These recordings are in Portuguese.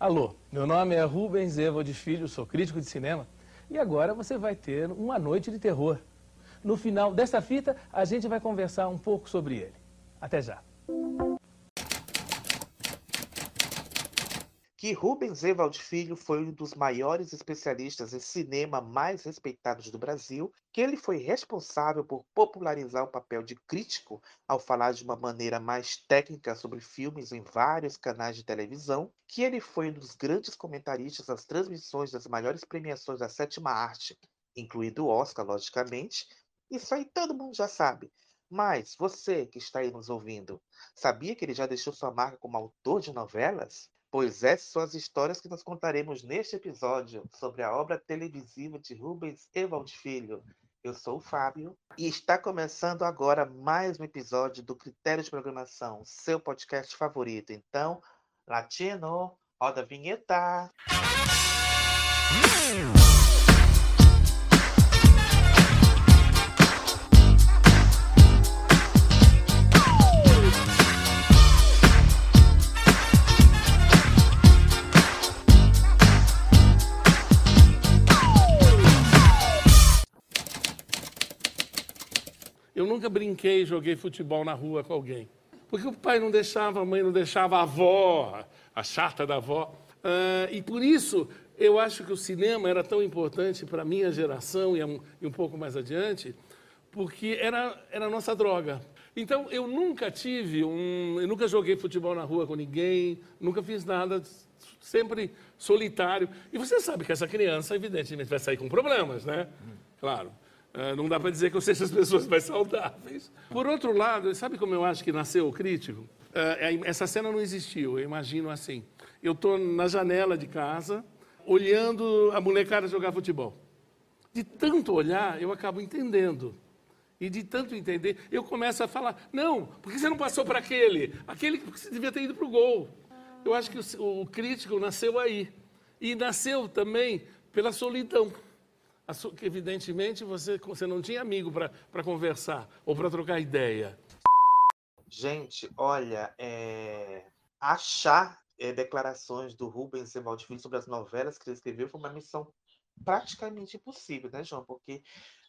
Alô, meu nome é Rubens Evald Filho, sou crítico de cinema e agora você vai ter uma noite de terror. No final desta fita, a gente vai conversar um pouco sobre ele. Até já. Que Rubens Evald Filho foi um dos maiores especialistas em cinema mais respeitados do Brasil, que ele foi responsável por popularizar o papel de crítico ao falar de uma maneira mais técnica sobre filmes em vários canais de televisão, que ele foi um dos grandes comentaristas das transmissões das maiores premiações da sétima arte, incluído o Oscar, logicamente. Isso aí todo mundo já sabe. Mas você que está aí nos ouvindo, sabia que ele já deixou sua marca como autor de novelas? Pois essas são as histórias que nós contaremos neste episódio sobre a obra televisiva de Rubens Evald Filho. Eu sou o Fábio e está começando agora mais um episódio do Critério de Programação, seu podcast favorito. Então, Latino, roda a vinheta. Nunca brinquei e joguei futebol na rua com alguém. Porque o pai não deixava, a mãe não deixava, a avó, a chata da avó. Uh, e por isso, eu acho que o cinema era tão importante para a minha geração e um, e um, pouco mais adiante, porque era, era a nossa droga. Então, eu nunca tive um. Eu nunca joguei futebol na rua com ninguém, nunca fiz nada, sempre solitário. E você sabe que essa criança, evidentemente, vai sair com problemas, né? Claro. Uh, não dá para dizer que eu seja as pessoas mais saudáveis. Por outro lado, sabe como eu acho que nasceu o crítico? Uh, essa cena não existiu, eu imagino assim. Eu estou na janela de casa, olhando a molecada jogar futebol. De tanto olhar, eu acabo entendendo. E de tanto entender, eu começo a falar: não, por que você não passou para aquele? Aquele que você devia ter ido para o gol. Eu acho que o, o crítico nasceu aí. E nasceu também pela solidão evidentemente você, você não tinha amigo para conversar ou para trocar ideia. Gente, olha, é... achar é, declarações do Rubens Evaldo Filho sobre as novelas que ele escreveu foi uma missão praticamente impossível, né, João? Porque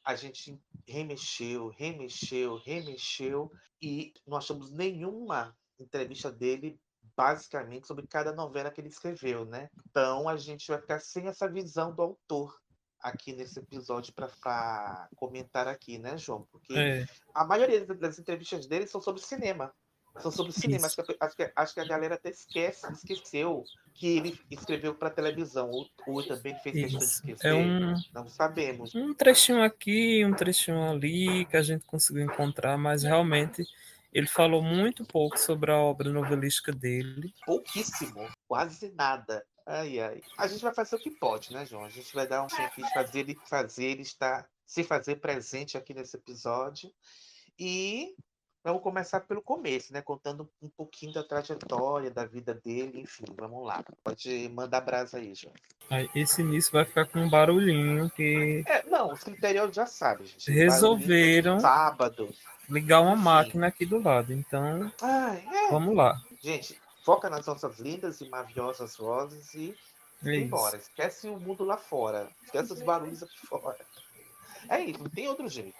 a gente remexeu, remexeu, remexeu e não achamos nenhuma entrevista dele basicamente sobre cada novela que ele escreveu, né? Então a gente vai ficar sem essa visão do autor aqui nesse episódio para comentar aqui, né, João? Porque é. a maioria das entrevistas dele são sobre cinema. São sobre cinema. Acho que, acho que, acho, que, a galera até esquece, esqueceu que ele escreveu para televisão. Ou, ou também fez questão de esquecer. É um, não sabemos. Um trechinho aqui, um trechinho ali que a gente conseguiu encontrar, mas realmente ele falou muito pouco sobre a obra novelística dele. Pouquíssimo, quase nada. Ai, ai. A gente vai fazer o que pode, né, João? A gente vai dar um jeito de fazer ele fazer ele estar se fazer presente aqui nesse episódio. E vamos começar pelo começo, né? Contando um pouquinho da trajetória, da vida dele, enfim, vamos lá. Pode mandar brasa aí, João. Esse início vai ficar com um barulhinho que. É, não, os critérios já sabem, gente. Resolveram. Sábado. Ligar uma máquina aqui do lado. Então. Ai, é. Vamos lá. Gente, foca nas nossas lindas e maravilhosas vozes e é embora. Esquece o mundo lá fora. Esquece os barulhos aqui fora. É isso, não tem outro jeito.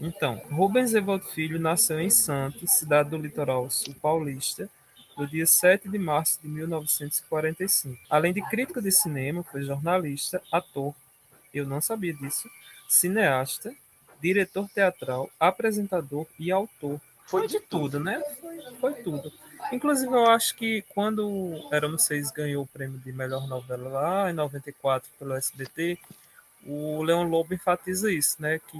Então, Rubens Evaldo Filho nasceu em Santos, cidade do litoral sul paulista, no dia 7 de março de 1945. Além de crítico de cinema, foi jornalista, ator, eu não sabia disso, cineasta, diretor teatral, apresentador e autor. Foi, foi de tudo, né? Foi, foi tudo. Inclusive, eu acho que quando Éramos Seis ganhou o prêmio de melhor novela lá em 94 pelo SBT, o Leon Lobo enfatiza isso, né? Que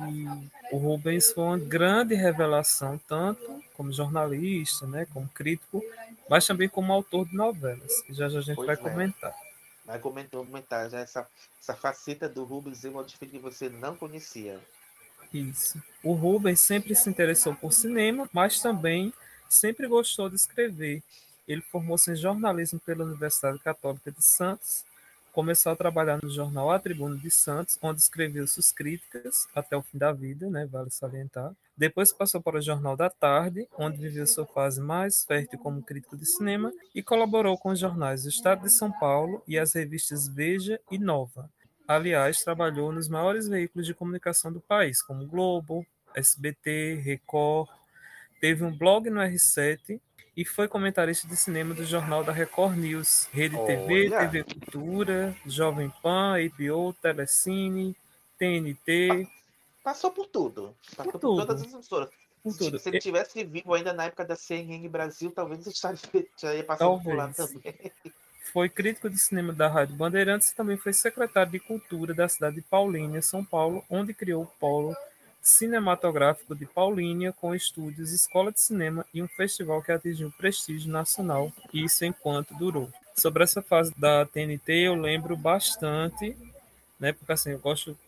o Rubens foi uma grande revelação, tanto como jornalista, né? Como crítico, mas também como autor de novelas, que já, já a gente pois vai é. comentar. Vai comentar, comentar já essa, essa faceta do Rubens em uma que você não conhecia. Isso. O Rubens sempre se interessou por cinema, mas também sempre gostou de escrever. Ele formou-se em jornalismo pela Universidade Católica de Santos, começou a trabalhar no jornal A Tribuna de Santos, onde escreveu suas críticas até o fim da vida, né, vale salientar. Depois passou para o Jornal da Tarde, onde viveu sua fase mais fértil como crítico de cinema e colaborou com os jornais do Estado de São Paulo e as revistas Veja e Nova. Aliás, trabalhou nos maiores veículos de comunicação do país, como Globo, SBT, Record. Teve um blog no R7 e foi comentarista de cinema do Jornal da Record News, Rede Olha. TV, TV Cultura, Jovem Pan, HBO, Telecine, TNT. Passou por tudo. Passou por, por tudo. todas as emissoras. Se, se ele tivesse vivo ainda na época da CNN Brasil, talvez estaria passando por lá também. Foi crítico de cinema da Rádio Bandeirantes e também foi secretário de Cultura da cidade de Paulínia, São Paulo, onde criou o Polo Cinematográfico de Paulínia, com estúdios, escola de cinema e um festival que atingiu prestígio nacional, isso enquanto durou. Sobre essa fase da TNT, eu lembro bastante, né, porque assim, eu gosto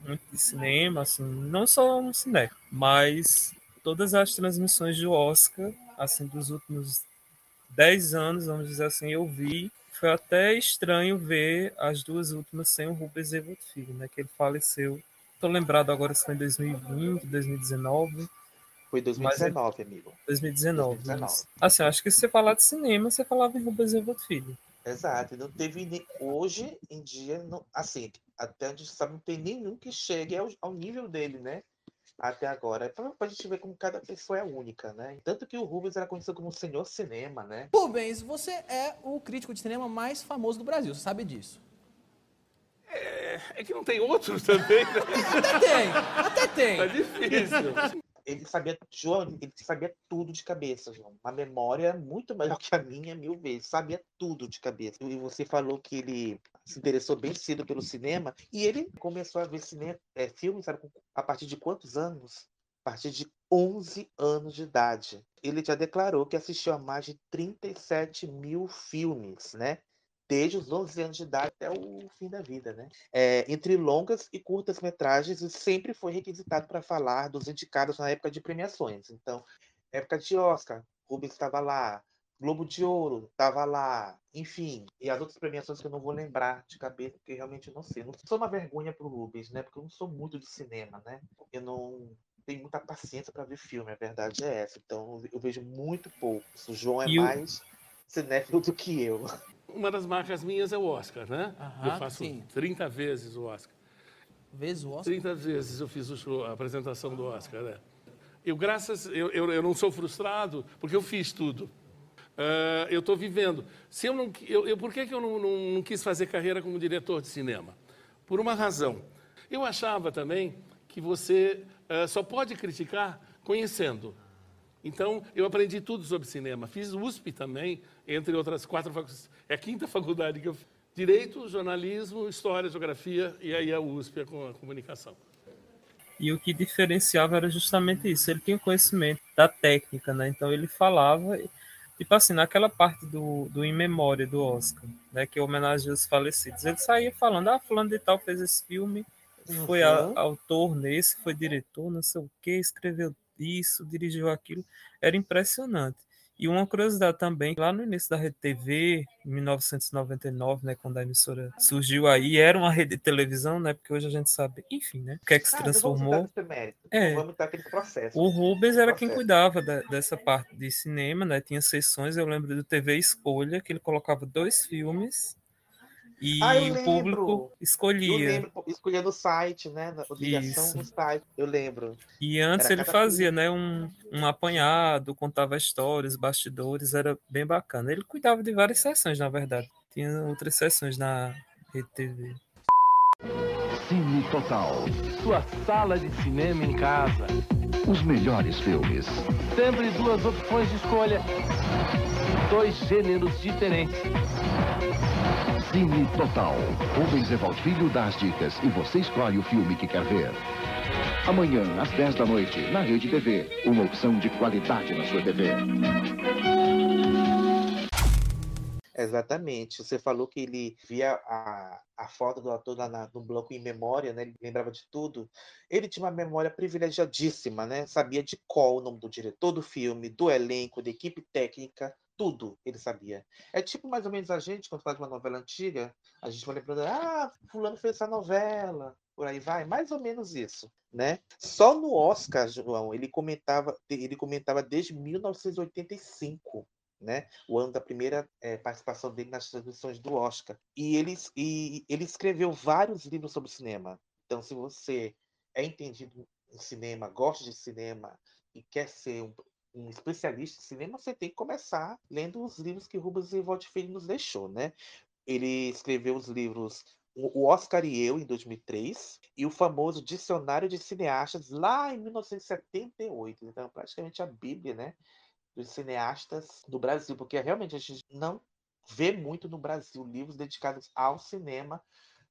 muito de cinema, assim, não só um cinema, mas todas as transmissões do Oscar, assim, dos últimos 10 anos, vamos dizer assim, eu vi. Foi até estranho ver as duas últimas sem o Rubens Evolt Filho, né, que ele faleceu tô lembrado agora se foi em 2020, 2019. Foi 2019, mas, amigo. 2019. 2019. Mas, assim, acho que se você falar de cinema, você falava em Rubens Evoto Filho. Exato. Não teve hoje em dia, não, assim, até a gente sabe, não tem nenhum que chegue ao, ao nível dele, né? Até agora. Pra, pra gente ver como cada pessoa é única, né? Tanto que o Rubens era conhecido como o senhor cinema, né? Rubens, você é o crítico de cinema mais famoso do Brasil, você sabe disso. É, é que não tem outros também. Né? até tem, até tem. Tá difícil. Ele sabia, João, ele sabia tudo de cabeça, João. Uma memória muito melhor que a minha, mil vezes. Sabia tudo de cabeça. E você falou que ele se interessou bem cedo pelo cinema. E ele começou a ver cinema, é, filmes sabe, a partir de quantos anos? A partir de 11 anos de idade. Ele já declarou que assistiu a mais de 37 mil filmes, né? Desde os 11 anos de idade até o fim da vida, né? É, entre longas e curtas metragens, e sempre foi requisitado para falar dos indicados na época de premiações. Então, época de Oscar, Rubens estava lá, Globo de Ouro estava lá, enfim, e as outras premiações que eu não vou lembrar de cabeça, porque realmente eu não sei. Não sou uma vergonha para o Rubens, né? Porque eu não sou muito de cinema, né? Eu não tenho muita paciência para ver filme, a verdade é essa. Então eu vejo muito pouco. O João é e mais o... cinéfilo do que eu uma das marcas minhas é o Oscar, né? eu faço sim. 30 vezes o Oscar. Vezes o Oscar? 30 vezes eu fiz show, a apresentação do Oscar, né? Eu, graças... Eu, eu, eu, não sou frustrado, porque eu fiz tudo. Uh, eu estou vivendo. Se eu não, eu, eu, por que, que eu não, não, não quis fazer carreira como diretor de cinema? Por uma razão. Eu achava também que você uh, só pode criticar conhecendo. Então, eu aprendi tudo sobre cinema. Fiz USP também, entre outras quatro faculdades. É a quinta faculdade que eu fiz. Direito, jornalismo, história, geografia e aí a USP, a comunicação. E o que diferenciava era justamente isso. Ele tinha conhecimento da técnica, né? Então ele falava, tipo assim, naquela parte do, do In Memória do Oscar, né? Que homenageia os falecidos. Ele saía falando, ah, fulano de tal fez esse filme, foi uhum. a, autor nesse, foi diretor, não sei o que, escreveu isso, dirigiu aquilo. Era impressionante. E uma curiosidade também, lá no início da Rede TV, em 1999, né, quando a emissora surgiu aí, era uma rede de televisão, né, porque hoje a gente sabe, enfim, né, o que é que se ah, transformou. É, aquele processo. O Rubens era quem cuidava da, dessa parte de cinema, né, tinha sessões, eu lembro do TV Escolha, que ele colocava dois filmes e ah, o público escolhia. Eu lembro, escolhia no site, né? Na ligação no site, eu lembro. E antes era ele fazia, né, um, um apanhado, contava histórias, bastidores, era bem bacana. Ele cuidava de várias sessões, na verdade. Tinha outras sessões na Rede TV. Cine Total. Sua sala de cinema em casa. Os melhores filmes. Sempre duas opções de escolha. Dois gêneros diferentes. Cine Total. Rubens Evald Filho dá as dicas e você escolhe o filme que quer ver. Amanhã, às 10 da noite, na Rede TV. Uma opção de qualidade na sua TV. Exatamente. Você falou que ele via a, a foto do ator na, no bloco em memória, né? Ele lembrava de tudo. Ele tinha uma memória privilegiadíssima, né? Sabia de qual o nome do diretor do filme, do elenco, da equipe técnica, tudo ele sabia. É tipo mais ou menos a gente, quando faz uma novela antiga, a gente vai lembrando, ah, fulano fez essa novela, por aí vai, mais ou menos isso, né? Só no Oscar, João, ele comentava, ele comentava desde 1985, né? O ano da primeira é, participação dele nas transmissões do Oscar. E ele, e ele escreveu vários livros sobre cinema. Então, se você é entendido em cinema, gosta de cinema e quer ser um, um especialista em cinema, você tem que começar lendo os livros que Rubens Evaldo Filho nos deixou, né? Ele escreveu os livros O Oscar e Eu, em 2003, e o famoso Dicionário de Cineastas, lá em 1978. Então, praticamente a Bíblia, né? Dos cineastas do Brasil, porque realmente a gente não vê muito no Brasil livros dedicados ao cinema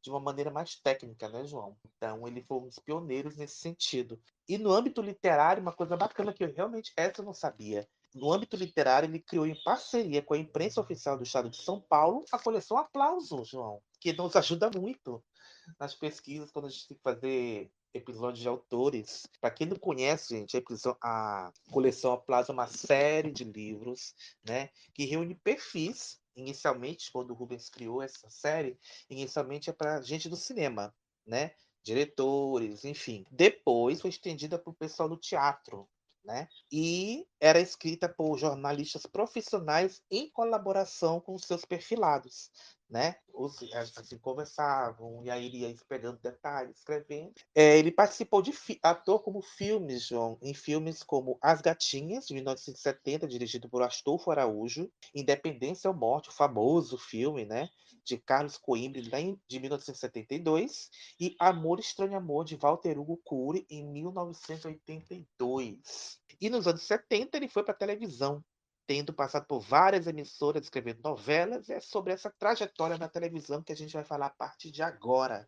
de uma maneira mais técnica, né, João? Então, ele foi um dos pioneiros nesse sentido. E no âmbito literário, uma coisa bacana que eu realmente essa eu não sabia. No âmbito literário, ele criou em parceria com a imprensa oficial do estado de São Paulo a coleção Aplauso, João, que nos ajuda muito nas pesquisas quando a gente tem que fazer episódios de autores. Para quem não conhece, gente, a, a coleção Aplauso é uma série de livros, né, que reúne perfis inicialmente, quando o Rubens criou essa série, inicialmente é para gente do cinema, né? Diretores, enfim. Depois foi estendida para o pessoal do teatro, né? E era escrita por jornalistas profissionais em colaboração com seus perfilados, né? Os, assim, conversavam, e aí ele ia pegando detalhes, escrevendo. É, ele participou de ator como filmes, João, em filmes como As Gatinhas, de 1970, dirigido por Astolfo Araújo, Independência ou Morte, o famoso filme, né? De Carlos Coimbra, de 1972, e Amor Estranho Amor, de Walter Hugo Cury, em 1982. E nos anos 70 ele foi para televisão, tendo passado por várias emissoras escrevendo novelas, é sobre essa trajetória na televisão que a gente vai falar a partir de agora.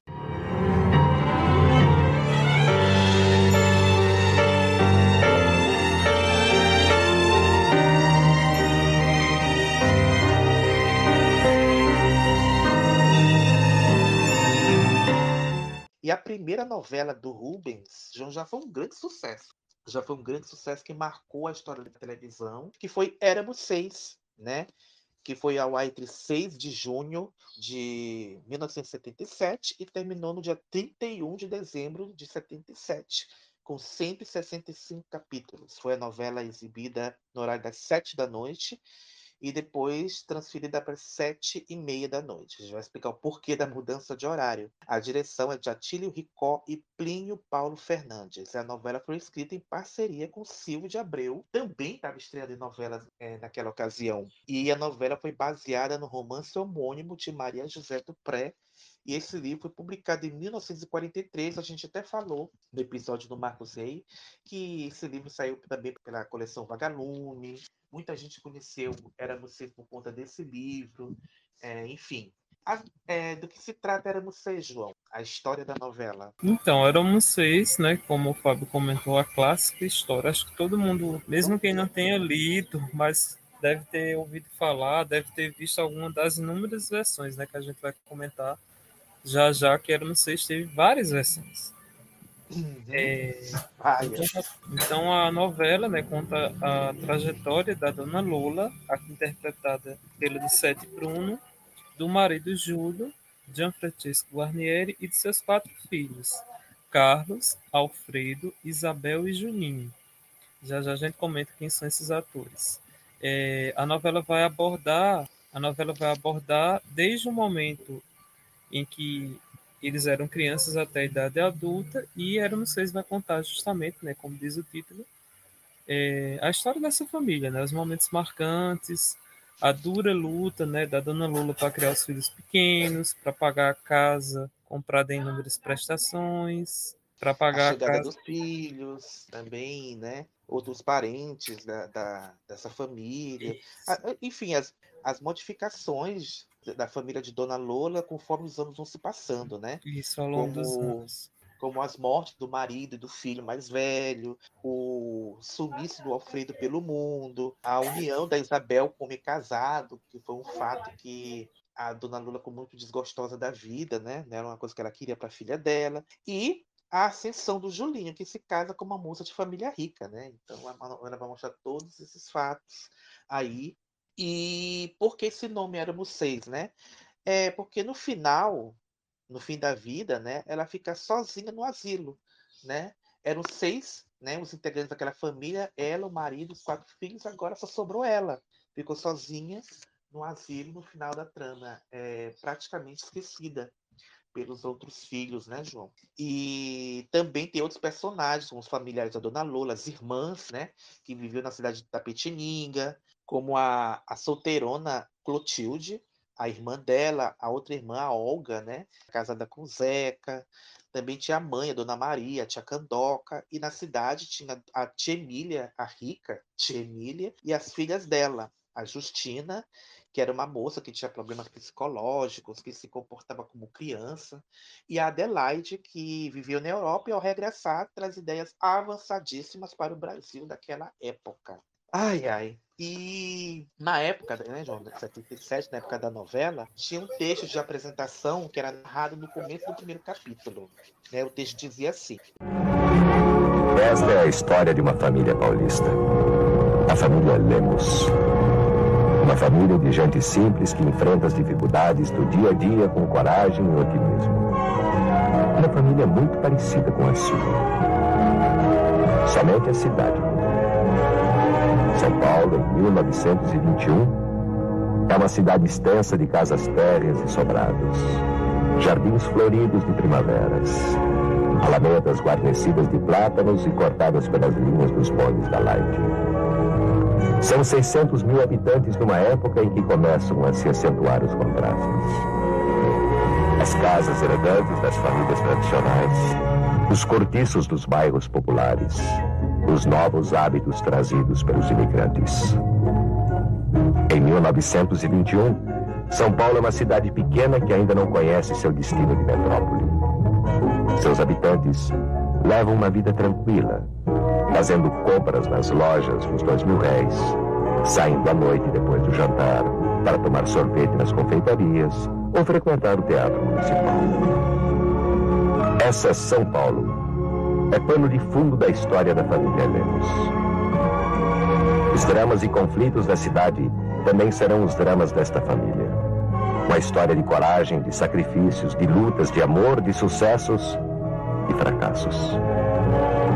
E a primeira novela do Rubens já foi um grande sucesso já foi um grande sucesso que marcou a história da televisão, que foi Éramos Seis, né? que foi ao ar entre 6 de junho de 1977 e terminou no dia 31 de dezembro de 77, com 165 capítulos. Foi a novela exibida no horário das 7 da noite e depois transferida para sete e meia da noite. A gente vai explicar o porquê da mudança de horário. A direção é de Atílio Ricó e Plínio Paulo Fernandes. A novela foi escrita em parceria com Silvio de Abreu, também estava estreando em novelas é, naquela ocasião. E a novela foi baseada no romance homônimo de Maria José do Pré, e esse livro foi publicado em 1943. A gente até falou no episódio do Marcos Rey que esse livro saiu também pela coleção Vagalume. Muita gente conheceu Éramos Seis por conta desse livro. É, enfim, a, é, do que se trata Éramos Seis, João? A história da novela. Então, Éramos Seis, né? Como o Fábio comentou, a clássica história. Acho que todo mundo, mesmo quem não tenha lido, mas deve ter ouvido falar, deve ter visto alguma das inúmeras versões né, que a gente vai comentar já já que era no sexto teve várias versões. Uhum. É, então, a novela né, conta a trajetória da dona Lola, aqui interpretada pela Sete Bruno, do marido Júlio, Gianfrancesco Guarnieri e de seus quatro filhos, Carlos, Alfredo, Isabel e Juninho. Já já a gente comenta quem são esses atores. É, a novela vai abordar a novela vai abordar desde o momento em que eles eram crianças até a idade adulta e Éramos Seis vai contar justamente, né, como diz o título, é, a história dessa família, né, os momentos marcantes, a dura luta né, da dona Lula para criar os filhos pequenos, para pagar a casa comprada em inúmeras prestações, para pagar a, chegada a casa... dos filhos também, né? Outros parentes da, da dessa família. Enfim, as, as modificações da família de Dona Lola conforme os anos vão se passando, né? Isso, ao longo como, dos anos. Como as mortes do marido e do filho mais velho, o sumiço do Alfredo pelo mundo, a união da Isabel com o casado, que foi um fato que a Dona Lula ficou muito desgostosa da vida, né? Era uma coisa que ela queria para a filha dela. E a ascensão do Julinho, que se casa com uma moça de família rica, né? Então ela vai mostrar todos esses fatos aí E por que esse nome Éramos Seis, né? É porque no final, no fim da vida, né, ela fica sozinha no asilo, né? Eram seis, né, os integrantes daquela família, ela, o marido, os quatro filhos, agora só sobrou ela. Ficou sozinha no asilo no final da trama, é, praticamente esquecida pelos outros filhos, né, João? E também tem outros personagens, como os familiares da Dona Lola, as irmãs, né, que viveu na cidade de Tapetininga, como a, a solteirona Clotilde, a irmã dela, a outra irmã, a Olga, né, casada com Zeca. Também tinha a mãe, a Dona Maria, a tia Candoca. E na cidade tinha a tia Emília, a rica tia Emília, e as filhas dela, a Justina que era uma moça que tinha problemas psicológicos, que se comportava como criança, e a Adelaide, que viveu na Europa e ao regressar traz ideias avançadíssimas para o Brasil daquela época. Ai, ai. E na época, né, João, 77, na época da novela, tinha um texto de apresentação que era narrado no começo do primeiro capítulo. Né? O texto dizia assim: Esta é a história de uma família paulista. A família Lemos. Uma família de gente simples que enfrenta as dificuldades do dia a dia com coragem e otimismo. Uma família muito parecida com a sua. Somente a cidade São Paulo, em 1921, é uma cidade extensa de casas térreas e sobrados, jardins floridos de primaveras, alamedas guarnecidas de plátanos e cortadas pelas linhas dos bondes da Light. São 600 mil habitantes numa época em que começam a se acentuar os contrastes. As casas elegantes das famílias tradicionais, os cortiços dos bairros populares, os novos hábitos trazidos pelos imigrantes. Em 1921, São Paulo é uma cidade pequena que ainda não conhece seu destino de metrópole. Seus habitantes levam uma vida tranquila, fazendo compras nas lojas nos dois mil réis, saindo à noite depois do jantar para tomar sorvete nas confeitarias ou frequentar o teatro municipal. Essa São Paulo é pano de fundo da história da família Lemos. Os dramas e conflitos da cidade também serão os dramas desta família. Uma história de coragem, de sacrifícios, de lutas, de amor, de sucessos e fracassos.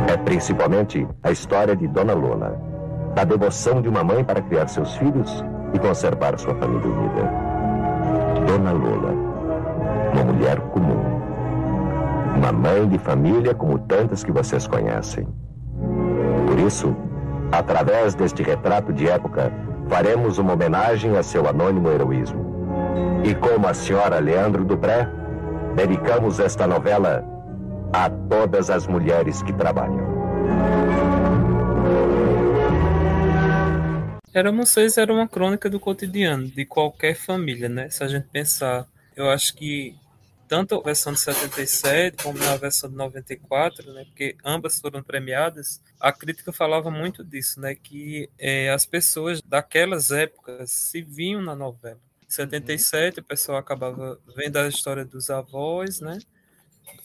É principalmente a história de Dona Lola, da devoção de uma mãe para criar seus filhos e conservar sua família unida. Dona Lola, uma mulher comum, uma mãe de família como tantas que vocês conhecem. Por isso, através deste retrato de época, faremos uma homenagem a seu anônimo heroísmo. E como a senhora Leandro Dupré, dedicamos esta novela a todas as mulheres que trabalham. Éramos Seis era uma crônica do cotidiano de qualquer família, né? Se a gente pensar, eu acho que tanto a versão de 77 como a versão de 94, né? Porque ambas foram premiadas. A crítica falava muito disso, né? Que é, as pessoas daquelas épocas se viam na novela. Em 77 uhum. o pessoal acabava vendo a história dos avós, né?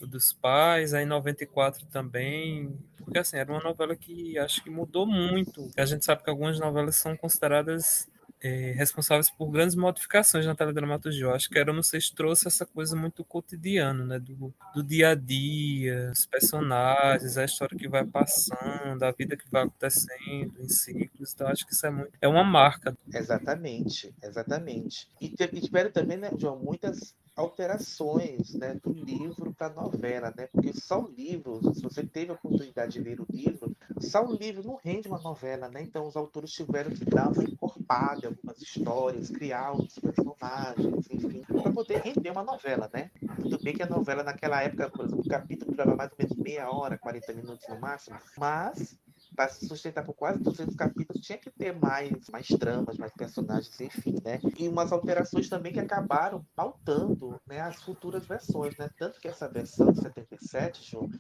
dos pais, aí 94 também, porque assim, era uma novela que acho que mudou muito. A gente sabe que algumas novelas são consideradas é, responsáveis por grandes modificações na teledramaturgia. Eu acho que Era Não Sei trouxe essa coisa muito cotidiana, né? Do, do dia a dia, os personagens, a história que vai passando, a vida que vai acontecendo em ciclos. Então, acho que isso é muito. É uma marca. Exatamente, exatamente. E, tiveram também, né, João, muitas alterações né, do livro para a novela, né? Porque só o livro, se você teve a oportunidade de ler o livro, só o livro não rende uma novela, né? Então os autores tiveram que dar uma encorpada em algumas histórias, criar outros personagens, enfim, para poder render uma novela, né? Tudo bem que a novela naquela época, por exemplo, o capítulo durava mais ou menos meia hora, 40 minutos no máximo, mas para se sustentar por quase 200 capítulos, tinha que ter mais, mais tramas, mais personagens, enfim, né? E umas alterações também que acabaram pautando né, as futuras versões, né? Tanto que essa versão de 77, João,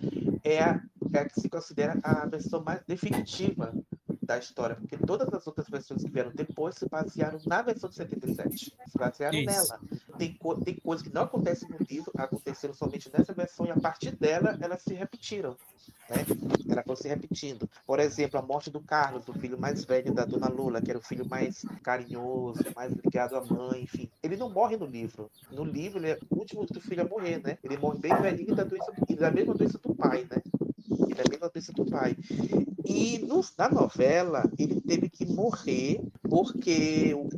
é a, é a que se considera a versão mais definitiva da história, porque todas as outras versões que vieram depois se basearam na versão de 77. Se basearam Isso. nela. tem, co tem coisas que não acontecem no livro, aconteceram somente nessa versão, e a partir dela, elas se repetiram. Né? Ela foi se repetindo. Por exemplo, a morte do Carlos, o filho mais velho da dona Lula, que era o filho mais carinhoso, mais ligado à mãe, enfim. Ele não morre no livro. No livro, ele é o último do filho a morrer, né? Ele morre bem velhinho da, doença, da mesma doença do pai, né? E da mesma doença do pai. E no, na novela, ele teve que morrer porque o,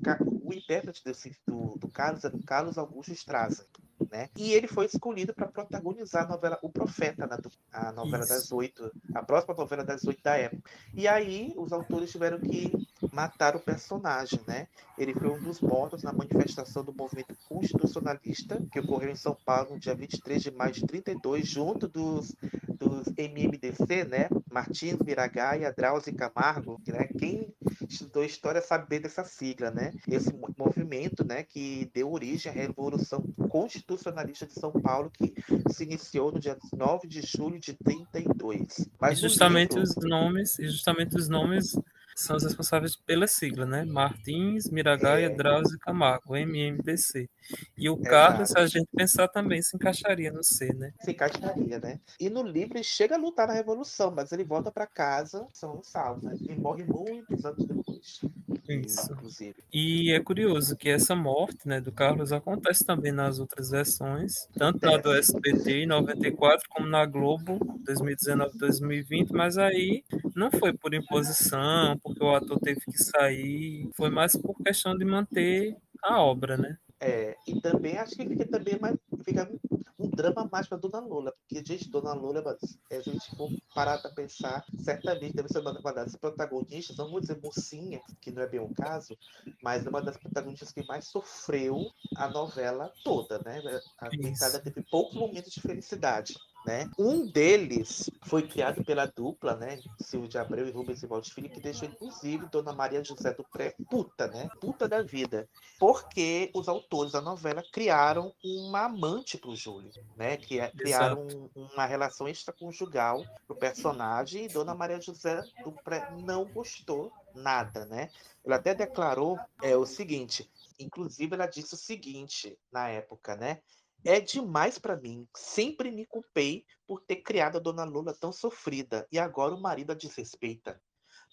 o intérprete do, do Carlos era o Carlos Augusto Straza. Né? E ele foi escolhido para protagonizar a novela O Profeta, na, a novela Isso. das oito, a próxima novela das oito da época. E aí os autores tiveram que matar o personagem, né? Ele foi um dos mortos na manifestação do movimento constitucionalista que ocorreu em São Paulo no dia 23 de maio de 32, junto dos, dos MMDC, né? Martins Miragaia, Drauzio Camargo, né? Quem estudou história sabe bem dessa sigla, né? Esse movimento, né, que deu origem à Revolução Constitucionalista de São Paulo, que se iniciou no dia 9 de julho de 32. Mas e justamente livro... os nomes, e justamente os nomes são os responsáveis pela sigla, né? Martins, Miragaia, é. Drauzio e Camargo, MMDC. E o Carlos, se a gente pensar também, se encaixaria no C, né? Se encaixaria, né? E no livro ele chega a lutar na Revolução, mas ele volta para casa, São Gonçalo, né? E morre muitos anos depois. Isso. Inclusive. E é curioso que essa morte né, do Carlos acontece também nas outras versões, tanto na do SBT em 94 como na Globo 2019-2020, mas aí não foi por imposição, porque o ator teve que sair, foi mais por questão de manter a obra, né? É, e também acho que fica também mais, fica um drama mais para Dona Lula, porque, gente, Dona Lula, a gente for parar para pensar, certamente deve ser uma das protagonistas, não vou dizer mocinha, que não é bem o caso, mas é uma das protagonistas que mais sofreu a novela toda, né? A Pintada teve poucos momentos de felicidade. Né? Um deles foi criado pela dupla, né? Silvio de Abreu e Rubens Ivaldo Filho, que deixou inclusive Dona Maria José do Pré puta, né? Puta da vida. Porque os autores da novela criaram uma amante para o Júlio, né? Que é, criaram um, uma relação extraconjugal pro personagem e Dona Maria José do Pré não gostou nada, né? Ela até declarou é, o seguinte, inclusive ela disse o seguinte na época, né? É demais para mim. Sempre me culpei por ter criado a dona Lula tão sofrida e agora o marido a desrespeita.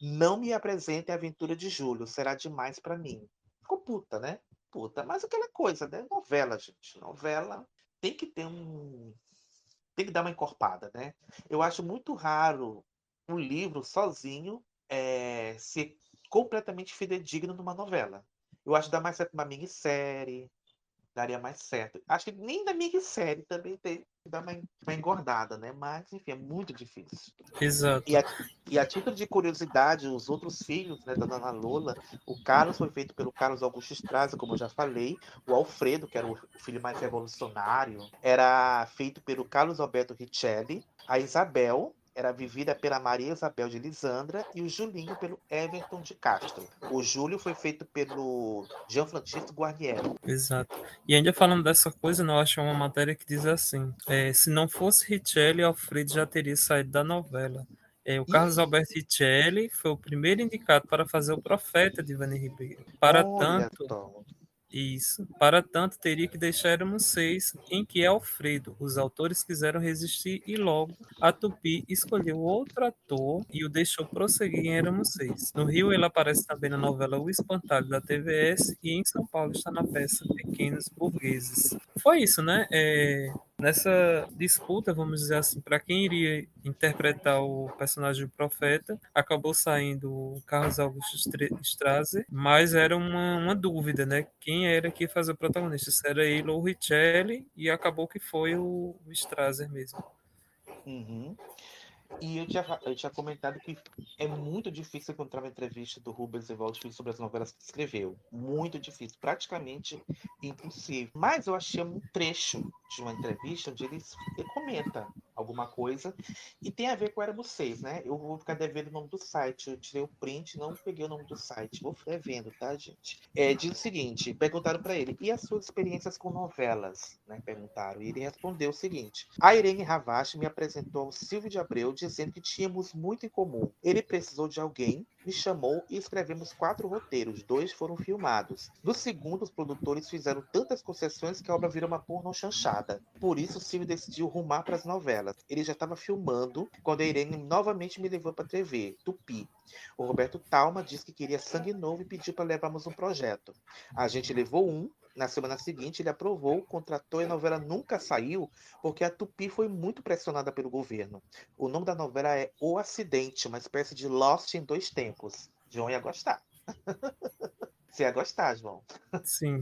Não me apresente a aventura de Júlio, será demais para mim. Ficou puta, né? Puta, mas aquela coisa, né? Novela, gente. Novela tem que ter um. Tem que dar uma encorpada, né? Eu acho muito raro um livro sozinho é, ser completamente fidedigno numa novela. Eu acho que dá mais certo uma minissérie, daria mais certo. Acho que nem da minissérie também tem que dar uma, uma engordada, né? Mas, enfim, é muito difícil. Exato. E a, e a título de curiosidade, os outros filhos né, da Dona Lola, o Carlos foi feito pelo Carlos Augusto Straza, como eu já falei. O Alfredo, que era o filho mais revolucionário, era feito pelo Carlos Alberto Richelli. A Isabel, era vivida pela Maria Isabel de Lisandra e o Julinho pelo Everton de Castro. O Júlio foi feito pelo Jean Francisco Guarnieri. Exato. E ainda falando dessa coisa, não acho uma matéria que diz assim: é, se não fosse Richelli, Alfredo já teria saído da novela. É, o Carlos Alberto Richelli foi o primeiro indicado para fazer o Profeta de Ivani Ribeiro. Para Olha tanto, Tom. Isso. Para tanto, teria que deixar Éramos Seis, em que Alfredo, os autores quiseram resistir e logo a Tupi escolheu outro ator e o deixou prosseguir em Éramos Seis. No Rio, ele aparece também na novela O Espantalho da TVS e em São Paulo está na peça Pequenos Burgueses. Foi isso, né? É, Nessa disputa, vamos dizer assim, para quem iria interpretar o personagem do profeta, acabou saindo Carlos Augusto Strasser, mas era uma, uma dúvida, né? Quem era que ia fazer o protagonista? Se era ele ou o Richelli, e acabou que foi o, o Strasser mesmo. Uhum. E eu tinha, eu tinha comentado que é muito difícil encontrar uma entrevista do Rubens Evaldo sobre as novelas que escreveu. Muito difícil, praticamente impossível. Mas eu achei um trecho de uma entrevista onde ele, ele comenta alguma coisa e tem a ver com Éramos Seis, né? Eu vou ficar devendo o nome do site. Eu tirei o print, não peguei o nome do site. Vou ficar tá, gente? É, diz o seguinte: perguntaram para ele, e as suas experiências com novelas? Né? Perguntaram. E ele respondeu o seguinte: a Irene Ravache me apresentou ao Silvio de Abreu dizendo que tínhamos muito em comum. Ele precisou de alguém me chamou e escrevemos quatro roteiros, dois foram filmados. No segundo, os produtores fizeram tantas concessões que a obra virou uma porno chanchada. Por isso, o Silvio decidiu rumar para as novelas. Ele já estava filmando quando a Irene novamente me levou para TV, Tupi. O Roberto Talma disse que queria sangue novo e pediu para levarmos um projeto. A gente levou um, na semana seguinte, ele aprovou, contratou e a novela nunca saiu porque a Tupi foi muito pressionada pelo governo. O nome da novela é O Acidente, uma espécie de Lost em dois tempos. João ia gostar. Você ia gostar, João. Sim.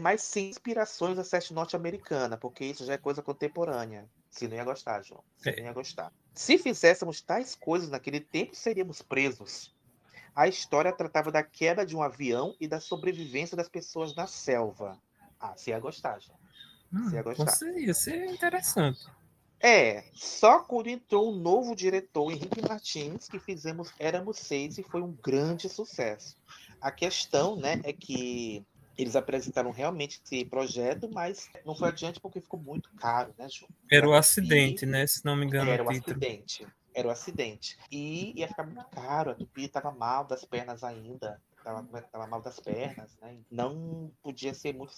Mas sim inspirações da sete norte-americana, porque isso já é coisa contemporânea. Você não ia gostar, João. Você É. não ia gostar. Se fizéssemos tais coisas naquele tempo, seríamos presos. A história tratava da queda de um avião e da sobrevivência das pessoas na selva. Ah, você ia gostar. Hum, Você ia gostar. ia ser interessante. É, só quando entrou o novo diretor, Henrique Martins, que fizemos Éramos Seis e foi um grande sucesso. A questão, né, é que eles apresentaram realmente esse projeto, mas não foi adiante porque ficou muito caro, né, Ju? Era o acidente, Tupi, né? Se não me engano, Era o o título. acidente. Era o acidente. E ia ficar muito caro. A Tupi estava mal das pernas ainda. Tava, tava mal das pernas, né? Não podia ser muito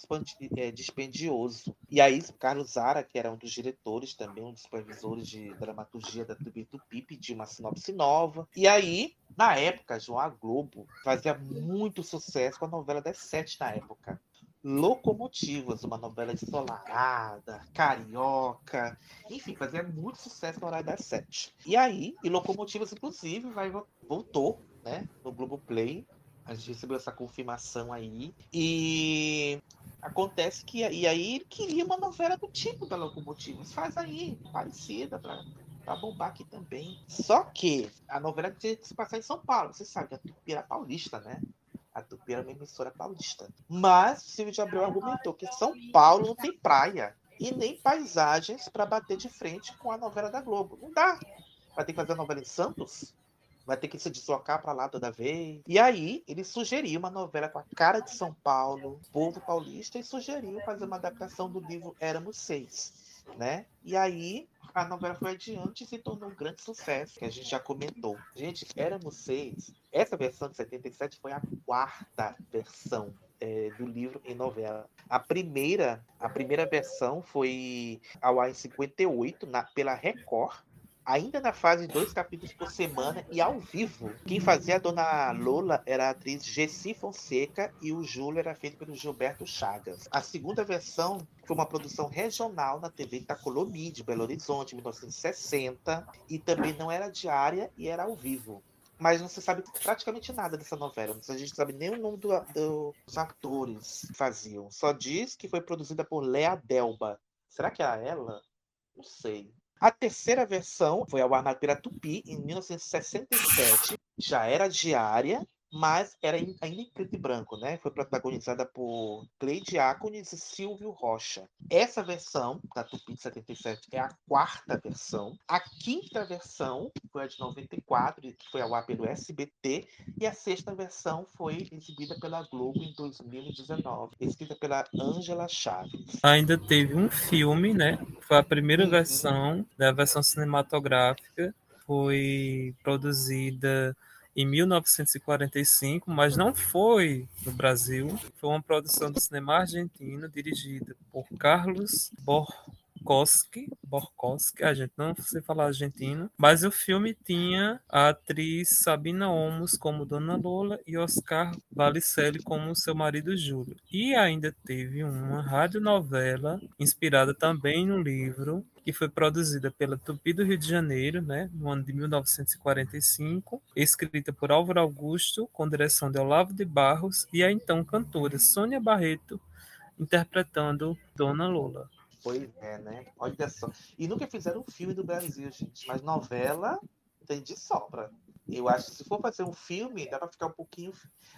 eh, dispendioso. E aí, o Carlos Zara, que era um dos diretores também, um dos supervisores de dramaturgia da Tupi Tupi, pediu uma sinopse nova. E aí, na época, João a Globo fazia muito sucesso com a novela das sete na época. Locomotivas, uma novela ensolarada, carioca, enfim, fazia muito sucesso no horário das sete. E aí, e Locomotivas, inclusive, vai, voltou, né, no Globoplay. A gente recebeu essa confirmação aí. E acontece que e aí ele queria uma novela do tipo da Locomotivas. Faz aí, parecida, pra, pra bombar aqui também. Só que a novela tinha que se passar em São Paulo. Você sabe, a Tupi era paulista, né? A Tupi era uma emissora paulista. Mas o Silvio de Abreu argumentou que São Paulo não tem praia e nem paisagens para bater de frente com a novela da Globo. Não dá. Vai ter que fazer a novela em Santos? Vai ter que se deslocar para lá toda vez. E aí, ele sugeriu uma novela com a cara de São Paulo, povo paulista, e sugeriu fazer uma adaptação do livro Éramos Seis. Né? E aí, a novela foi adiante e se tornou um grande sucesso, que a gente já comentou. Gente, Éramos Seis. Essa versão de 77 foi a quarta versão é, do livro em novela. A primeira, a primeira versão foi ao ar em 58, na, pela Record, ainda na fase dois capítulos por semana e ao vivo. Quem fazia a Dona Lola era a atriz Gessi Fonseca e o Júlio era feito pelo Gilberto Chagas. A segunda versão foi uma produção regional na TV Itacolomí, de Belo Horizonte, em 1960, e também não era diária e era ao vivo. Mas não se sabe praticamente nada dessa novela. A gente sabe nem o nome do- do- dos atores que faziam. Só diz que foi produzida por Lea Delba. Será que era ela? Não sei. A terceira versão foi ao ar na Tupi em 1967. Já era diária, mas era ainda em preto e branco, né? Foi protagonizada por Cleide Diácones e Silvio Rocha. Essa versão da Tupi de 77 é a quarta versão. A quinta versão foi a de 94, que foi ao ar pelo SBT. E a sexta versão foi exibida pela Globo em 2019, escrita pela Ângela Chaves. Ainda teve um filme, né? Foi a primeira Uhum. versão, da versão cinematográfica. Foi produzida em 1945, mas não foi no Brasil. Foi uma produção do cinema argentino dirigida por Carlos Borkowski. Borkowski, a gente não sei falar argentino, mas o filme tinha a atriz Sabina Olmos como Dona Lola e Oscar Valicelli como seu marido Júlio. E ainda teve uma radionovela inspirada também no livro que foi produzida pela Tupi do Rio de Janeiro, né, no ano de 1945, escrita por Álvaro Augusto, com direção de Olavo de Barros e a então cantora Sônia Barreto interpretando Dona Lola. Pois é, né? Olha só. E nunca fizeram um filme do Brasil, gente. Mas novela tem de sobra. Eu acho que se for fazer um filme, dá pra ficar um pouquinho.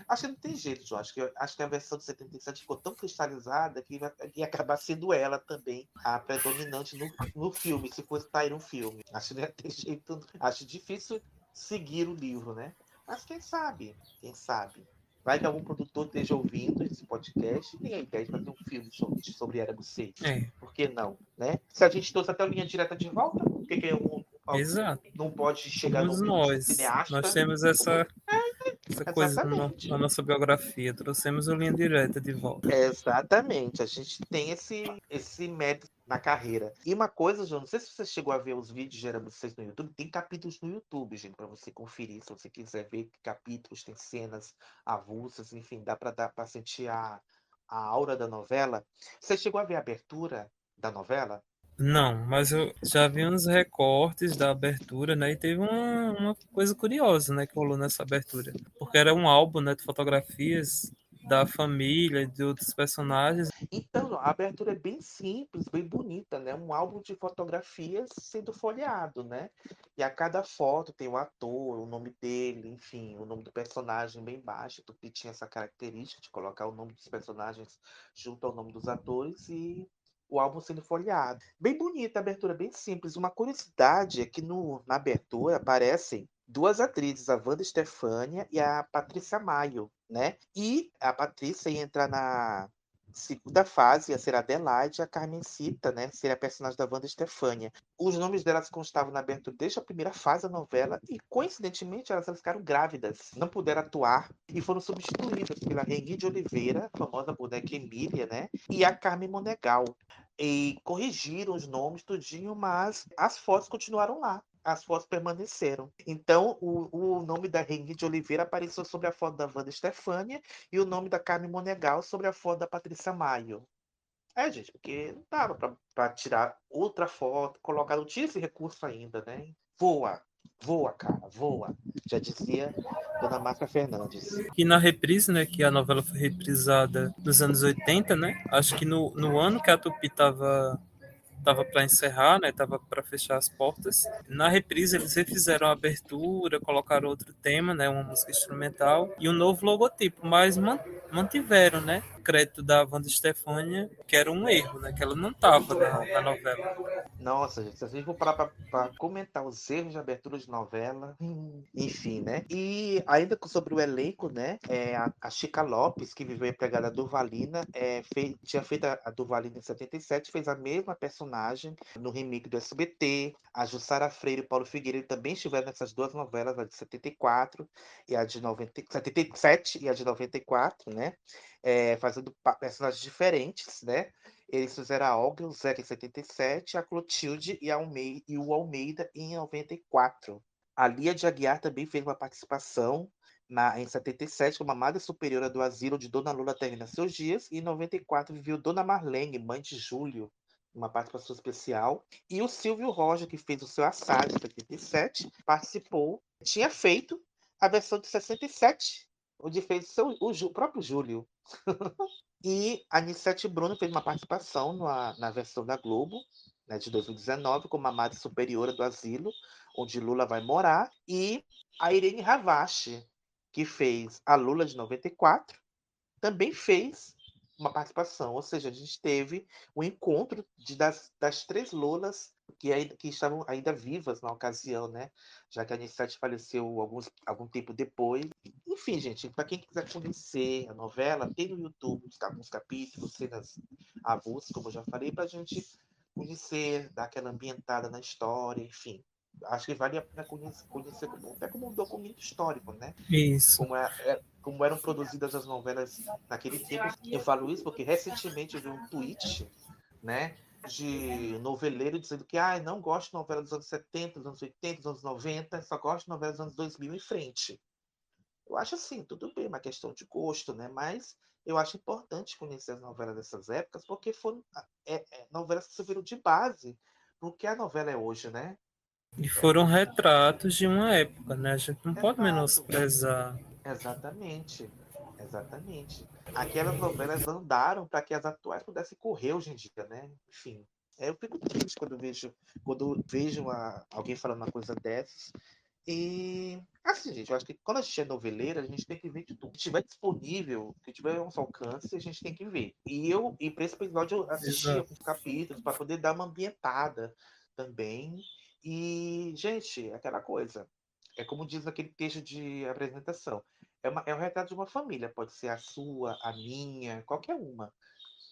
Acho que não tem jeito, João. Acho que, acho que a versão de 77 ficou tão cristalizada que vai, ia acabar sendo ela também a predominante no, no filme, se fosse sair um filme. Acho que não ia ter jeito. Acho difícil seguir o livro, né? Mas quem sabe? Quem sabe? Vai que algum produtor esteja ouvindo esse podcast e tenha a ideia de fazer um filme sobre, sobre Éramos Seis. É, Por que não, né? Se a gente trouxe até a linha direta de volta, por que, que um, exato. não pode chegar Somos no nós. cineasta? Nós temos essa Essa coisa na, na nossa biografia. Trouxemos o linha direta de volta. Exatamente, a gente tem esse, esse mérito na carreira. E uma coisa, João, não sei se você chegou a ver os vídeos de Era Vocês no YouTube, tem capítulos no YouTube, gente, para você conferir, se você quiser ver capítulos, tem cenas avulsas, enfim, dá para dar para sentir a, a aura da novela. Você chegou a ver a abertura da novela? Não, mas eu já vi uns recortes da abertura, né? E teve uma, uma coisa curiosa, né, que rolou nessa abertura. Porque era um álbum, né, de fotografias da família, de outros personagens. Então, a abertura é bem simples, bem bonita, né? Um álbum de fotografias sendo folheado, né? E a cada foto tem o ator, o nome dele, enfim, o nome do personagem bem baixo. Tupi tinha essa característica de colocar o nome dos personagens junto ao nome dos atores e o álbum sendo folheado. Bem bonita a abertura, bem simples. Uma curiosidade é que no, na abertura aparecem duas atrizes, a Wanda Stefania e a Patrícia Maio, né? E a Patrícia ia entrar na segunda fase, ia ser a Adelaide, a Carmencita, né? Seria a personagem da Wanda Stefania. Os nomes delas constavam na abertura desde a primeira fase da novela e, coincidentemente, elas, ficaram grávidas, não puderam atuar e foram substituídas pela Reni de Oliveira, famosa boneca Emília, né? E a Carmen Monegal. E corrigiram os nomes tudinho, mas as fotos continuaram lá as fotos permaneceram. Então, o, o nome da Reni de Oliveira apareceu sobre a foto da Wanda Stefânia e o nome da Carmen Monegal sobre a foto da Patrícia Maio. É, gente, porque não dava para tirar outra foto, colocar, não tinha esse recurso ainda, né? Voa, voa, cara, voa. Já dizia Dona Márcia Fernandes. E na reprise, né, que a novela foi reprisada nos anos 80, né? Acho que no, no ano que a Tupi tava tava para encerrar, né? Tava para fechar as portas. Na reprise eles refizeram a abertura, colocaram outro tema, né? Uma música instrumental e um novo logotipo, mas mantiveram, né? Crédito da Wanda Stefania, que era um erro, né? Que ela não tava na, na novela. Nossa, gente, se gente for parar para comentar os erros de abertura de novela, enfim, né? E ainda sobre o elenco, né? É, a, a Chica Lopes, que viveu empregada Durvalina, é, fez, tinha feito a, a Durvalina em 77, fez a mesma personagem no remake do SBT. A Jussara Freire e Paulo Figueiredo também estiveram nessas duas novelas, a de 74 e a de 90, 77 e a de 94, né? É, fazendo personagens diferentes, né? Eles fizeram a Olga, o Zeca em 77, a Clotilde e, a Almeida, e o Almeida em 94. A Lia de Aguiar também fez uma participação na, em 77 como a madre superiora do asilo de Dona Lula termina seus dias, e em 94 viveu Dona Marlene, mãe de Júlio, uma participação especial. E o Silvio Roger, que fez o seu assádio em 77, participou, tinha feito a versão de 67, onde fez seu, o, o próprio Júlio. E a Anissete Bruno fez uma participação na, na versão da Globo, né, de 2019, como a madre superiora do asilo, onde Lula vai morar, e a Irene Ravache, que fez a Lula de 94, também fez uma participação, ou seja, a gente teve o um encontro de, das, das três Lulas que, ainda, que estavam ainda vivas na ocasião, né? Já que a Anissete faleceu alguns, algum tempo depois. Enfim, gente, para quem quiser conhecer a novela, tem no YouTube alguns capítulos, cenas avulsas, como eu já falei, para a gente conhecer, dar aquela ambientada na história, enfim. Acho que vale a pena conhecer, conhecer como, até como um documento histórico, né? Isso. Como, é, é, como eram produzidas as novelas naquele tempo. Eu falo isso porque recentemente eu vi um tweet, né? de noveleiro dizendo que ah, não gosto de novela dos anos 70, dos anos 80, dos anos 90, só gosto de novela dos anos 2000 em frente. Eu acho assim, tudo bem, uma questão de gosto, né? Mas eu acho importante conhecer as novelas dessas épocas, porque foram é, é, novelas que serviram de base para o que a novela é hoje, né? E foram retratos de uma época, né? A gente não Exato. pode menosprezar. Exatamente. Exatamente. Aquelas novelas andaram para que as atuais pudessem correr hoje em dia, né? Enfim. É, eu fico triste quando vejo, quando vejo uma, alguém falando uma coisa dessas. E assim, gente, eu acho que quando a gente é noveleira, a gente tem que ver de tudo. Se tiver disponível, que tiver ao nosso alcance, a gente tem que ver. E eu, e para esse episódio, eu assisti Exato. alguns capítulos para poder dar uma ambientada também. E, gente, aquela coisa. É como diz aquele texto de apresentação. É, uma, é um retrato de uma família, pode ser a sua, a minha, qualquer uma.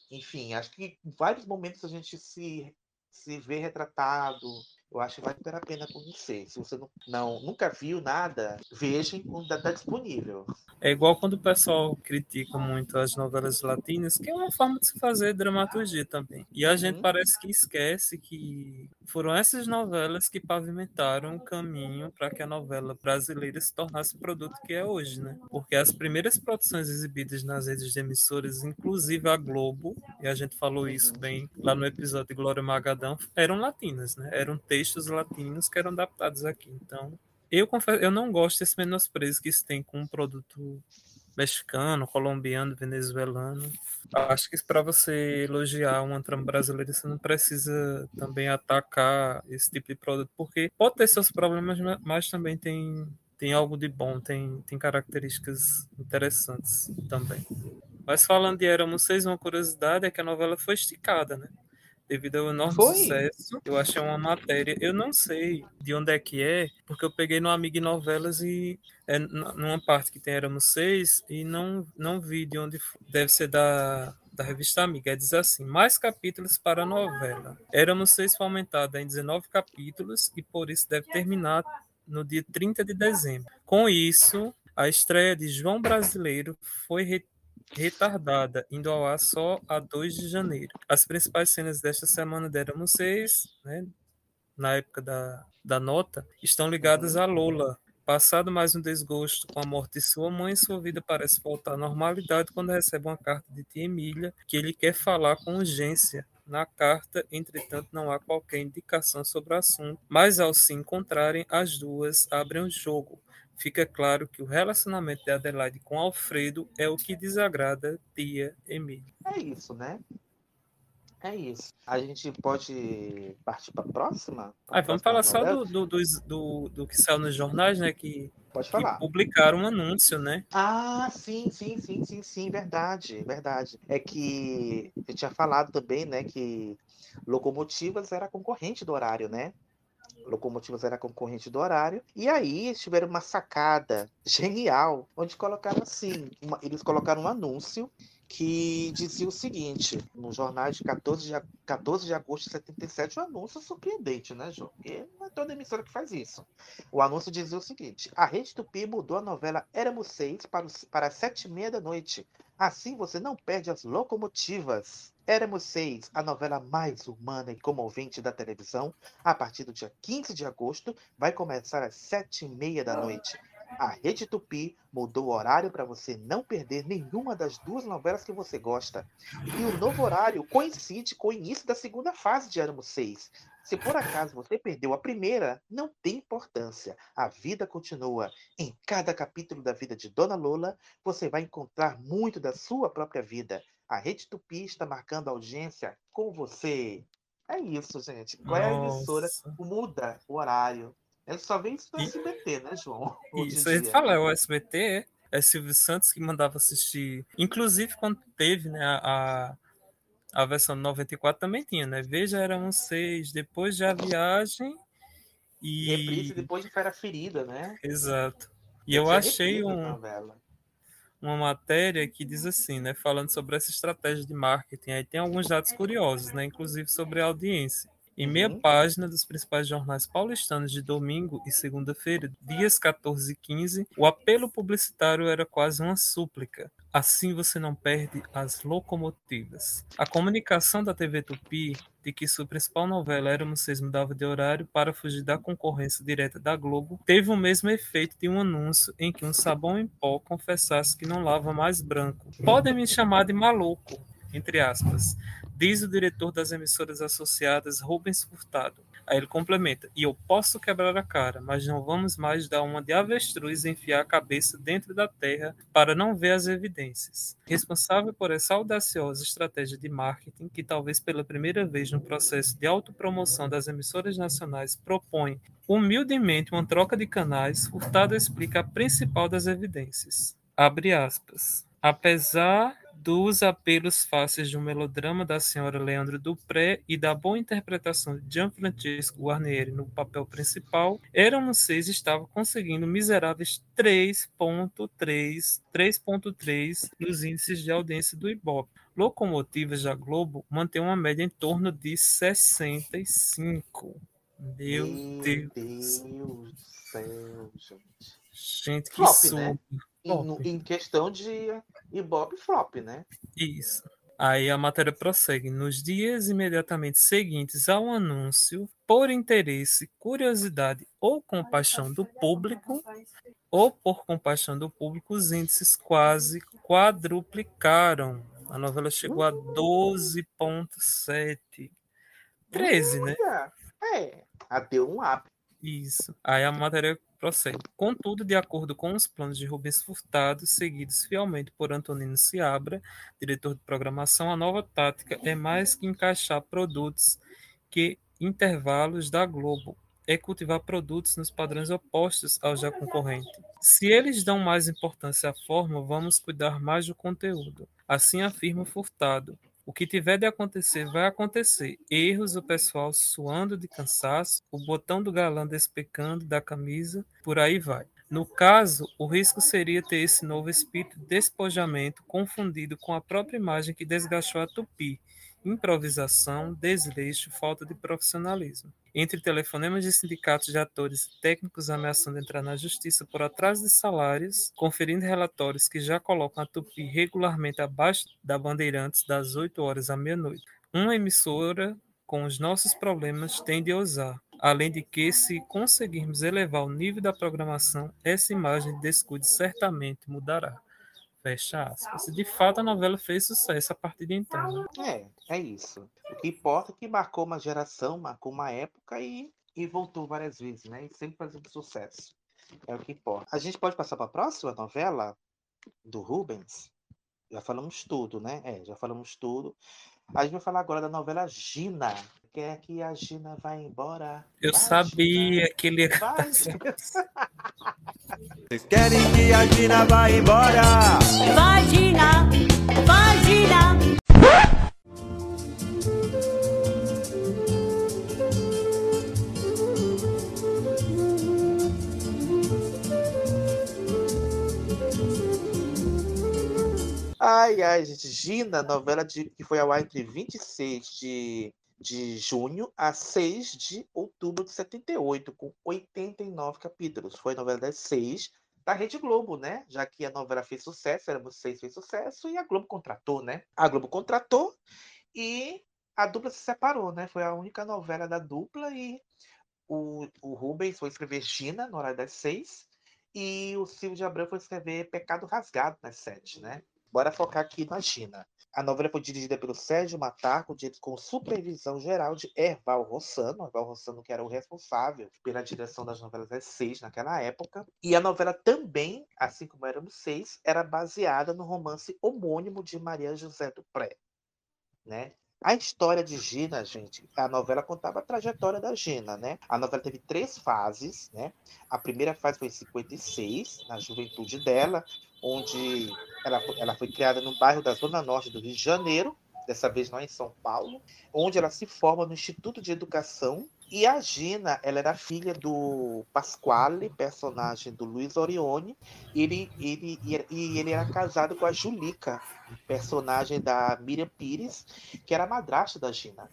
Enfim, acho que em vários momentos a gente se, se vê retratado, Eu acho que vale a pena conhecer. Se você não, não nunca viu nada, vejam quando está disponível. É igual quando o pessoal critica muito as novelas latinas, que é uma forma de se fazer dramaturgia também. E a gente uhum. parece que esquece que foram essas novelas que pavimentaram o caminho para que a novela brasileira se tornasse o produto que é hoje, né? Porque as primeiras produções exibidas nas redes de emissoras, inclusive a Globo, e a gente falou isso bem lá no episódio de Glória Magadão, eram latinas, né? Eram textos latinos que eram adaptados aqui. Então, eu confesso, eu não gosto desse menosprezo que isso tem com um produto mexicano, colombiano, venezuelano. Acho que para você elogiar uma trama brasileira, você não precisa também atacar esse tipo de produto, porque pode ter seus problemas, mas também tem, tem algo de bom, tem, tem características interessantes também. Mas falando de Éramos Seis, uma curiosidade é que a novela foi esticada, né? Devido ao enorme Foi? sucesso. Eu achei uma matéria, eu não sei de onde é que é, porque eu peguei no Amiga Novelas e é numa parte que tem Éramos Seis e não, não vi de onde deve ser da, da revista Amiga. É diz assim: mais capítulos para a novela. Éramos Seis foi aumentada em 19 capítulos e por isso deve terminar no dia 30 de dezembro. Com isso, a estreia de João Brasileiro foi retardada, indo ao ar só a 2 de janeiro. As principais cenas desta semana deram seis, né, na época da, da nota, estão ligadas a Lola. Passado mais um desgosto com a morte de sua mãe, sua vida parece voltar à normalidade quando recebe uma carta de tia Emília que ele quer falar com urgência. Na carta, entretanto, não há qualquer indicação sobre o assunto, mas ao se encontrarem, as duas abrem o jogo fica claro que o relacionamento de Adelaide com Alfredo é o que desagrada tia Emília. É isso, né? É isso. A gente pode partir para a próxima? Ah, vamos falar só do, do, do, do, que saiu nos jornais, né? Que, pode falar. Que publicaram um anúncio, né? Ah, sim, sim, sim, sim, sim, verdade, verdade. É que eu tinha falado também, né, que Locomotivas era concorrente do horário, né? Locomotivas era concorrente do horário. E aí eles tiveram uma sacada genial, onde colocaram assim: uma, eles colocaram um anúncio que dizia o seguinte, no jornal de 14 de, 14 de agosto de 77, um anúncio surpreendente, né, João? Porque não é toda emissora que faz isso. O anúncio dizia o seguinte: a Rede Tupi mudou a novela Éramos Seis para, para as sete e meia da noite. Assim você não perde as locomotivas. Éramos Seis, a novela mais humana e comovente da televisão, a partir do dia 15 de agosto, vai começar às sete e meia da noite. A Rede Tupi mudou o horário para você não perder nenhuma das duas novelas que você gosta. E o novo horário coincide com o início da segunda fase de Éramos Seis. Se por acaso você perdeu a primeira, não tem importância. A vida continua. Em cada capítulo da vida de Dona Lola, você vai encontrar muito da sua própria vida. A Rede Tupi está marcando audiência com você. É isso, gente. Qual é a emissora? Muda o horário. Ele só vem isso do SBT, né, João? Isso, a gente fala, é o SBT, é Silvio Santos que mandava assistir. Inclusive, quando teve né, a, a versão 94 também tinha, né? Veja, eram seis, depois de A Viagem e... Reprise depois de Fera Ferida, né? Exato. E eu, eu achei um, uma matéria que diz assim, né? Falando sobre essa estratégia de marketing. Aí tem alguns dados curiosos, né? Inclusive sobre a audiência. Em meia uhum. página dos principais jornais paulistanos de domingo e segunda-feira, dias 14 e 15, o apelo publicitário era quase uma súplica. Assim você não perde as locomotivas. A comunicação da TV Tupi de que sua principal novela era Vocês Mudava de Horário para fugir da concorrência direta da Globo, teve o mesmo efeito de um anúncio em que um sabão em pó confessasse que não lava mais branco. Podem me chamar de maluco, entre aspas diz o diretor das emissoras associadas, Rubens Furtado. Aí ele complementa: E eu posso quebrar a cara, mas não vamos mais dar uma de avestruz e enfiar a cabeça dentro da terra para não ver as evidências. Responsável por essa audaciosa estratégia de marketing, que talvez pela primeira vez no processo de autopromoção das emissoras nacionais propõe humildemente uma troca de canais, Furtado explica a principal das evidências. Abre aspas. Apesar dos apelos fáceis de um melodrama da senhora Leandro Dupré e da boa interpretação de Gianfrancesco Guarnieri no papel principal, Éramos Seis estava conseguindo miseráveis 3.3 3.3 nos índices de audiência do Ibope. Locomotivas da Globo mantém uma média em torno de 65. Meu, Meu Deus. Deus do céu, gente. Gente, que Flop, né? Em, no- em questão de Ibope flop, né? Isso. Aí a matéria prossegue. Nos dias imediatamente seguintes ao anúncio, por interesse, curiosidade ou compaixão do público, ou por compaixão do público, os índices quase quadruplicaram. A novela chegou a 12,7. 13, né? É, a deu um up. Isso. Aí a matéria prossegue. Contudo, de acordo com os planos de Rubens Furtado, seguidos fielmente por Antonino Seabra, diretor de programação, a nova tática é mais que encaixar produtos que intervalos da Globo, é cultivar produtos nos padrões opostos aos já concorrentes. Se eles dão mais importância à forma, vamos cuidar mais do conteúdo. Assim afirma Furtado. O que tiver de acontecer, vai acontecer. Erros, o pessoal suando de cansaço, o botão do galã despecando da camisa, por aí vai. No caso, o risco seria ter esse novo espírito de despojamento confundido com a própria imagem que desgastou a Tupi. Improvisação, desleixo, falta de profissionalismo. Entre telefonemas de sindicatos de atores e técnicos ameaçando entrar na justiça por atraso de salários, conferindo relatórios que já colocam a Tupi regularmente abaixo da Bandeirantes das 8 horas à meia-noite. Uma emissora com os nossos problemas tem de ousar. Além de que, se conseguirmos elevar o nível da programação, essa imagem de descuido certamente mudará. Fecha aspas. De fato, a novela fez sucesso a partir de então. né? É, é isso. O que importa é que marcou uma geração, marcou uma época e, e voltou várias vezes, né? E sempre fazendo sucesso. É o que importa. A gente pode passar para a próxima novela do Rubens? Já falamos tudo, né? É, já falamos tudo. A gente vai falar agora da novela Gina. Quer que a Gina vai embora? Eu Vai, sabia que ele ia Gina. Vocês querem que a Gina vá embora? Vagina, vagina. Ai, ai, gente. Gina, novela de, que foi ao ar entre 26 de, de junho a 6 de outubro de 78, com 89 capítulos. Foi a novela das seis da Rede Globo, né? Já que a novela fez sucesso, éramos seis fez sucesso, e a Globo contratou, né? A Globo contratou e a dupla se separou, né? Foi a única novela da dupla e o, o Rubens foi escrever Gina, no horário das seis, e o Silvio de Abreu foi escrever Pecado Rasgado nas sete, né? Bora focar aqui na Gina. A novela foi dirigida pelo Sérgio Matarco, com supervisão geral de Erval Rossano. Erval Rossano, que era o responsável pela direção das novelas das seis naquela época. E a novela também, assim como éramos seis, era baseada no romance homônimo de Maria José do Pré. Né? A história de Gina, gente, a novela contava a trajetória da Gina, né? A novela teve três fases, né? A primeira fase foi em 56, na juventude dela, onde ela, ela foi criada no bairro da Zona Norte do Rio de Janeiro, dessa vez não em São Paulo, onde ela se forma no Instituto de Educação. E a Gina, ela era filha do Pasquale, personagem do Luiz Orione, e ele, ele, e ele era casado com a Julica, personagem da Miriam Pires, que era madrasta da Gina.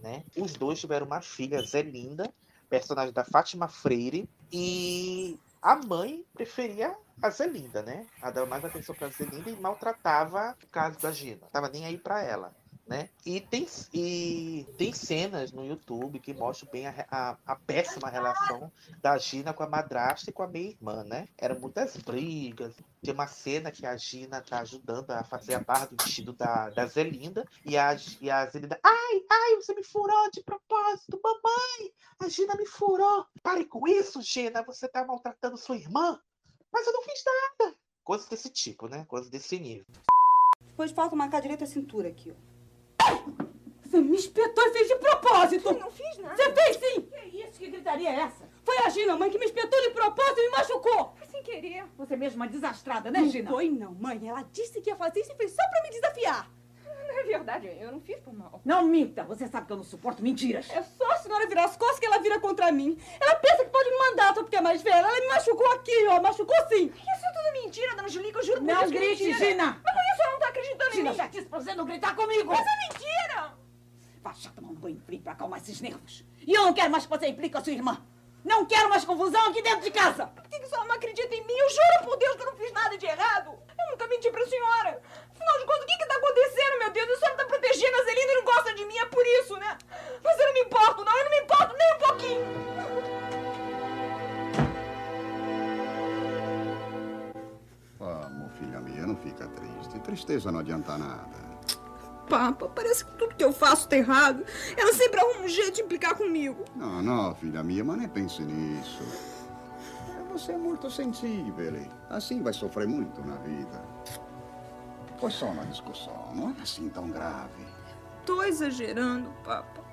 Né? Os dois tiveram uma filha, Zelinda, personagem da Fátima Freire, e a mãe preferia a Zelinda, né? Dava mais atenção para a Zelinda e maltratava o caso da Gina. Tava nem aí para ela. Né? E, tem, e tem cenas no YouTube que mostram bem a, a, a péssima relação da Gina com a madrasta e com a minha irmã, né? Eram muitas brigas. Tem uma cena que a Gina tá ajudando a fazer a barra do vestido da, da Zelinda e a, e a Zelinda, ai, ai, você me furou de propósito, mamãe, a Gina me furou. Pare com isso, Gina, você tá maltratando sua irmã. Mas eu não fiz nada. Coisas desse tipo, né? Coisas desse nível. Depois falta marcar direito a cintura aqui, ó. Você me espetou e fez de propósito. Eu não fiz nada. Você fez sim. Que isso? Que gritaria é essa? Foi a Gina, mãe, que me espetou de propósito e me machucou. Foi sem querer. Você mesma é desastrada, né, Não Gina? foi não, mãe. Ela disse que ia fazer isso e fez só pra me desafiar. É verdade, eu não fiz por mal. Não minta. Você sabe que eu não suporto mentiras. É só a senhora virar as costas que ela vira contra mim. Ela pensa que pode me mandar só porque é mais velha. Ela me machucou aqui, ó. Machucou sim. Isso é tudo mentira, dona Julica, eu juro por Não é grite. Gina. Mas por que a senhora não tá acreditando Gina, em mim? já disse pra você não gritar comigo. Mas é mentira! Vá já tomar um banho Vim pra acalmar esses nervos. E eu não quero mais que você implique com a sua irmã. Não quero mais confusão aqui dentro de casa. Por que a senhora não acredita em mim? Eu juro por Deus que eu não fiz nada de errado. Eu nunca menti pra senhora. Afinal de contas, o que que tá acontecendo, meu Deus? A senhora tá protegendo a Zelina e não gosta de mim, é por isso, né? Mas eu não me importo, não. Eu não me importo nem um pouquinho. Vamos, filha minha, não fica triste. Tristeza não adianta nada. Papa, parece que tudo que eu faço tá errado. Ela sempre arruma um jeito de implicar comigo. Não, não, filha minha, mas nem pense nisso. Você é muito sensível. Assim vai sofrer muito na vida. Foi só uma discussão, não é assim tão grave. Tô exagerando, Papa.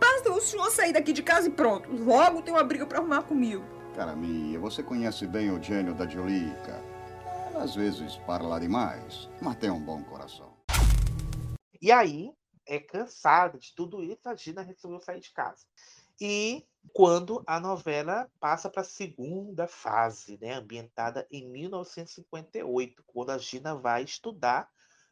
Basta o senhor sair daqui de casa e pronto. Logo tem uma briga pra arrumar comigo. Cara minha, você conhece bem o gênio da Julica. Ela às vezes parla demais, mas tem um bom coração. E aí, é cansada de tudo isso, a Gina resolveu sair de casa. E quando a novela passa para a segunda fase, né, ambientada em 1958, quando a Gina vai estudar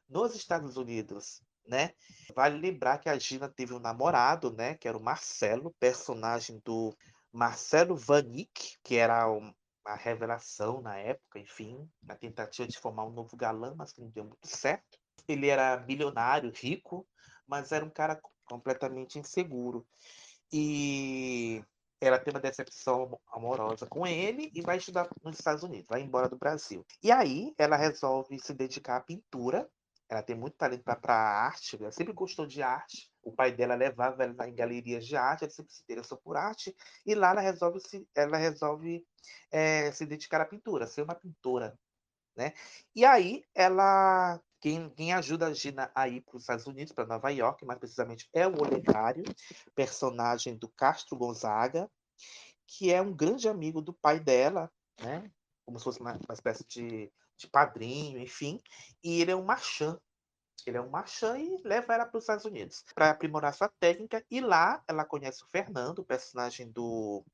nos Estados Unidos, né? Vale lembrar que a Gina teve um namorado, né, que era o Marcelo, personagem do Marcelo Vanik, que era um, uma revelação na época, enfim, na tentativa de formar um novo galã, mas que não deu muito certo. Ele era bilionário, rico, mas era um cara completamente inseguro. E ela tem uma decepção amorosa com ele e vai estudar nos Estados Unidos, vai embora do Brasil. E aí ela resolve se dedicar à pintura. Ela tem muito talento para arte, ela sempre gostou de arte. O pai dela levava ela em galerias de arte, ela sempre se interessou por arte. E lá ela resolve se, ela resolve, é, se dedicar à pintura, ser uma pintora. Né? E aí ela quem, quem, ajuda a Gina a ir para os Estados Unidos, para Nova York, mais precisamente, é o Olegário, personagem do Castro Gonzaga, que é um grande amigo do pai dela, né? como se fosse uma, uma espécie de, de, padrinho, enfim. E ele é um marchand. Ele é um marchand e leva ela para os Estados Unidos para aprimorar sua técnica. E lá ela conhece o Fernando, personagem do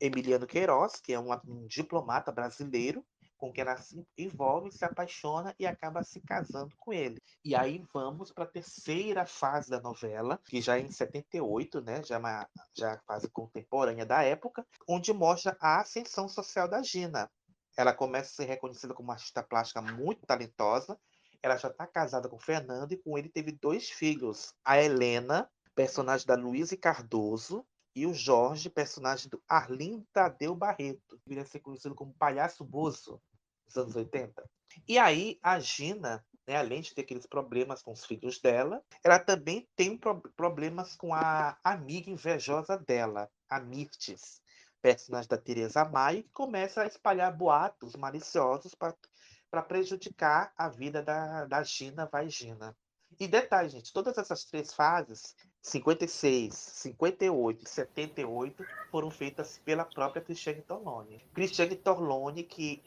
Emiliano Queiroz, que é um, um diplomata brasileiro, com quem ela se envolve, se apaixona e acaba se casando com ele. E aí vamos para a terceira fase da novela, que já é em 78, né? Já é uma já é fase contemporânea da época, onde mostra a ascensão social da Gina. Ela começa a ser reconhecida como uma artista plástica muito talentosa. Ela já está casada com o Fernando e com ele teve dois filhos. A Helena, personagem da Luísa Cardoso, e o Jorge, personagem do Arlindo Tadeu Barreto, que viria a ser conhecido como Palhaço Bozo, dos anos 80. E aí, a Gina, né, além de ter aqueles problemas com os filhos dela, ela também tem pro problemas com a amiga invejosa dela, a Mirtes, personagem da Teresa Maia, que começa a espalhar boatos maliciosos para prejudicar a vida da, da Gina vai Gina. E detalhe, gente, todas essas três fases 56, 58 e 78 foram feitas pela própria Cristiane Torlone. Cristiane Torlone, que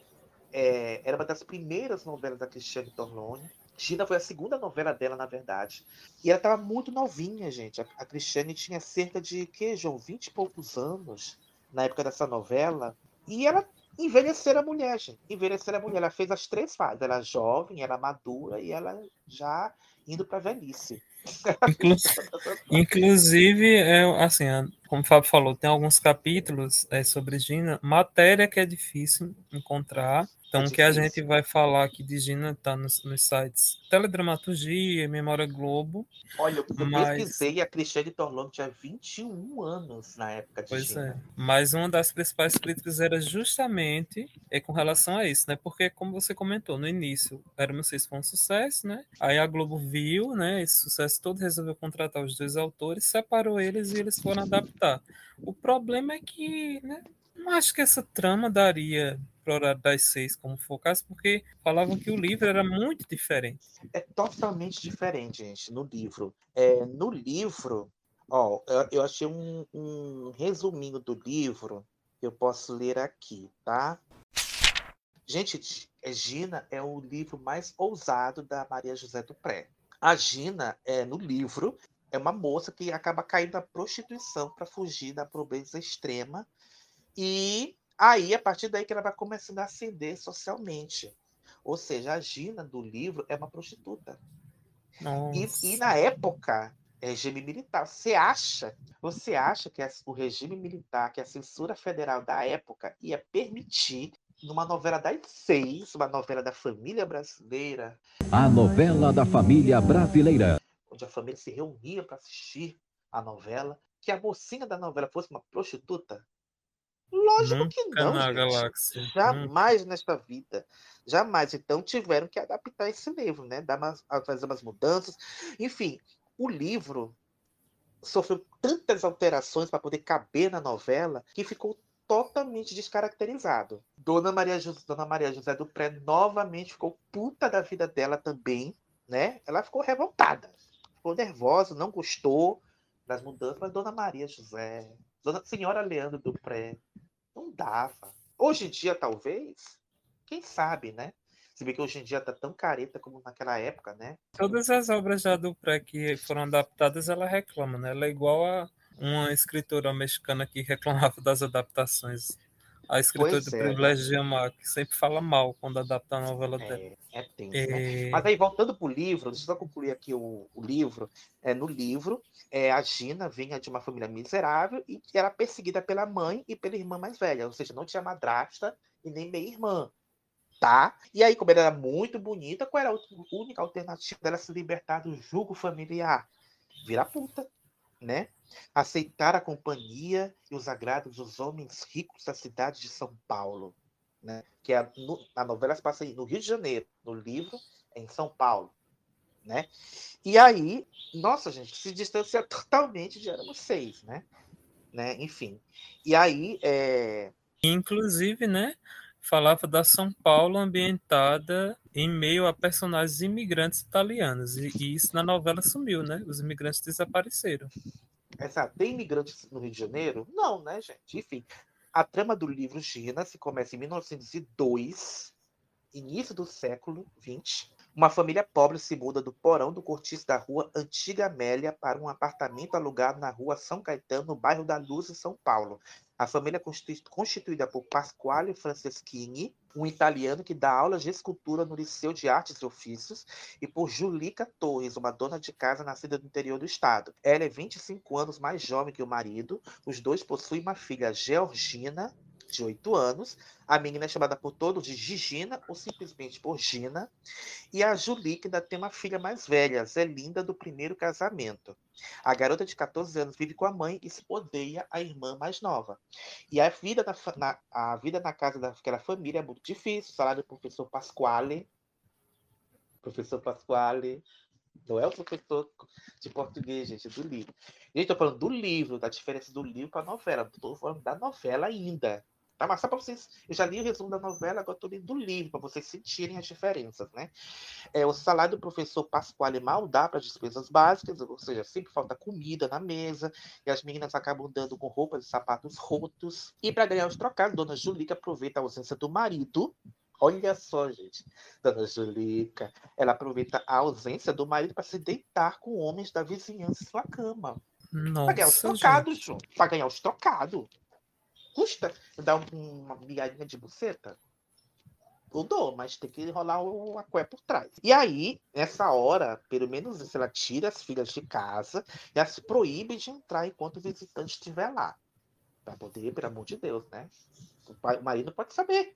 é, era uma das primeiras novelas da Cristiane Torlone. Gina foi a segunda novela dela, na verdade. E ela estava muito novinha, gente. A, a Cristiane tinha cerca de, que, João, 20 e poucos anos na época dessa novela. E ela envelhecer a mulher, gente. Envelhecer a mulher. Ela fez as três fases. Ela é jovem, ela é madura e ela já indo para velhice. Inclu Inclusive, é, assim, como o Fábio falou, tem alguns capítulos é, sobre Gina, matéria que é difícil encontrar, então, o que a gente vai falar aqui de Gina está nos, nos, sites Teledramaturgia, Memória Globo. Olha, eu mas... pesquisei a Cristiane Torlone tinha 21 anos na época de pois Gina. É. Mas uma das principais críticas era justamente é, com relação a isso, né? Porque, como você comentou no início, era não sei se foi um sucesso, né? Aí a Globo viu, né? Esse sucesso todo, resolveu contratar os dois autores, separou eles e eles foram adaptar. O problema é que, né? Não acho que essa trama daria para horário das seis, como caso, porque falavam que o livro era muito diferente. É totalmente diferente, gente, no livro. É, no livro, ó, eu, achei um, um resuminho do livro que eu posso ler aqui, tá? Gente, Gina é o livro mais ousado da Maria José Dupré. A Gina, é, no livro, é uma moça que acaba caindo na prostituição para fugir da pobreza extrema e aí, a partir daí que ela vai começando a ascender socialmente. Ou seja, a Gina do livro é uma prostituta. E, e, na época, regime militar. Você acha, você acha que o regime militar, que a censura federal da época ia permitir numa novela das seis, uma novela da família brasileira. A novela da família brasileira. Onde a família se reunia para assistir a novela. Que a mocinha da novela fosse uma prostituta? Lógico Nunca que não. na gente. galáxia. Jamais nesta vida. Jamais. Então tiveram que adaptar esse livro, né? Dar umas, fazer umas mudanças. Enfim, o livro sofreu tantas alterações para poder caber na novela que ficou totalmente descaracterizado. Dona Maria José, Dona Maria José do Pré novamente ficou puta da vida dela também, né? Ela ficou revoltada, ficou nervosa, não gostou das mudanças, mas Dona Maria José, Dona Senhora Leandro do Pré, não dava. Hoje em dia, talvez, quem sabe, né? Se bem que hoje em dia tá tão careta como naquela época, né? Todas as obras já do Pré que foram adaptadas, ela reclama, né? Ela é igual a uma escritora mexicana que reclamava das adaptações. A escritora Pois do é. Privilégio de Amar, que sempre fala mal quando adapta a novela dela. É, é tenso, né? É, Mas aí, voltando pro livro, deixa eu só concluir aqui o, o livro. É, no livro, é, a Gina vinha de uma família miserável e era perseguida pela mãe e pela irmã mais velha, ou seja, não tinha madrasta e nem meia-irmã. Tá? E aí, como ela era muito bonita, qual era a única alternativa dela se libertar do jugo familiar? Virar puta, né? Aceitar a companhia e os agrados dos homens ricos da cidade de São Paulo, né? Que é, no, a novela se passa no Rio de Janeiro, no livro em São Paulo, né? E aí, nossa, gente, se distancia totalmente de Éramos Seis, né? né? Enfim. E aí, é... Inclusive, né? Falava da São Paulo ambientada em meio a personagens imigrantes italianos. E, e isso na novela sumiu, né? Os imigrantes desapareceram. Exato. Tem imigrantes no Rio de Janeiro? Não, né, gente? Enfim, a trama do livro Gina se começa em 1902, início do século XX. Uma família pobre se muda do porão do cortiço da rua Antiga Amélia para um apartamento alugado na rua São Caetano, no bairro da Luz, em São Paulo. A família constitu- constituída por Pasquale Franceschini, um italiano que dá aulas de escultura no Liceu de Artes e Ofícios, e por Julica Torres, uma dona de casa nascida no interior do estado. Ela é 25 anos mais jovem que o marido. Os dois possuem uma filha, Georgina, de 8 anos. A menina é chamada por todos de Gigina ou simplesmente por Gina. E a Julie, que ainda tem uma filha mais velha, Zelinda, do primeiro casamento. A garota de 14 anos vive com a mãe e se odeia a irmã mais nova. E a vida na, na- a vida na casa daquela família é muito difícil. O salário do professor Pasquale. Professor Pasquale. Não é o professor de português, gente, é do livro. Gente, tô falando do livro, da diferença do livro para a novela. Tô falando da novela ainda. Tá, mas só para vocês. Eu já li o resumo da novela, agora estou lendo do livro, para vocês sentirem as diferenças, né? É, o salário do professor Pasquale mal dá para despesas básicas, ou seja, sempre falta comida na mesa, e as meninas acabam dando com roupas e sapatos rotos. E para ganhar os trocados, Dona Julica aproveita a ausência do marido. Olha só, gente, Dona Julica, ela aproveita a ausência do marido para se deitar com homens da vizinhança em sua cama. Para ganhar os trocados. João. Para ganhar os trocados. Custa dar um- uma migalhinha de buceta? Eu dou, mas tem que rolar o- a cué por trás. E aí, nessa hora, pelo menos isso, ela tira as filhas de casa e se proíbe de entrar enquanto o visitante estiver lá. Pra poder, pelo amor de Deus, né? O, pai, o marido pode saber.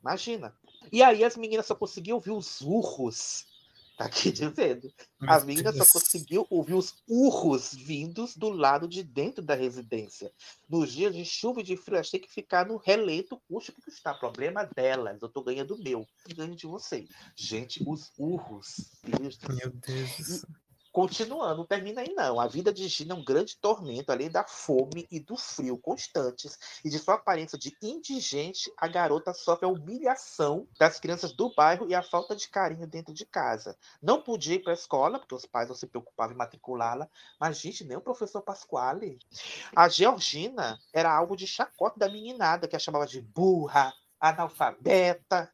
Imagina. E aí as meninas só conseguiam ouvir os urros. Tá aqui dizendo. As Meu meninas só Deus. conseguiam ouvir os urros vindos do lado de dentro da residência. Nos dias de chuva e de frio, têm que ficar no relento, custe o que está. Problema delas. Eu tô ganhando meu. Eu ganho de vocês. Gente, os urros. Deus Meu. Deus do céu. Continuando, não termina aí não. A vida de Gina é um grande tormento, além da fome e do frio constantes, e de sua aparência de indigente, a garota sofre a humilhação das crianças do bairro e a falta de carinho dentro de casa. Não podia ir para a escola, porque os pais não se preocupavam em matriculá-la, mas, gente, nem o professor Pasquale. A Georgina era algo de chacota da meninada, que a chamava de burra, analfabeta,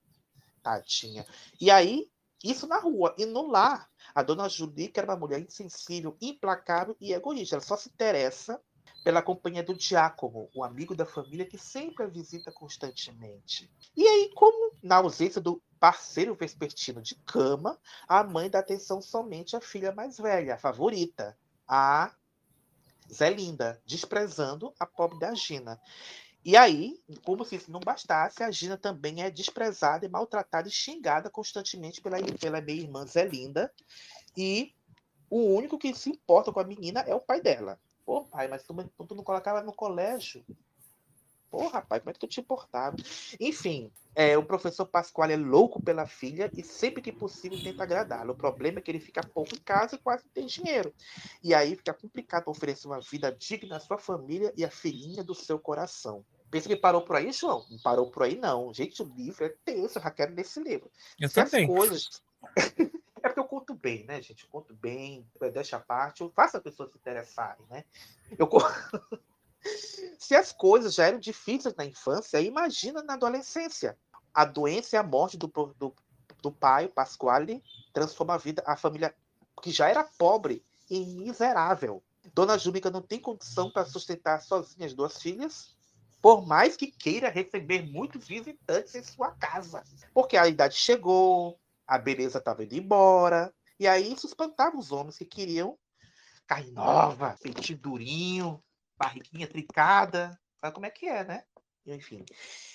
tadinha. E aí, isso na rua. E no lar, a dona Julie, que era uma mulher insensível, implacável e egoísta. Ela só se interessa pela companhia do Giacomo, o amigo da família que sempre a visita constantemente. E aí, como na ausência do parceiro vespertino de cama, a mãe dá atenção somente à filha mais velha, a favorita, a Zelinda, desprezando a pobre da Gina. E aí, como se isso não bastasse, a Gina também é desprezada e maltratada e xingada constantemente pela, pela minha irmã Zelinda. E o único que se importa com a menina é o pai dela. Pô, pai, mas tu, tu não colocava no colégio? Pô, rapaz, como é que tu te importava? Enfim, é, o professor Pascoal é louco pela filha e sempre que possível tenta agradá-la. O problema é que ele fica pouco em casa e quase não tem dinheiro. E aí fica complicado oferecer uma vida digna à sua família e à filhinha do seu coração. Pensa que parou por aí, João? Não parou por aí, não. Gente, o livro é tenso, eu já quero nesse livro. Eu Se também. As coisas... é porque eu conto bem, né, gente? Eu conto bem, deixa a parte, eu faço as pessoas se interessarem, né? Eu Se as coisas já eram difíceis na infância, imagina na adolescência. A doença e a morte do, do, do pai, Pasquale, transforma a vida, a família que já era pobre, em miserável. Dona Júlica não tem condição para sustentar sozinha as duas filhas, por mais que queira receber muitos visitantes em sua casa. Porque a idade chegou, a beleza estava indo embora, e aí isso espantava os homens que queriam carne nova, peitinho durinho, barriguinha tricada. Sabe como é que é, né? Enfim.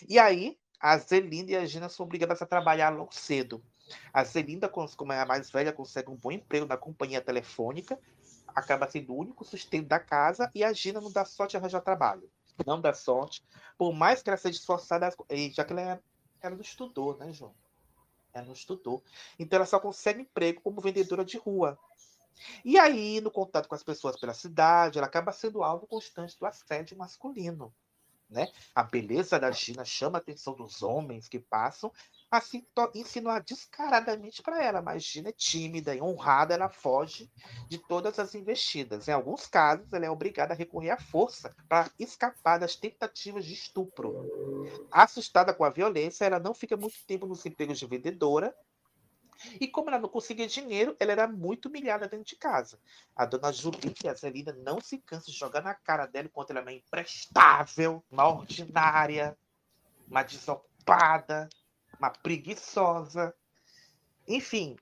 E aí, a Zelinda e a Gina são obrigadas a trabalhar logo cedo. A Zelinda, como é a mais velha, consegue um bom emprego na companhia telefônica, acaba sendo o único sustento da casa, e a Gina não dá sorte de arranjar trabalho. Não dá sorte. Por mais que ela seja esforçada, já que ela, é, ela não estudou, né, João? Ela não estudou. Então ela só consegue emprego como vendedora de rua. E aí, no contato com as pessoas pela cidade, ela acaba sendo alvo constante do assédio masculino. Né? A beleza da Gina chama a atenção dos homens que passam a se insinuar descaradamente para ela, mas Gina é tímida e honrada, ela foge de todas as investidas. Em alguns casos, ela é obrigada a recorrer à força para escapar das tentativas de estupro. Assustada com a violência, ela não fica muito tempo nos empregos de vendedora e como ela não conseguia dinheiro, ela era muito humilhada dentro de casa. A dona Julita, a Zelina, não se cansa de jogar na cara dela enquanto ela é uma imprestável, uma ordinária, uma desocupada, uma preguiçosa. Enfim,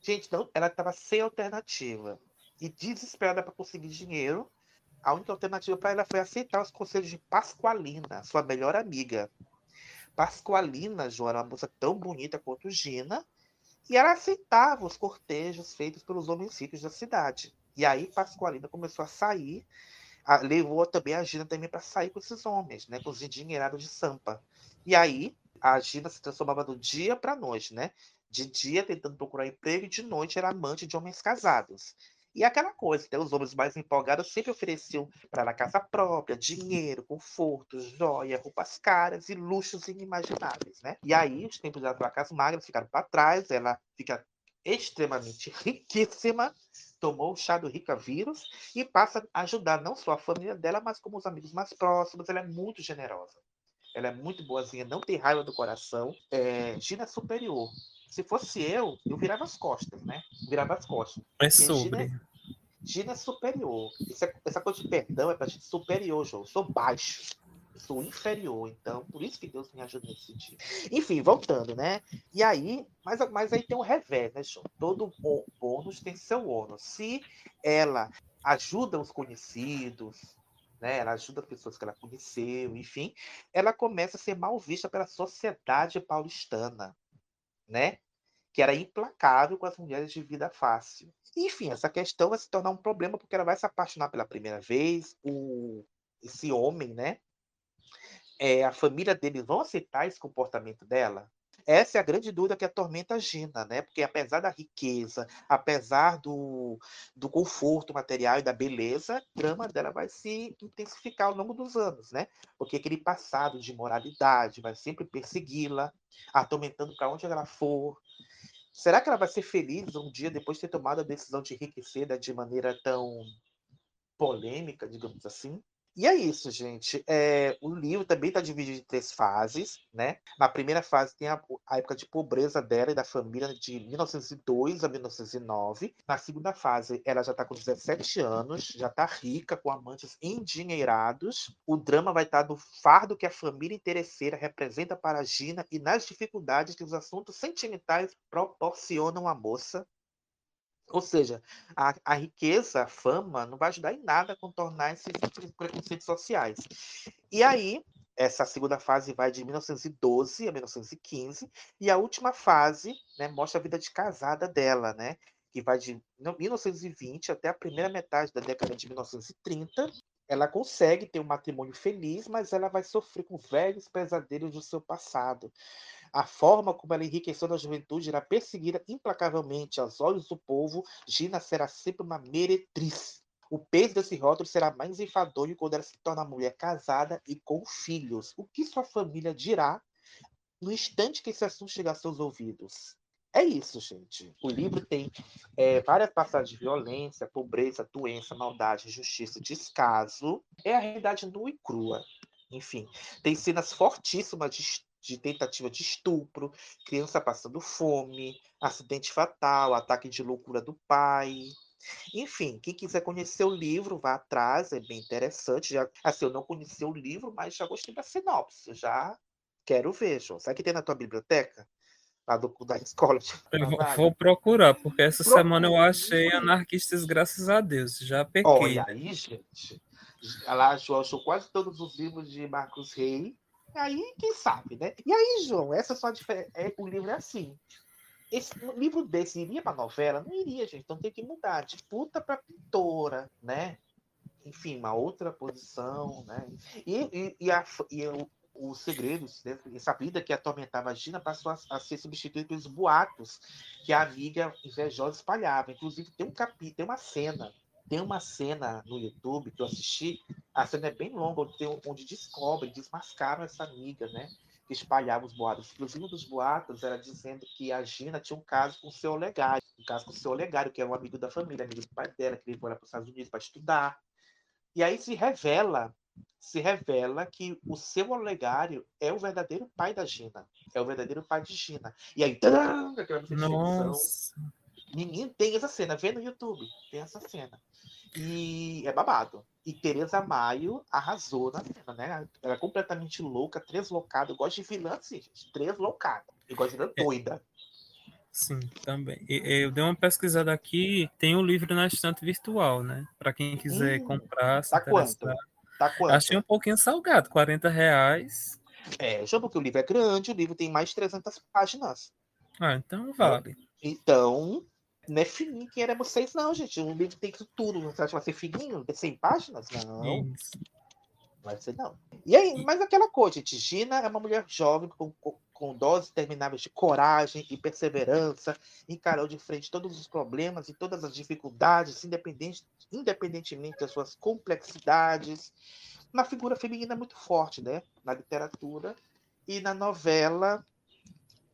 gente, não, ela estava sem alternativa. E desesperada para conseguir dinheiro, a única alternativa para ela foi aceitar os conselhos de Pasqualina, sua melhor amiga. Pasqualina, era uma moça tão bonita quanto Gina, e ela aceitava os cortejos feitos pelos homens ricos da cidade. E aí Pascoalina começou a sair, a, levou também a Gina também para sair com esses homens, né, com os endinheirados de Sampa. E aí a Gina se transformava do dia para a noite, né? De dia tentando procurar emprego e de noite era amante de homens casados. E aquela coisa, né? os homens mais empolgados sempre ofereciam para ela casa própria, dinheiro, conforto, joia, roupas caras e luxos inimagináveis, né? E aí os tempos das vacas magras ficaram para trás, ela fica extremamente riquíssima, tomou o chá do Rica Vírus e passa a ajudar não só a família dela, mas como os amigos mais próximos. Ela é muito generosa. Ela é muito boazinha, não tem raiva do coração. É, Gina é superior. Se fosse eu, eu virava as costas, né? Virava as costas. É sobre. Gina, Gina é superior. É- essa coisa de perdão é pra gente superior, João. Eu sou baixo. Eu sou inferior. Então, por isso que Deus me ajuda nesse sentido. Enfim, voltando, né? E aí, mas, mas aí tem um revés, né, João? Todo bô- bônus tem seu ônus. Se ela ajuda os conhecidos, né? Ela ajuda as pessoas que ela conheceu, enfim, ela começa a ser mal vista pela sociedade paulistana, né? Que era implacável com as mulheres de vida fácil. Enfim, essa questão vai se tornar um problema porque ela vai se apaixonar pela primeira vez, o, esse homem, né? É, a família deles vão aceitar esse comportamento dela? Essa é a grande dúvida que atormenta a Gina, né? Porque apesar da riqueza, apesar do, do conforto material e da beleza, a drama dela vai se intensificar ao longo dos anos, né? Porque aquele passado de moralidade vai sempre persegui-la, atormentando para onde ela for. Será que ela vai ser feliz um dia depois de ter tomado a decisão de enriquecer né, de maneira tão polêmica, digamos assim? E é isso, gente. É, o livro também está dividido em três fases, né? Na primeira fase tem a, a época de pobreza dela e da família de 1902 a 1909. Na segunda fase, ela já está com 17 anos, já está rica, com amantes endinheirados. O drama vai estar no fardo que a família interesseira representa para a Gina e nas dificuldades que os assuntos sentimentais proporcionam à moça. Ou seja, a, a riqueza, a fama, não vai ajudar em nada a contornar esses preconceitos sociais. E aí, essa segunda fase vai de 1912 a 1915, e a última fase né, mostra a vida de casada dela, né? Que vai de 1920 até a primeira metade da década de 1930. Ela consegue ter um matrimônio feliz, mas ela vai sofrer com velhos pesadelos do seu passado. A forma como ela enriqueceu na juventude era perseguida implacavelmente aos olhos do povo. Gina será sempre uma meretriz. O peso desse rótulo será mais enfadonho quando ela se torna mulher casada e com filhos. O que sua família dirá no instante que esse assunto chegar aos seus ouvidos? É isso, gente. O livro tem é, várias passagens de violência, pobreza, doença, maldade, injustiça, descaso. É a realidade nua e crua. Enfim, tem cenas fortíssimas de de tentativa de estupro, criança passando fome, acidente fatal, ataque de loucura do pai. Enfim, quem quiser conhecer o livro, vá atrás, é bem interessante. Já, assim, eu não conheci o livro, mas já gostei da sinopse, já quero ver, João. Sabe que tem na tua biblioteca? Lá do, da escola. Eu vou procurar, porque essa Procura. semana eu achei anarquistas, graças a Deus. Já peguei. Olha aí, gente. Ela achou, achou quase todos os livros de Marcos Rey Aí, quem sabe, né? E aí, João, essa só diferença. É, o livro é assim. Esse um livro desse iria para novela? Não iria, gente. Então tem que mudar de puta para pintora, né? Enfim, uma outra posição, né? E, e, e, a, e o, os segredos, né? essa vida que atormentava a Gina passou a, a, ser substituído pelos boatos que a amiga invejosa espalhava. Inclusive, tem um capítulo, tem uma cena tem uma cena no YouTube que eu assisti, a cena é bem longa, onde, tem, onde descobrem, desmascaram essa amiga, né? Que espalhava os boatos. Inclusive, um dos boatos era dizendo que a Gina tinha um caso com o seu Olegário, um caso com o seu Olegário, que é um amigo da família, amigo do pai dela, que levou ela para os Estados Unidos para estudar. E aí se revela, se revela que o seu Olegário é o verdadeiro pai da Gina, é o verdadeiro pai de Gina. E aí, tadã, aquela Nossa. Menino, tem essa cena, vê no YouTube, tem essa cena. E é babado. E Tereza Maio arrasou na cena, né? Ela é completamente louca, treslocada. Eu gosto de vilã assim, gente. Treslocada. Eu gosto de vilã é. doida. Sim, também. Eu dei uma pesquisada aqui, tem o um livro na estante virtual, né? Para quem quiser hum, comprar. Tá quanto? Tá quanto? Achei um pouquinho salgado, 40 reais. É, já porque o livro é grande, o livro tem mais de 300 páginas. Ah, então vale. Então, não é fininho quem era vocês, não, gente. Um livro tem tudo. Você acha que vai ser fininho? Tem 100 páginas? Não. Isso. Vai ser não. E aí, mas aquela coisa, gente. Gina é uma mulher jovem com, com, com doses termináveis de coragem e perseverança, encarou de frente todos os problemas e todas as dificuldades, independente, independentemente das suas complexidades. Uma figura feminina muito forte, né? Na literatura e na novela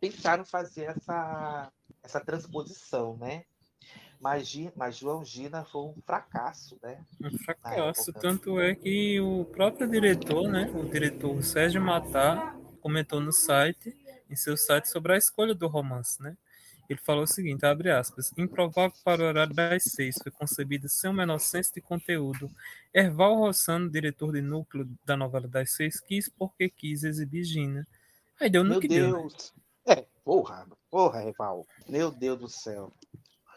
tentaram fazer essa essa transposição, né? Mas, mas João Gina foi um fracasso, né? Um fracasso, tanto é que o próprio diretor, né? O diretor Sérgio Matar comentou no site, em seu site, sobre a escolha do romance, né? Ele falou o seguinte, abre aspas, improvável para o horário das seis, foi concebida sem o menor senso de conteúdo. Erval Rossano, diretor de núcleo da novela das seis, quis porque quis exibir Gina. Aí deu no Meu que Deus. deu. Né? É, porra, porra, Reval. Meu Deus do céu.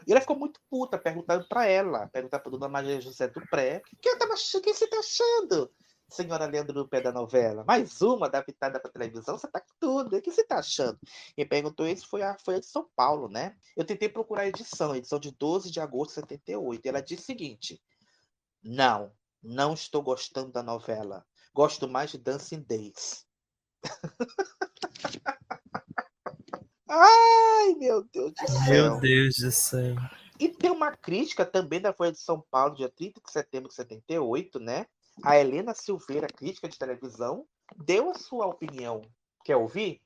E ela ficou muito puta, perguntando pra ela, perguntar pra dona Maria José do Pré, o que, tava, o que você tá achando, senhora Leandro do Pé da novela? Mais uma adaptada pra televisão, você tá com tudo, o que você tá achando? Quem perguntou isso foi a Folha de São Paulo, né? Eu tentei procurar a edição, a edição de 12 de agosto de 78, e ela disse o seguinte, não, não estou gostando da novela, gosto mais de Dancing Days. Ai, meu Deus do céu. Meu Deus do céu. E tem uma crítica também da Folha de São Paulo, dia 30 de setembro de 78, né? A Helena Silveira, crítica de televisão, deu a sua opinião. Quer ouvir?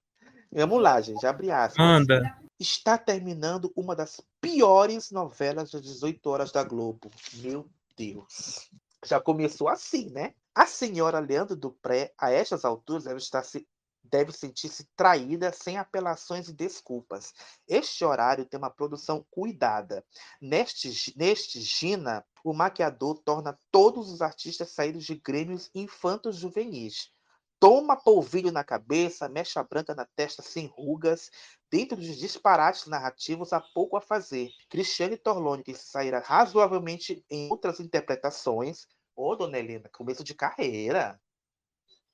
Vamos lá, gente, abre aspas. Manda. Está terminando uma das piores novelas das 18 horas da Globo. Meu Deus. Já começou assim, né? A senhora Leandro Dupré, a estas alturas, ela está se deve sentir-se traída sem apelações e desculpas. Este horário tem uma produção cuidada. Neste, neste Gina, o maquiador torna todos os artistas saídos de grêmios infantos juvenis. toma polvilho na cabeça, mecha branca na testa sem rugas, dentro dos disparates narrativos há pouco a fazer. Cristiane Torloni, que sairá razoavelmente em outras interpretações. Ô, dona Helena, começo de carreira.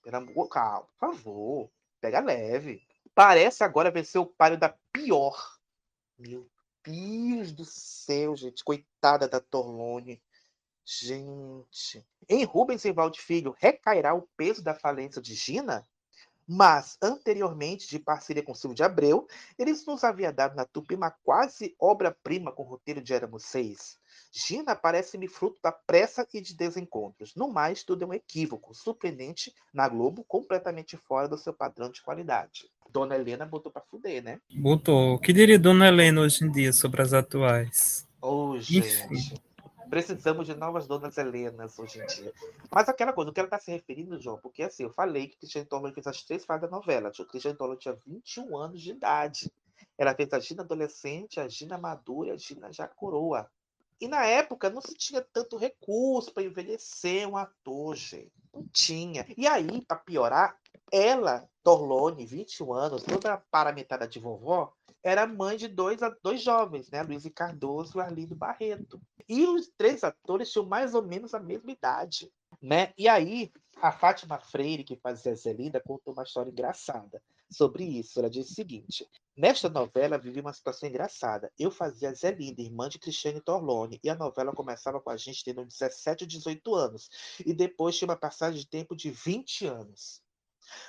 Pelo amor, calma, por favor, pega leve. Parece agora vencer o páreo da pior. Meu Deus do céu, gente. Coitada da Torlone. Gente. Em Rubens Evaldo Filho, recairá o peso da falência de Gina? Mas, anteriormente, de parceria com Silvio de Abreu, eles nos havia dado na Tupi uma quase obra-prima com o roteiro de Éramos Seis. Gina parece-me fruto da pressa e de desencontros. No mais, tudo é um equívoco, surpreendente na Globo, completamente fora do seu padrão de qualidade. Dona Helena botou pra fuder, né? Botou. O que diria Dona Helena hoje em dia sobre as atuais? Ô, oh, gente. Precisamos de novas donas Helenas hoje em dia. Mas aquela coisa, o que ela está se referindo, João, porque assim, eu falei que Cristiane Torlone fez as três fases da novela. Cristiane Torlone tinha 21 anos de idade. Ela fez a Gina adolescente, a Gina madura e a Gina já coroa. E na época não se tinha tanto recurso para envelhecer um ator, gente. Não tinha. E aí, para piorar, ela, Torlone, 21 anos, toda paramentada de vovó, era mãe de dois, dois jovens, né? Luiz Cardoso e Arlindo Barreto. E os três atores tinham mais ou menos a mesma idade. Né? E aí, a Fátima Freire, que fazia Zelinda, contou uma história engraçada sobre isso. Ela disse o seguinte: Nesta novela vivi uma situação engraçada. Eu fazia Zelinda, irmã de Cristiane Torlone, e a novela começava com a gente tendo 17 ou 18 anos, e depois tinha uma passagem de tempo de 20 anos.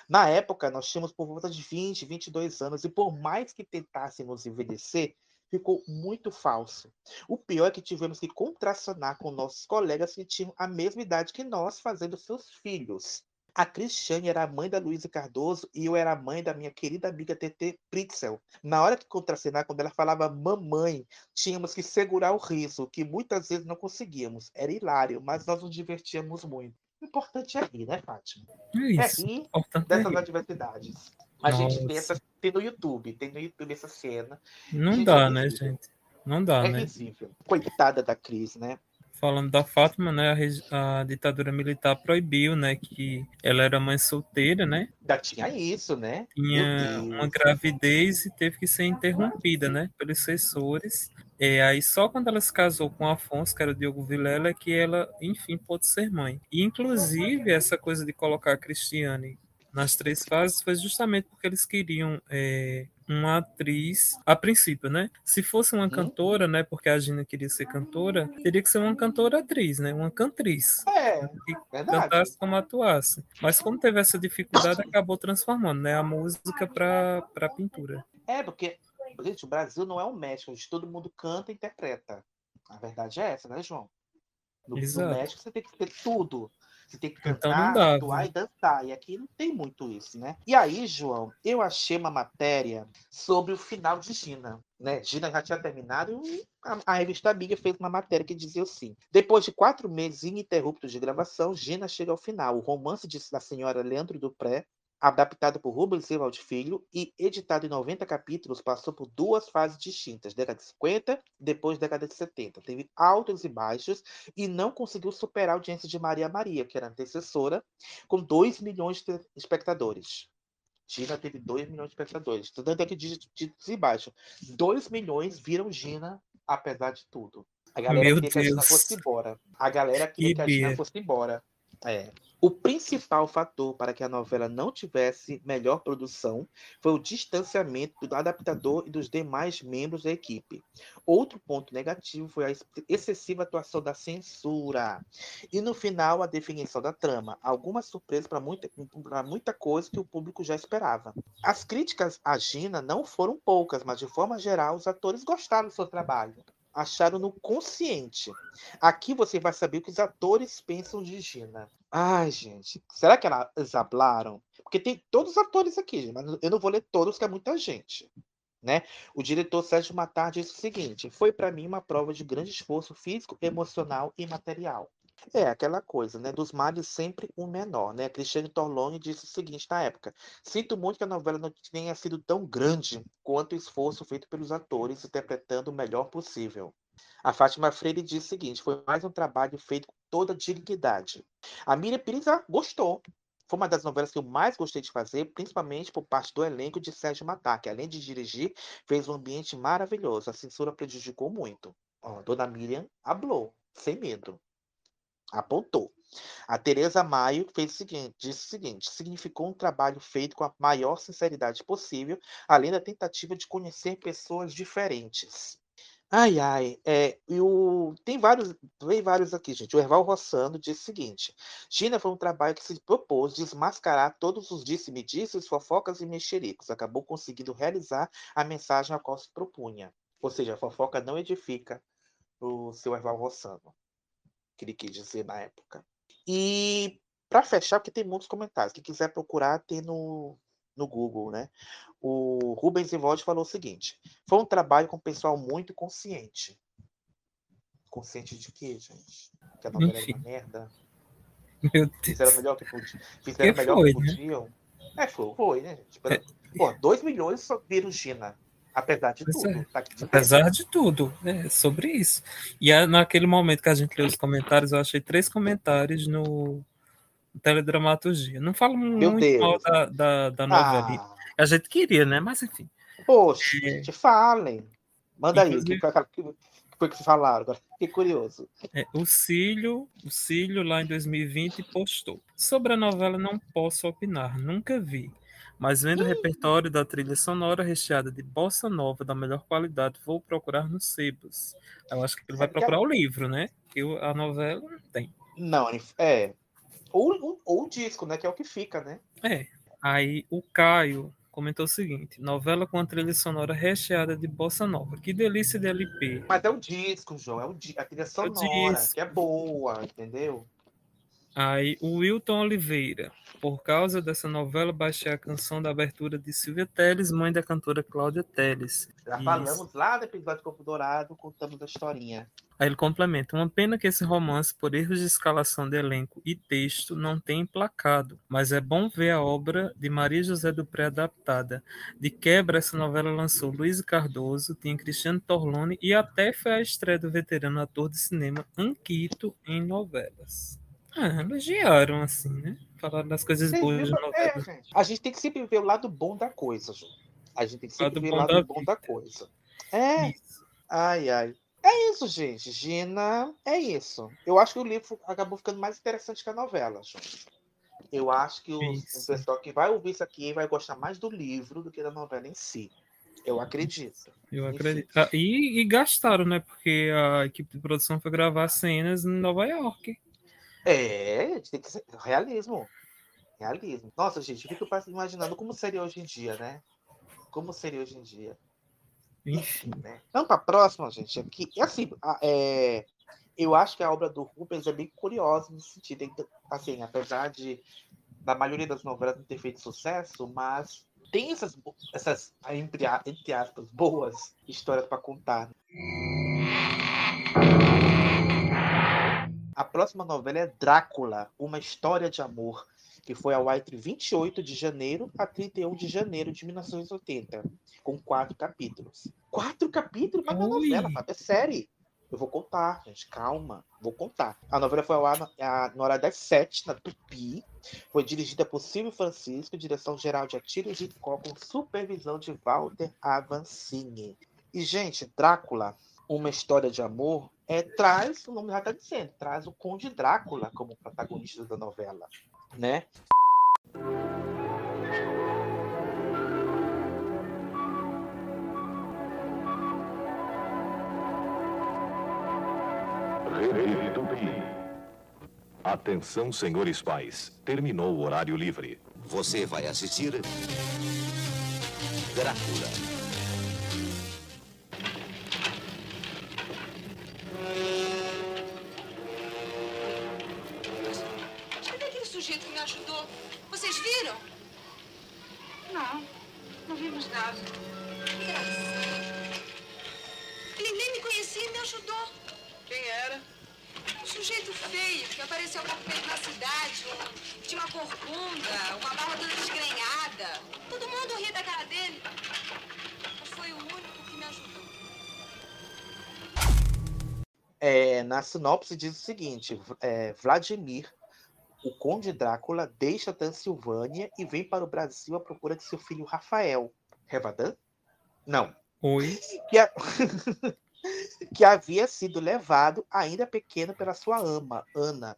Na época, nós tínhamos por volta de 20, 22 anos, e por mais que tentássemos envelhecer, ficou muito falso. O pior é que tivemos que contracionar com nossos colegas que tinham a mesma idade que nós, fazendo seus filhos. A Cristiane era a mãe da Luísa Cardoso e eu era a mãe da minha querida amiga TT Pritzel. Na hora de contracenar, quando ela falava mamãe, tínhamos que segurar o riso, que muitas vezes não conseguíamos. Era hilário, mas nós nos divertíamos muito. O importante é rir, né, Fátima? É isso. É rir importante dessas é adversidades. A Nossa. gente essa, tem no YouTube, tem no YouTube essa cena. Não dá, é né, gente? Não dá, É né? Coitada da Cris, né? Falando da Fátima, né, a, a ditadura militar proibiu, né, que ela era mãe solteira, né? Já tinha isso, né? Tinha uma gravidez e teve que ser interrompida, né, pelos censores. É, aí só quando ela se casou com Afonso, que era o Diogo Vilela, é que ela, enfim, pôde ser mãe. E, inclusive, essa coisa de colocar a Cristiane nas três fases foi justamente porque eles queriam é, uma atriz, a princípio, né? Se fosse uma cantora, né? Porque a Gina queria ser cantora, teria que ser uma cantora-atriz, né? Uma cantriz. É, que verdade. cantasse como atuasse. Mas como teve essa dificuldade, acabou transformando, né? A música para para pintura. É, porque, gente, o Brasil não é um México onde todo mundo canta e interpreta. A verdade é essa, né, João? No, no. México você tem que ter tudo. Você tem que Então cantar, não dá, atuar viu? e dançar. E aqui não tem muito isso, né? E aí, João, eu achei uma matéria sobre o final de Gina. Né? Gina já tinha terminado e a, a revista Amiga fez uma matéria que dizia assim: Depois de quatro meses ininterruptos de gravação, Gina chega ao final. O romance de, da senhora Leandro Dupré adaptado por Rubens Evald Filho e editado em 90 capítulos, passou por duas fases distintas, década de 50 e depois década de 70. Teve altos e baixos e não conseguiu superar a audiência de Maria Maria, que era a antecessora, com 2 milhões de espectadores. Gina teve 2 milhões de espectadores. Tanto é que de, de, de baixo. 2 milhões viram Gina, apesar de tudo. A galera Meu queria que a Gina Deus. fosse embora. A galera queria Que que a Gina fosse embora. É. O principal fator para que a novela não tivesse melhor produção foi o distanciamento do adaptador e dos demais membros da equipe. Outro ponto negativo foi a ex- excessiva atuação da censura. E no final, a definição da trama. Algumas surpresas para muita, muita coisa que o público já esperava. As críticas à Gina não foram poucas, mas de forma geral, os atores gostaram do seu trabalho. Acharam-no consciente. Aqui você vai saber o que os atores pensam de Gina. Ai, gente, será que ela- eles hablaram? Porque tem todos os atores aqui, mas eu não vou ler todos, que é muita gente. Né? O diretor Sérgio Matar disse o seguinte: foi para mim uma prova de grande esforço físico, emocional e material. É aquela coisa, né? Dos males sempre o menor, né? Cristiane Torlone disse o seguinte na época: Sinto muito que a novela não tenha sido tão grande quanto o esforço feito pelos atores interpretando o melhor possível. A Fátima Freire disse o seguinte: foi mais um trabalho feito com toda dignidade. A Miriam Pires gostou. foi uma das novelas que eu mais gostei de fazer, principalmente por parte do elenco de Sérgio Matar, que além de dirigir, fez um ambiente maravilhoso. A censura prejudicou muito. Ó, Dona Miriam hablou, sem medo. Apontou. A Teresa Maio fez o seguinte, disse o seguinte: significou um trabalho feito com a maior sinceridade possível, além da tentativa de conhecer pessoas diferentes. Ai, ai, é, e o, tem vários, tem vários aqui, gente. O Erval Rossano diz o seguinte: Gina foi um trabalho que se propôs desmascarar todos os disse-me-disses, fofocas e mexericos. Acabou conseguindo realizar a mensagem a qual se propunha. Ou seja, a fofoca não edifica o seu Erval Rossano, que ele quis dizer na época. E para fechar, porque tem muitos comentários, quem quiser procurar, tem no, no Google, né? O Rubens Evaldi falou o seguinte: foi um trabalho com o pessoal muito consciente. Consciente de quê, gente? Que a novela Enfim. era uma merda. Meu Deus. Fizeram melhor que podiam. Fizeram melhor foi, que né? podiam. É, foi, foi, né? Tipo, Pô, 2 milhões só viram Gina. Apesar de Pois tudo. é. Tá de Apesar de tudo, é sobre isso. E naquele momento que a gente leu os comentários, eu achei três comentários no Teledramaturgia. Não falo muito Deus. mal da, da, da novela. Ah. A gente queria, né? Mas enfim. Poxa, É. gente, falem. Manda aí, o que, Inclusive- foi- que foi que vocês falaram? Agora fiquei curioso. É, o Cílio, o Cílio lá em 2020 postou. Sobre a novela não posso opinar, nunca vi. Mas vendo o repertório da trilha sonora recheada de bossa nova da melhor qualidade, vou procurar nos sebos. Eu acho que ele vai que procurar o livro, né? Que a novela não tem. Não, é. Ou, ou, o disco, né? Que é o que fica, né? É. Aí o Caio comentou o seguinte: novela com a trilha sonora recheada de bossa nova. Que delícia de LP. Mas é o disco, João. É o di- a trilha sonora, disco. que é boa, entendeu? Aí o Wilton Oliveira. Por causa dessa novela, baixei a canção da abertura de Silvia Teles, mãe da cantora Cláudia Teles. Já falamos lá no episódio Corpo Dourado, contamos a historinha. Aí ele complementa: Uma pena que esse romance, por erros de escalação de elenco e texto, não tenha emplacado, mas é bom ver a obra de Maria José do Pré adaptada. De quebra, essa novela lançou Luiz Cardoso, tinha Cristiano Torlone e até foi a estreia do veterano ator de cinema Anquito em novelas. Ah, elogiaram assim, né? Falaram das coisas Vocês boas da? É, novela. gente. A gente tem que sempre ver o lado bom da coisa, João. A gente tem que sempre Lado ver o lado bom da coisa. É. Ai, ai. É isso, gente. Gina, é isso. Eu acho que o livro acabou ficando mais interessante que a novela, João. Eu acho que o, o pessoal que vai ouvir isso aqui vai gostar mais do livro do que da novela em si. Eu acredito. Eu acredito. Ah, e, e gastaram, né? Porque a equipe de produção foi gravar cenas em Nova York. É, gente tem que ser realismo. Realismo. Nossa, gente, eu fico imaginando como seria hoje em dia, né? Como seria hoje em dia. Enfim. né? Vamos para a próxima, gente. Aqui, assim, a- é, eu acho que a obra do Rubens é bem curiosa no sentido, assim, apesar de da maioria das novelas não ter feito sucesso, mas tem essas, essas entre, entre aspas, boas histórias para contar. A próxima novela é Drácula, uma história de amor, que foi ao ar entre 28 de janeiro a 31 de janeiro de 1980, com quatro capítulos. Quatro capítulos? Mas não é novela, sabe? É série. Eu vou contar, gente, calma, vou contar. A novela foi ao ar na, a- na hora das sete, na Tupi. Foi dirigida por Silvio Francisco, direção geral de Atílio Gicó, com supervisão de Walter Avancini. E, gente, Drácula, uma história de amor, é, traz, o nome já está dizendo, traz o Conde Drácula como protagonista da novela, né? Rede Tupi. Atenção, senhores pais. Terminou o horário livre. Você vai assistir Drácula. Vocês viram? Não, não vimos nada. Engraçado. Ele nem me conhecia e me ajudou. Quem era? Um sujeito feio que apareceu há pouco tempo na cidade. Um, tinha uma corcunda, uma barba toda desgrenhada. Todo mundo ria da cara dele. Mas foi o único que me ajudou. É, na sinopse diz o seguinte: é, Vladimir, o Conde Drácula deixa a Transilvânia e vem para o Brasil à procura de seu filho Rafael. Revadan? Não. Oi. Que, a- que havia sido levado ainda pequeno pela sua ama, Ana.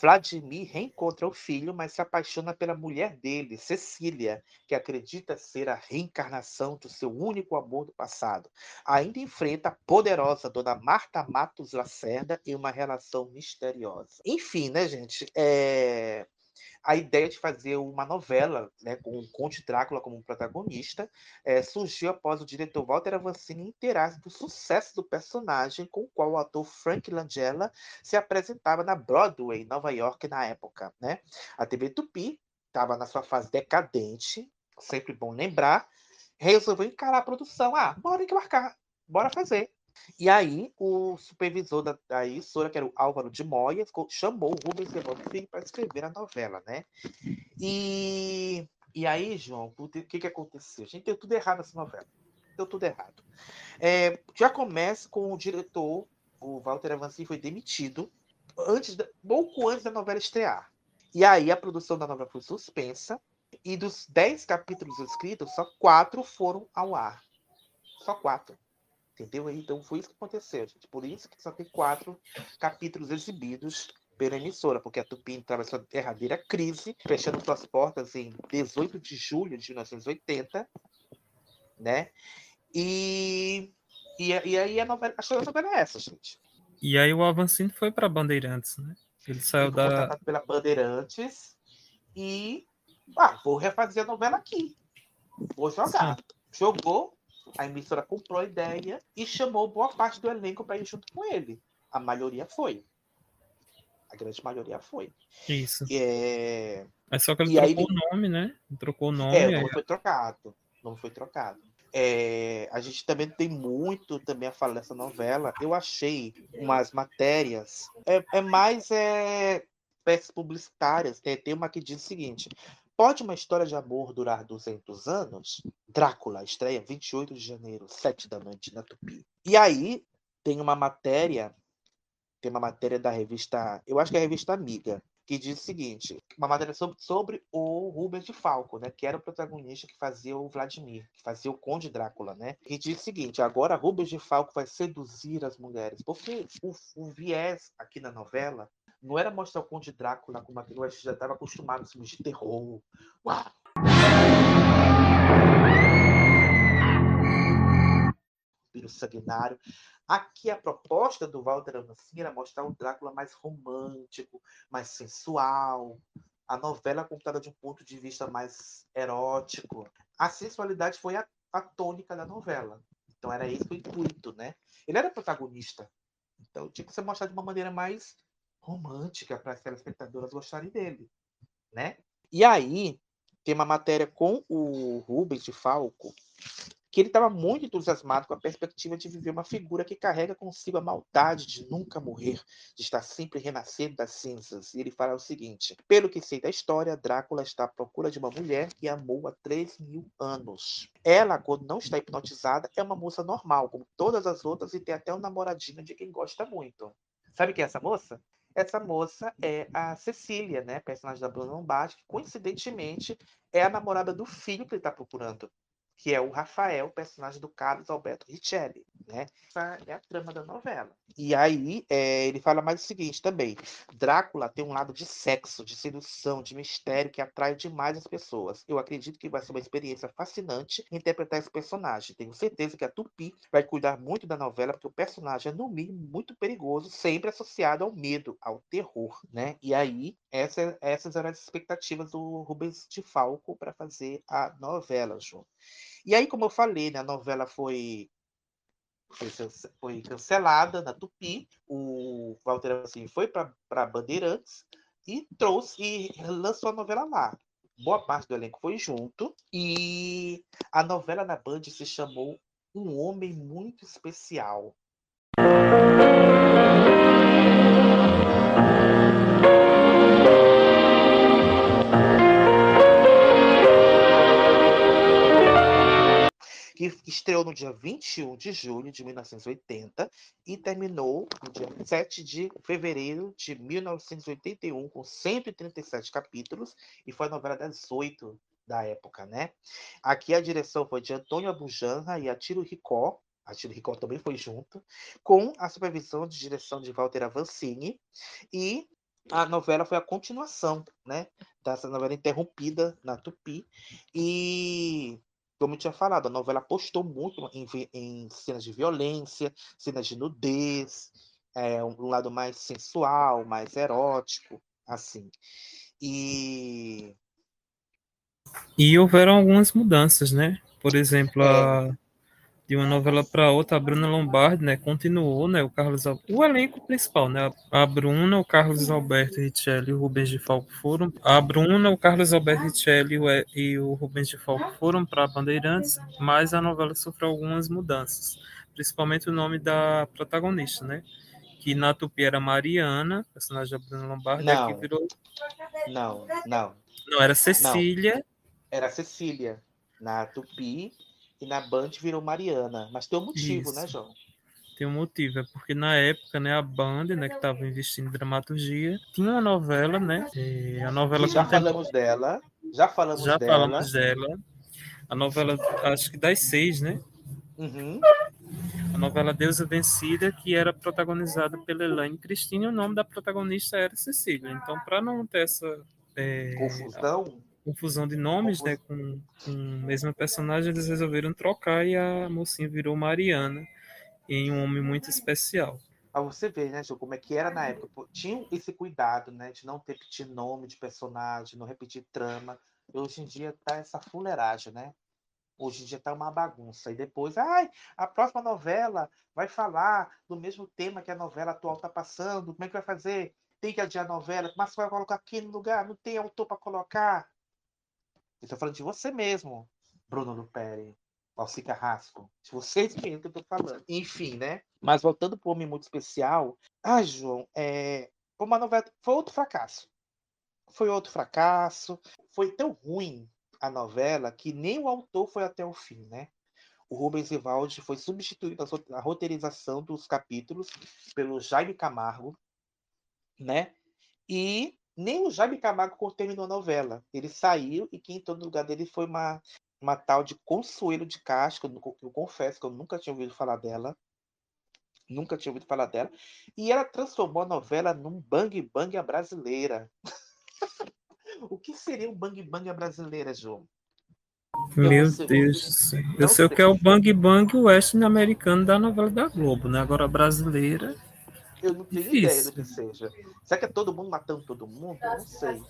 Vladimir reencontra o filho, mas se apaixona pela mulher dele, Cecília, que acredita ser a reencarnação do seu único amor do passado. Ainda enfrenta a poderosa Dona Marta Matos Lacerda em uma relação misteriosa. Enfim, né, gente? É, A ideia de fazer uma novela né, com o Conde Drácula como protagonista é, surgiu após o diretor Walter Avancini inteirar do sucesso do personagem com o qual o ator Frank Langella se apresentava na Broadway, Nova York, na época. Né? A TV Tupi estava na sua fase decadente, sempre bom lembrar, resolveu encarar a produção. Ah, bora embarcar, bora fazer. E aí, o supervisor da, da emissora, que era o Álvaro de Moya, ficou- chamou o Rubens Filho para escrever a novela, né? E, e aí, João, o que, que aconteceu? A gente deu tudo errado nessa novela. Deu tudo errado. É, já começa com o diretor, o Walter Avancini, foi demitido antes da- pouco antes da novela estrear. E aí a produção da novela foi suspensa, e dos 10 capítulos escritos, só quatro foram ao ar. Só quatro. Entendeu? Então foi isso que aconteceu, gente. Por isso que só tem quatro capítulos exibidos pela emissora, porque a Tupi entrava em sua derradeira crise, fechando suas portas em 18 de julho de 1980, né? E, e, e aí a novela, a história da novela é essa, gente. E aí o Avancini foi para Bandeirantes, né? Ele saiu da. contratado pela Bandeirantes e ah, vou refazer a novela aqui. Vou jogar. Jogou, a emissora comprou a ideia e chamou boa parte do elenco para ir junto com ele. A maioria foi. A grande maioria foi. Isso. É... Mas só que ele E aí trocou o nome, né? Trocou o nome. É, o aí- nome foi trocado. O nome foi trocado. É, a gente também tem muito também a falar dessa novela. Eu achei umas matérias. É, é mais é, peças publicitárias. Tem, tem uma que diz o seguinte: Pode uma história de amor durar 200 anos? Drácula, estreia 28 de janeiro, 7 da noite, na Tupi. E aí tem uma matéria, tem uma matéria da revista, eu acho que é a revista Amiga, que diz o seguinte, uma matéria sobre, sobre o Rubens de Falco, né, que era o protagonista que fazia o Vladimir, que fazia o Conde Drácula, né, e diz o seguinte, agora Rubens de Falco vai seduzir as mulheres, porque o, o viés aqui na novela não era mostrar o Conde Drácula como aquilo a gente já estava acostumado a filmes de terror. Uau! Vampiro sanguinário. Aqui a proposta do Walter Avancini era mostrar o Drácula mais romântico, mais sensual. A novela contada de um ponto de vista mais erótico. A sensualidade foi a, a tônica da novela. Então era esse o intuito, né? Ele era protagonista. Então tinha que ser mostrado de uma maneira mais romântica para as telespectadoras gostarem dele, né? E aí tem uma matéria com o Rubens de Falco que ele estava muito entusiasmado com a perspectiva de viver uma figura que carrega consigo a maldade de nunca morrer, de estar sempre renascendo das cinzas. E ele fala o seguinte: pelo que sei da história, Drácula está à procura de uma mulher que amou há 3 mil anos. Ela, quando não está hipnotizada, é uma moça normal, como todas as outras, e tem até um namoradinho de quem gosta muito. Sabe quem é essa moça? Essa moça é a Cecília, né? Personagem da Bruna Lombardi, que coincidentemente é a namorada do filho que ele está procurando que é o Rafael, personagem do Carlos Alberto Richelli, né? Essa é a trama da novela. E aí é, ele fala mais o seguinte também: Drácula tem um lado de sexo, de sedução, de mistério que atrai demais as pessoas. Eu acredito que vai ser uma experiência fascinante interpretar esse personagem. Tenho certeza que a Tupi vai cuidar muito da novela, porque o personagem é, no mínimo, muito perigoso, sempre associado ao medo, ao terror, né? E aí, essa, essas eram as expectativas do Rubens de Falco para fazer a novela, João. E aí, como eu falei, né, a novela foi, foi, foi cancelada na Tupi, o Walter assim, foi para Bandeirantes e trouxe e lançou a novela lá. Boa parte do elenco foi junto e a novela na Band se chamou Um Homem Muito Especial. Que, Estreou no dia 21 de julho de 1980 e terminou no dia 7 de fevereiro de 1981, com 137 capítulos, e foi a novela das oito da época, né? Aqui a direção foi de Antônio Abujanra e Atiro Ricó, a Tiro Ricó também foi junto, com a supervisão de direção de Walter Avancini, e a novela foi a continuação, né, dessa novela interrompida na Tupi, e como eu tinha falado, a novela apostou muito em, em cenas de violência, cenas de nudez, é, um lado mais sensual, mais erótico, assim. E e houveram algumas mudanças, né? Por exemplo, é. a, de uma novela para outra, a Bruna Lombardi, né, continuou, né, o Carlos o elenco principal, né, a Bruna, o Carlos Alberto Richelli e o Rubens de Falco foram, a Bruna, o Carlos Alberto Richelli e o Rubens de Falco foram para Bandeirantes, mas a novela sofreu algumas mudanças, principalmente o nome da protagonista, né, que na Tupi era Mariana, personagem da Bruna Lombardi, não. aqui virou não, não. Não, era Cecília. Não. Era Cecília na Tupi e na Band virou Mariana. Mas tem um motivo, Isso. né, João? Tem um motivo, é porque na época, né, a Band, né, que estava investindo em dramaturgia, tinha uma novela, né, e a novela já falamos dela, já falamos já dela. falamos dela, a novela, acho que das seis, né, Uhum. a novela Deusa Vencida, que era protagonizada pela Elaine Cristina, e o nome da protagonista era Cecília, então para não ter essa é, Confusão. Confusão de nomes, né, com, com o mesmo personagem, eles resolveram trocar e a mocinha virou Mariana, em um homem muito especial. Pra você ver, né, João, como é que era na época. Tinha esse cuidado, né, de não repetir nome de personagem, não repetir trama. E hoje em dia tá essa fuleiragem, né? Hoje em dia tá uma bagunça. E depois, ai, a próxima novela vai falar do mesmo tema que a novela atual tá passando. Como é que vai fazer? Tem que adiar a novela, mas você vai colocar aqui no lugar, não tem autor para colocar. Tô falando de você mesmo, Bruno Luperi. Alci Carrasco. Se vocês entendem o que eu tô falando. Enfim, né? Mas voltando para o Homem Muito Especial. Ah, João, é... uma novela. Foi outro fracasso. Foi outro fracasso. Foi tão ruim a novela que nem o autor foi até o fim, né? O Rubens Rivaldi foi substituído na roteirização dos capítulos pelo Jaime Camargo, né? E nem o Jaime Camargo terminou a novela. Ele saiu e quem entrou no lugar dele foi uma, uma tal de Consuelo de Castro, que eu, eu confesso que eu nunca tinha ouvido falar dela. Nunca tinha ouvido falar dela. E ela transformou a novela num bang bang à brasileira. o que seria um bang bang à brasileira, João? Meu. Deus do céu. Eu sei o que é o Bang Bang western americano da novela da Globo, né? Agora a brasileira. Eu não tenho Difícil. ideia do que seja. Será que é todo mundo matando todo mundo? Eu Não sei.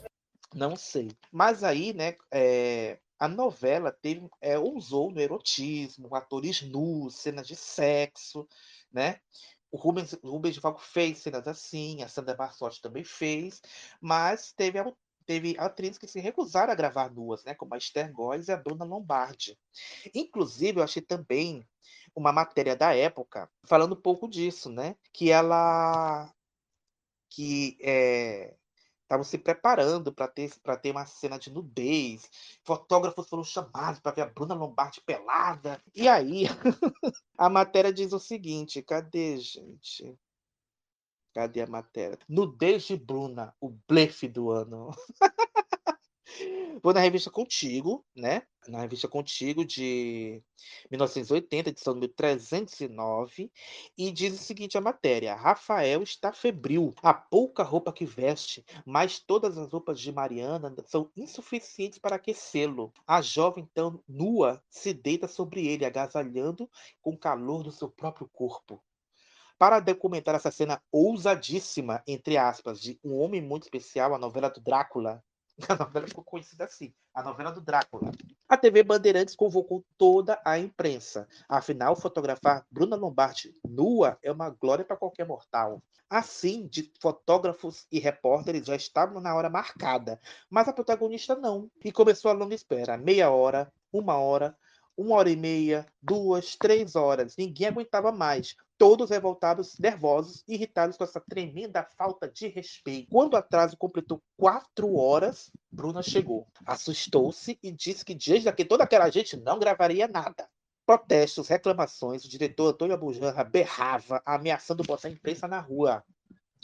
Não sei. Mas aí, né, é, a novela teve, é, ousou no erotismo, atores nus, cenas de sexo, né? O Rubens, o Rubens de Falco fez cenas assim, a Sandra Barsotti também fez, mas teve, au- teve atrizes que se recusaram a gravar nuas, né? Como a Esther Góes e a Bruna Lombardi. Inclusive, eu achei também uma matéria da época falando um pouco disso, né? Que ela que estavam se preparando para ter para ter uma cena de nudez. Fotógrafos foram chamados para ver a Bruna Lombardi pelada. E aí a matéria diz o seguinte: cadê, gente? Cadê a matéria? Nudez de Bruna, o blefe do ano. Vou na revista Contigo, né? Na revista Contigo de 1980, edição número 309, e diz o seguinte a matéria: Rafael está febril. Há pouca roupa que veste, mas todas as roupas de Mariana são insuficientes para aquecê-lo. A jovem, então, nua, se deita sobre ele, agasalhando com o calor do seu próprio corpo. Para documentar essa cena ousadíssima, entre aspas, de Um Homem Muito Especial, a novela do Drácula, a novela ficou conhecida assim, a novela do Drácula. A TV Bandeirantes convocou toda a imprensa. Afinal, fotografar Bruna Lombardi nua é uma glória para qualquer mortal. Assim, de fotógrafos e repórteres já estavam na hora marcada, mas a protagonista não. E começou a longa espera, meia hora, uma hora, uma hora e meia, duas, três horas. Ninguém aguentava mais. Todos revoltados, nervosos, irritados com essa tremenda falta de respeito. Quando o atraso completou quatro horas, Bruna chegou. Assustou-se e disse que diante de toda aquela gente não gravaria nada. protestos, reclamações, o diretor Antônio Abujanra berrava, ameaçando botar a imprensa na rua.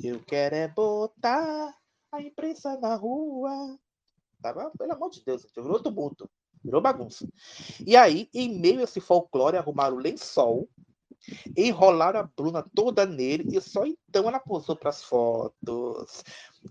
Eu quero é botar a imprensa na rua. Tava, pelo amor de Deus, virou tumulto, virou bagunça. E aí, em meio a esse folclore, arrumaram o lençol, enrolaram a Bruna toda nele e só então ela posou para as fotos.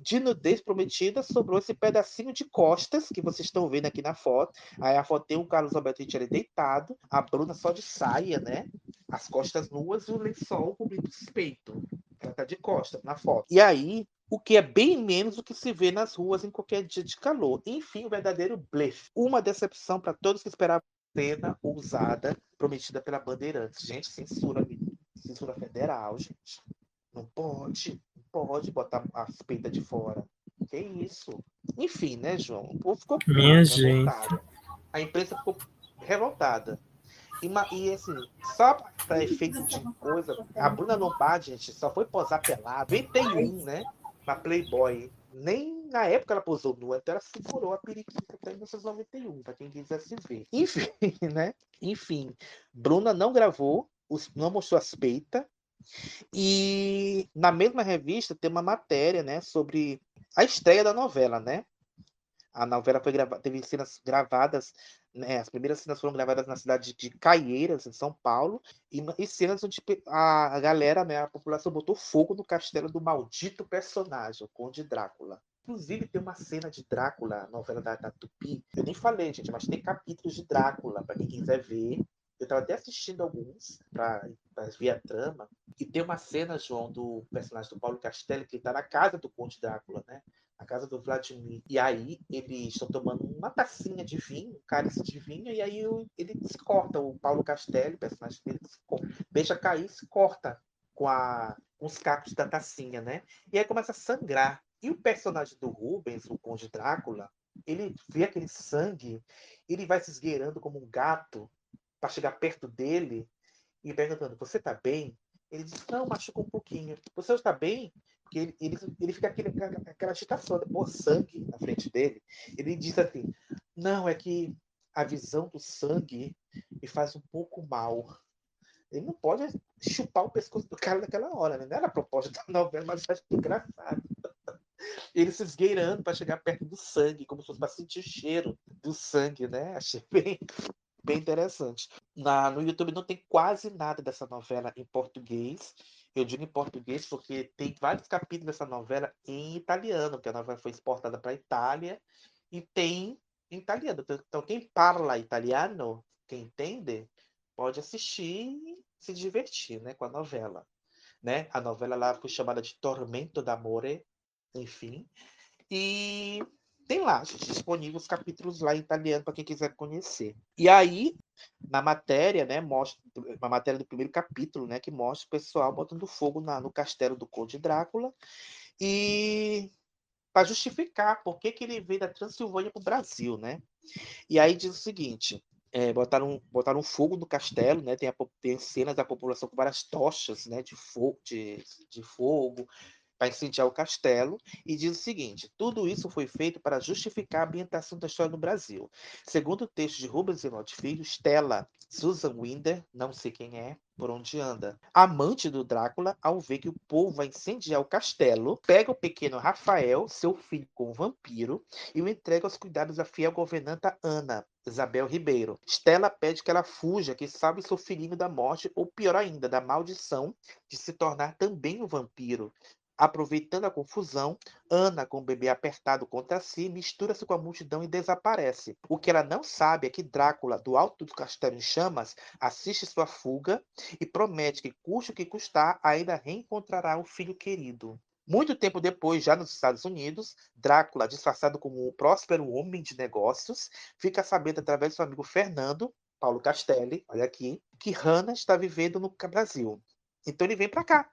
De nudez prometida, sobrou esse pedacinho de costas que vocês estão vendo aqui na foto. Aí a foto tem o Carlos Alberto Richelli deitado, a Bruna só de saia, né? As costas nuas e o lençol cobrindo o peito. Ela tá de costas na foto. E aí, o que é bem menos do que se vê nas ruas em qualquer dia de calor. Enfim, o verdadeiro blefe. Uma decepção para todos que esperavam cena ousada prometida pela Bandeirantes. Gente, censura, censura federal, gente. Não pode, não pode botar as peitas de fora. Que isso? Enfim, né, João? O povo ficou Minha gente. A imprensa ficou revoltada. E, e assim, só para efeito de coisa, a Bruna Lombardi, gente, só foi posar pelada, 91, né? Pra Playboy. Nem na época ela posou nua, então ela segurou a periquita até 1991, para quem quisesse ver. Enfim, né? Enfim, Bruna não gravou, não mostrou as peitas. E na mesma revista tem uma matéria, né, sobre a estreia da novela, né? A novela foi gravada, teve cenas gravadas, né, as primeiras cenas foram gravadas na cidade de Caieiras, em São Paulo, e, e cenas onde a galera, né, a população botou fogo no castelo do maldito personagem, o Conde Drácula. Inclusive, tem uma cena de Drácula, novela da, da Tupi. Eu nem falei, gente, mas tem capítulos de Drácula, para quem quiser ver. Eu estava até assistindo alguns para ver a trama. E tem uma cena, João, do personagem do Paulo Castelli, que está na casa do Conde Drácula, né? Na casa do Vladimir. E aí eles estão tomando uma tacinha de vinho, um cálice de vinho, e aí ele se corta, o Paulo Castelli, personagem dele, se corta, deixa cair se corta com, a, com os cacos da tacinha, né? E aí começa a sangrar. E o personagem do Rubens, o Conde Drácula, ele vê aquele sangue, ele vai se esgueirando como um gato para chegar perto dele e perguntando: Você está bem? Ele diz: Não, machuca um pouquinho. Você está bem? Porque ele, ele, ele fica aquele, aquela agitação, né? pôr sangue na frente dele. Ele diz assim: Não, é que a visão do sangue me faz um pouco mal. Ele não pode chupar o pescoço do cara naquela hora, né? Não era a proposta da novela, mas acho engraçado ele se esgueirando para chegar perto do sangue, como se fosse para sentir o cheiro do sangue, né? Achei bem, bem interessante. Na, no YouTube não tem quase nada dessa novela em português. Eu digo em português porque tem vários capítulos dessa novela em italiano, que a novela foi exportada para a Itália, e tem em italiano. Então, então, quem fala italiano, quem entende, pode assistir e se divertir né, com a novela. Né? A novela lá foi chamada de Tormento d'Amore, enfim. E tem lá, gente, disponíveis os capítulos lá em italiano para quem quiser conhecer. E aí, na matéria, né, mostra uma matéria do primeiro capítulo, né, que mostra o pessoal botando fogo na, no castelo do Conde Drácula e para justificar por que, que ele veio da Transilvânia para o Brasil, né? E aí diz o seguinte: é, botaram, botaram fogo no castelo, né? Tem, a, tem cenas da população com várias tochas, né? De, fo de, de fogo, para incendiar o castelo e diz o seguinte: tudo isso foi feito para justificar a ambientação da história no Brasil. Segundo o texto de Rubens Enote Filho, Stella Susan Winder, não sei quem é, por onde anda. Amante do Drácula, ao ver que o povo vai incendiar o castelo, pega o pequeno Rafael, seu filho com o vampiro, e o entrega aos cuidados da fiel governanta Ana, Isabel Ribeiro. Stella pede que ela fuja, que salve seu filhinho da morte, ou pior ainda, da maldição de se tornar também um vampiro. Aproveitando a confusão, Ana, com o bebê apertado contra si, mistura-se com a multidão e desaparece. O que ela não sabe é que Drácula, do alto do castelo em chamas, assiste sua fuga e promete que, custe o que custar, ainda reencontrará o filho querido. Muito tempo depois, já nos Estados Unidos, Drácula, disfarçado como um próspero homem de negócios, fica sabendo através do seu amigo Fernando, Paulo Castelli, olha aqui, que Hannah está vivendo no Brasil. Então ele vem para cá,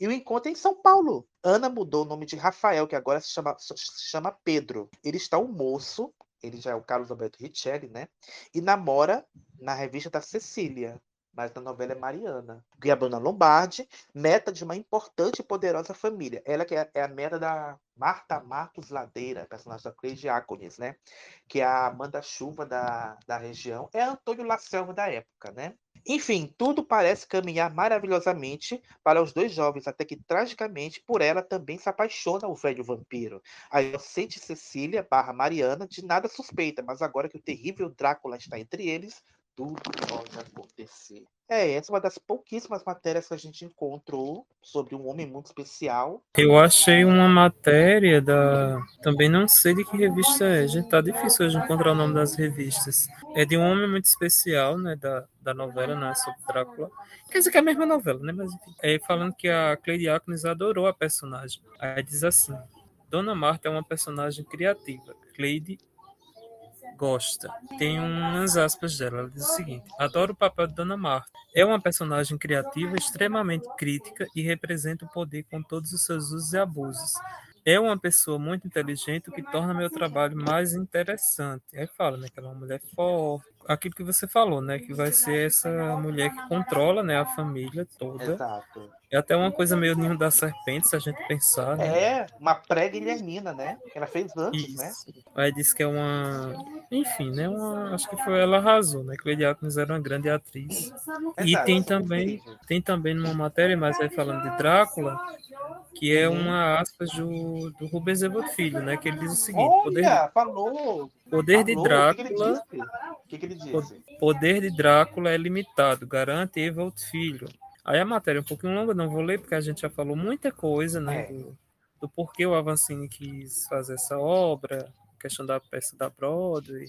e o encontro é em São Paulo. Ana mudou o nome de Rafael, que agora se chama, se chama Pedro. Ele está um moço, ele já é o Carlos Alberto Richelli, né? E namora na revista da Cecília. mas na novela é Mariana. E a Bruna Lombardi, neta de uma importante e poderosa família. Ela que é, é a neta da Marta Matos Ladeira, personagem da Cleide Diácones, né? Que é a manda-chuva da, da região. É Antônio Lacelva da época, né? Enfim, tudo parece caminhar maravilhosamente para os dois jovens, até que, tragicamente, por ela também se apaixona o velho vampiro. A inocente Cecília barra Mariana de nada suspeita, mas agora que o terrível Drácula está entre eles, tudo pode acontecer. É, essa é uma das pouquíssimas matérias que a gente encontrou sobre um homem muito especial. Eu achei uma matéria da. Também não sei de que revista é. Gente, tá difícil hoje encontrar o nome das revistas. É de um homem muito especial, né? Da, da novela, né? Sobre Drácula. Quer dizer que é a mesma novela, né? Mas enfim. É falando que a Cleide Acknes adorou a personagem. Aí diz assim: Dona Marta é uma personagem criativa. Cleide gosta. Tem umas aspas dela. Ela diz o seguinte: Adoro o papel de Dona Marta. É uma personagem criativa, extremamente crítica e representa o poder com todos os seus usos e abusos. É uma pessoa muito inteligente, o que torna meu trabalho mais interessante. Aí fala, né, que ela é uma mulher forte. Aquilo que você falou, né, que vai ser essa mulher que controla, né, a família toda. Exato. É até uma coisa meio ninho da serpente, se a gente pensar. Né? É, uma pré-Guilhermina, né? Ela fez antes, Isso. né? Aí disse que é uma. Enfim, né? Uma... Acho que foi ela arrasou, né? Que Lady Atkins era uma grande atriz. E Exato, tem também, tem também numa matéria, mas aí falando de Drácula, que é Uhum. uma aspas do, do Rubens Evoto Filho, né? Que ele diz o seguinte: poder, Olha, falou! Poder de falou. O que que ele Drácula. O que, que ele disse? Po- Poder de Drácula é limitado, garante Evolt Filho. Aí a matéria é um pouquinho longa, não vou ler, porque a gente já falou muita coisa, né? É. Do, do porquê o Avancini quis fazer essa obra, questão da peça da Broadway.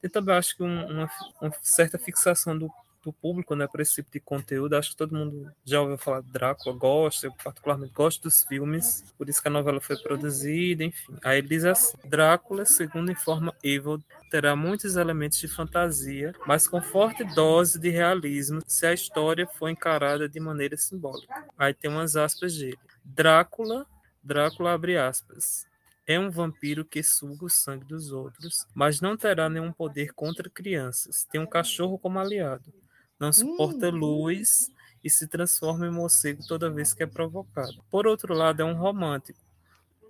Tem também, acho que, um- uma, uma certa fixação do, do público, né, para esse tipo de conteúdo. Acho que todo mundo já ouviu falar de Drácula, gosta, eu particularmente gosto dos filmes, por isso que a novela foi produzida, enfim. Aí ele diz assim: Drácula, segundo informa Evil, terá muitos elementos de fantasia, mas com forte dose de realismo se a história for encarada de maneira simbólica. Aí tem umas aspas dele. Drácula, Drácula abre aspas. É um vampiro que suga o sangue dos outros, mas não terá nenhum poder contra crianças. Tem um cachorro como aliado. Não suporta luz e se transforma em morcego toda vez que é provocado. Por outro lado, é um romântico.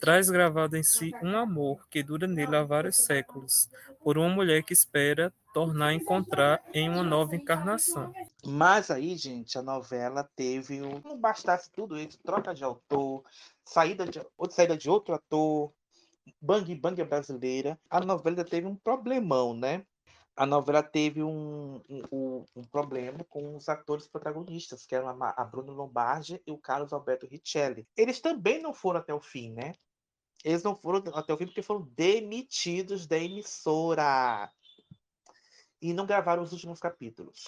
Traz gravado em si um amor que dura nele há vários séculos, por uma mulher que espera tornar a encontrar em uma nova encarnação. Mas aí, gente, a novela teve um. Não bastasse tudo isso, troca de autor, saída de, outra saída de outro ator, bang bang brasileira. A novela ainda teve um problemão, né? A novela teve um, um, um- problema com os atores protagonistas, que eram a Bruno Lombardi e o Carlos Alberto Richelli. Eles também não foram até o fim, né? Eles não foram até o fim porque foram demitidos da emissora e não gravaram os últimos capítulos.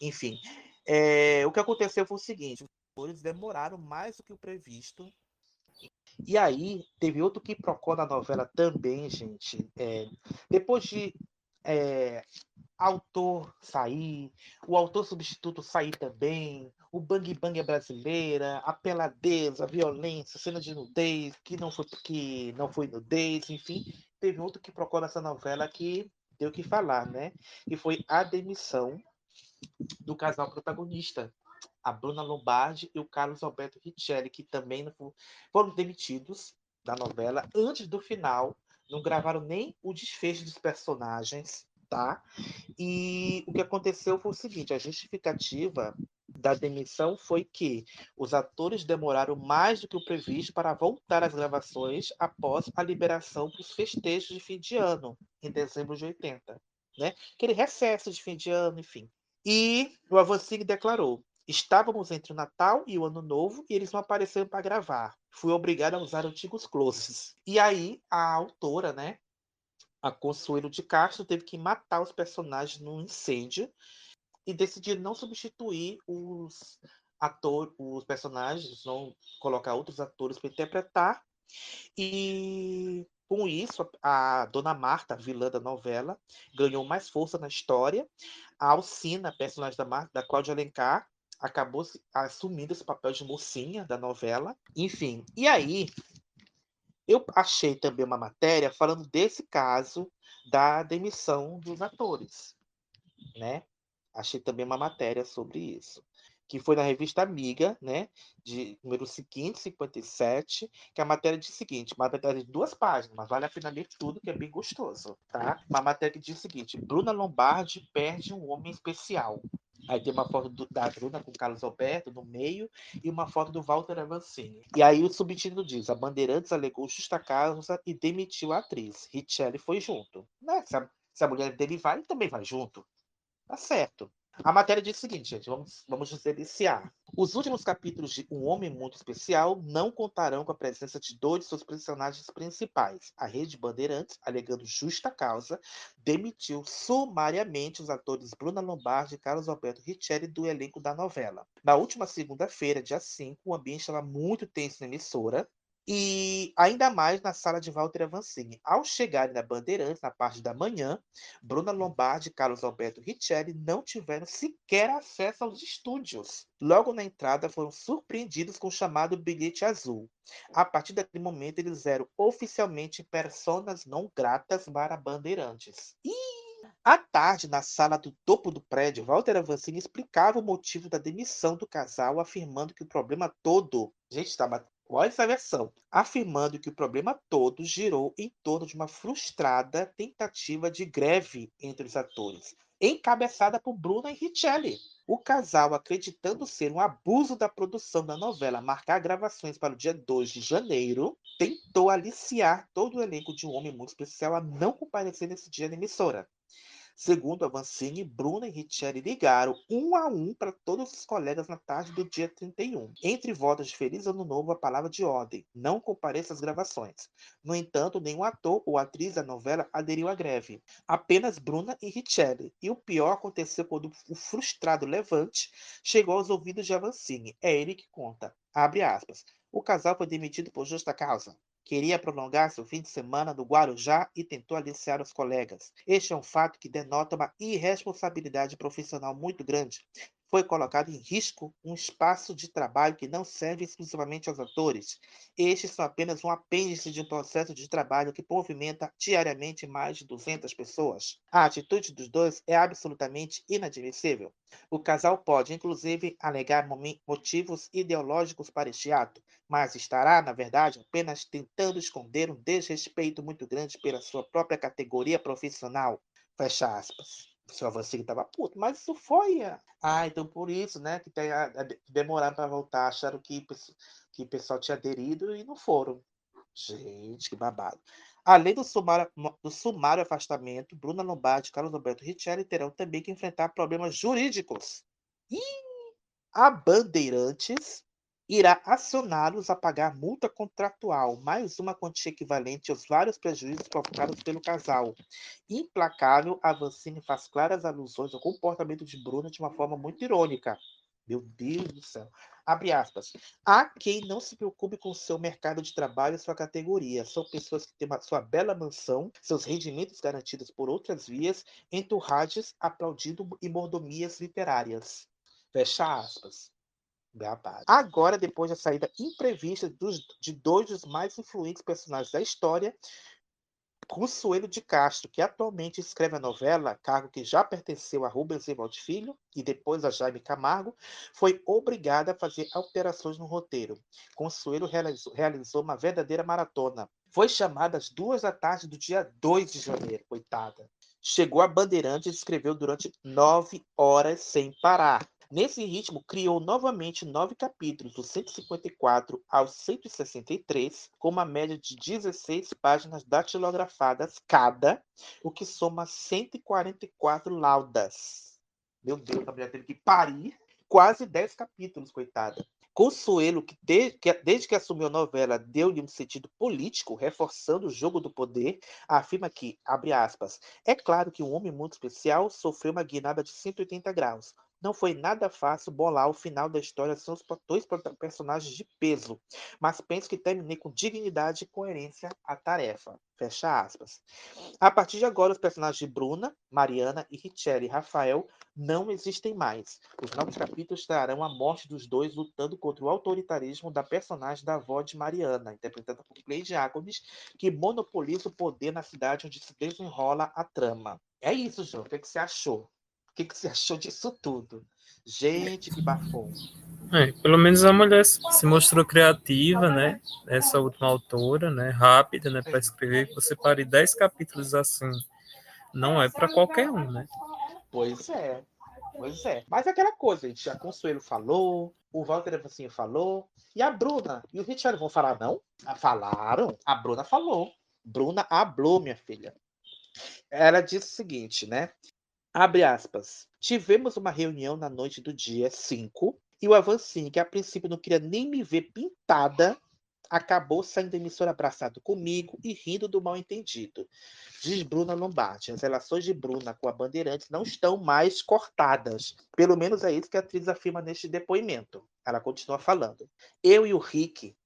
Enfim, é, o que aconteceu foi o seguinte: os atores demoraram mais do que o previsto. E aí, teve outro que procurou na novela também, gente. é, depois de é, autor sair, o autor substituto sair também, o bang bang é brasileira, a peladeza, a violência, cena de nudez, que não foi que não foi nudez, enfim, teve outro que procurou nessa novela que deu o que falar, né? E foi a demissão do casal protagonista, a Bruna Lombardi e o Carlos Alberto Richelli, que também foram demitidos da novela antes do final, não gravaram nem o desfecho dos personagens, tá? E o que aconteceu foi o seguinte: a justificativa da demissão foi que os atores demoraram mais do que o previsto para voltar às gravações após a liberação dos festejos de fim de ano, em dezembro de 80. Né? Aquele recesso de fim de ano, enfim. E o Avancini declarou: Estávamos entre o Natal e o Ano Novo e eles não apareceram para gravar. Fui obrigado a usar antigos closes. E aí a autora, né, a Consuelo de Castro, teve que matar os personagens num incêndio e decidiram não substituir os atores, os personagens, não colocar outros atores para interpretar. E com isso, a Dona Marta, vilã da novela, ganhou mais força na história. A Alcina, personagem da, da Cláudia Alencar, acabou assumindo esse papel de mocinha da novela. Enfim, e aí eu achei também uma matéria falando desse caso da demissão dos atores, né? Achei também uma matéria sobre isso. Que foi na revista Amiga, né? De número seguinte, 57, que a matéria diz o seguinte: uma matéria de duas páginas, mas vale a pena ler tudo, que é bem gostoso, tá? Uma matéria que diz o seguinte: Bruna Lombardi perde um homem especial. Aí tem uma foto do, da Bruna com Carlos Alberto no meio e uma foto do Walter Avancini. E aí o subtítulo diz: A Bandeirantes alegou justa causa e demitiu a atriz. Richelle foi junto. Né? Se, a, se a mulher dele vai, ele também vai junto. Tá certo. A matéria diz o seguinte, gente, vamos, vamos deliciar. Os últimos capítulos de Um Homem Muito Especial não contarão com a presença de dois de seus personagens principais. A Rede Bandeirantes, alegando justa causa, demitiu sumariamente os atores Bruna Lombardi e Carlos Alberto Richelli do elenco da novela. Na última segunda-feira, dia 5, o ambiente estava muito tenso na emissora, e ainda mais na sala de Walter Avancini. Ao chegarem na Bandeirantes, na parte da manhã, Bruna Lombardi e Carlos Alberto Richelli não tiveram sequer acesso aos estúdios. Logo na entrada, foram surpreendidos com o chamado bilhete azul. A partir daquele momento, eles eram oficialmente personas não gratas para Bandeirantes. E à tarde, na sala do topo do prédio, Walter Avancini explicava o motivo da demissão do casal, afirmando que o problema todo. Gente, estava Olha essa versão, afirmando que o problema todo girou em torno de uma frustrada tentativa de greve entre os atores, encabeçada por Bruna e Richelli. O casal, acreditando ser um abuso da produção da novela marcar gravações para o dia 2 de janeiro, tentou aliciar todo o elenco de um homem muito especial a não comparecer nesse dia na emissora. Segundo Avancini, Bruna e Richelli ligaram um a um para todos os colegas na tarde do dia 31. Entre votos de Feliz Ano Novo, a palavra de ordem: não compareça às gravações. No entanto, nenhum ator ou atriz da novela aderiu à greve. Apenas Bruna e Richelli. E o pior aconteceu quando o frustrado Levante chegou aos ouvidos de Avancini. É ele que conta. Abre aspas. O casal foi demitido por justa causa. Queria prolongar seu fim de semana no Guarujá e tentou aliciar os colegas. Este é um fato que denota uma irresponsabilidade profissional muito grande. Foi colocado em risco um espaço de trabalho que não serve exclusivamente aos atores. Estes são apenas um apêndice de um processo de trabalho que movimenta diariamente mais de 200 pessoas. A atitude dos dois é absolutamente inadmissível. O casal pode, inclusive, alegar motivos ideológicos para este ato, mas estará, na verdade, apenas tentando esconder um desrespeito muito grande pela sua própria categoria profissional. Fecha aspas. O seu Avancini estava puto, mas isso foi. Ah, então por isso, né, que, tem a, a, demoraram para voltar, acharam que, que o pessoal tinha aderido e não foram. Gente, que babado. Além do sumário, do sumário afastamento, Bruna Lombardi e Carlos Alberto Richelli terão também que enfrentar problemas jurídicos. E a Bandeirantes irá acioná-los a pagar multa contratual, mais uma quantia equivalente aos vários prejuízos provocados pelo casal. Implacável, Avancini faz claras alusões ao comportamento de Bruna de uma forma muito irônica. Meu Deus do céu. Abre aspas. Há quem não se preocupe com seu mercado de trabalho e sua categoria. São pessoas que têm uma, sua bela mansão, seus rendimentos garantidos por outras vias, entourrages, aplaudindo e mordomias literárias. Fecha aspas. Agora, depois da saída imprevista dos, de dois dos mais influentes personagens da história, Consuelo de Castro, que atualmente escreve a novela, cargo que já pertenceu a Rubens Evald Filho e depois a Jaime Camargo, foi obrigada a fazer alterações no roteiro. Consuelo realizou, realizou uma verdadeira maratona. Foi chamada às duas da tarde do dia 2 de janeiro, coitada. Chegou a Bandeirantes e escreveu durante nove horas sem parar. Nesse ritmo, criou novamente nove capítulos, do 154 ao 163, com uma média de 16 páginas datilografadas cada, o que soma 144 laudas. Meu Deus, a mulher teve que parir quase 10 capítulos, coitada. Consuelo, que desde, que desde que assumiu a novela deu-lhe um sentido político, reforçando o jogo do poder, afirma que, abre aspas, é claro que um homem muito especial sofreu uma guinada de 180 graus, não foi nada fácil bolar o final da história sem os dois personagens de peso, mas penso que terminei com dignidade e coerência a tarefa. Fecha aspas. A partir de agora, os personagens de Bruna, Mariana e Richelle e Rafael não existem mais. Os novos capítulos trarão a morte dos dois lutando contra o autoritarismo da personagem da avó de Mariana, interpretada por Clay Jacobs, que monopoliza o poder na cidade onde se desenrola a trama. É isso, João. O é que você achou? O que, que você achou disso tudo? Gente, que bafão. É, pelo menos a mulher se mostrou criativa, né? Essa última autora, né? Rápida, né? Para escrever. Você pare 10 capítulos assim. Não é para qualquer um, né? Pois é. Pois é. Mas é aquela coisa, gente. A Consuelo falou, o Walter Evancinho falou, e a Bruna e o Richard vão falar, não? Ah, Falaram. A Bruna falou. Bruna hablou, minha filha. Ela disse o seguinte, né? Abre aspas. Tivemos uma reunião na noite do dia 5 e o Avancini, que a princípio não queria nem me ver pintada, acabou saindo da emissora abraçado comigo e rindo do mal entendido. Diz Bruna Lombardi. As relações de Bruna com a Bandeirantes não estão mais cortadas. Pelo menos é isso que a atriz afirma neste depoimento. Ela continua falando. Eu e o Rick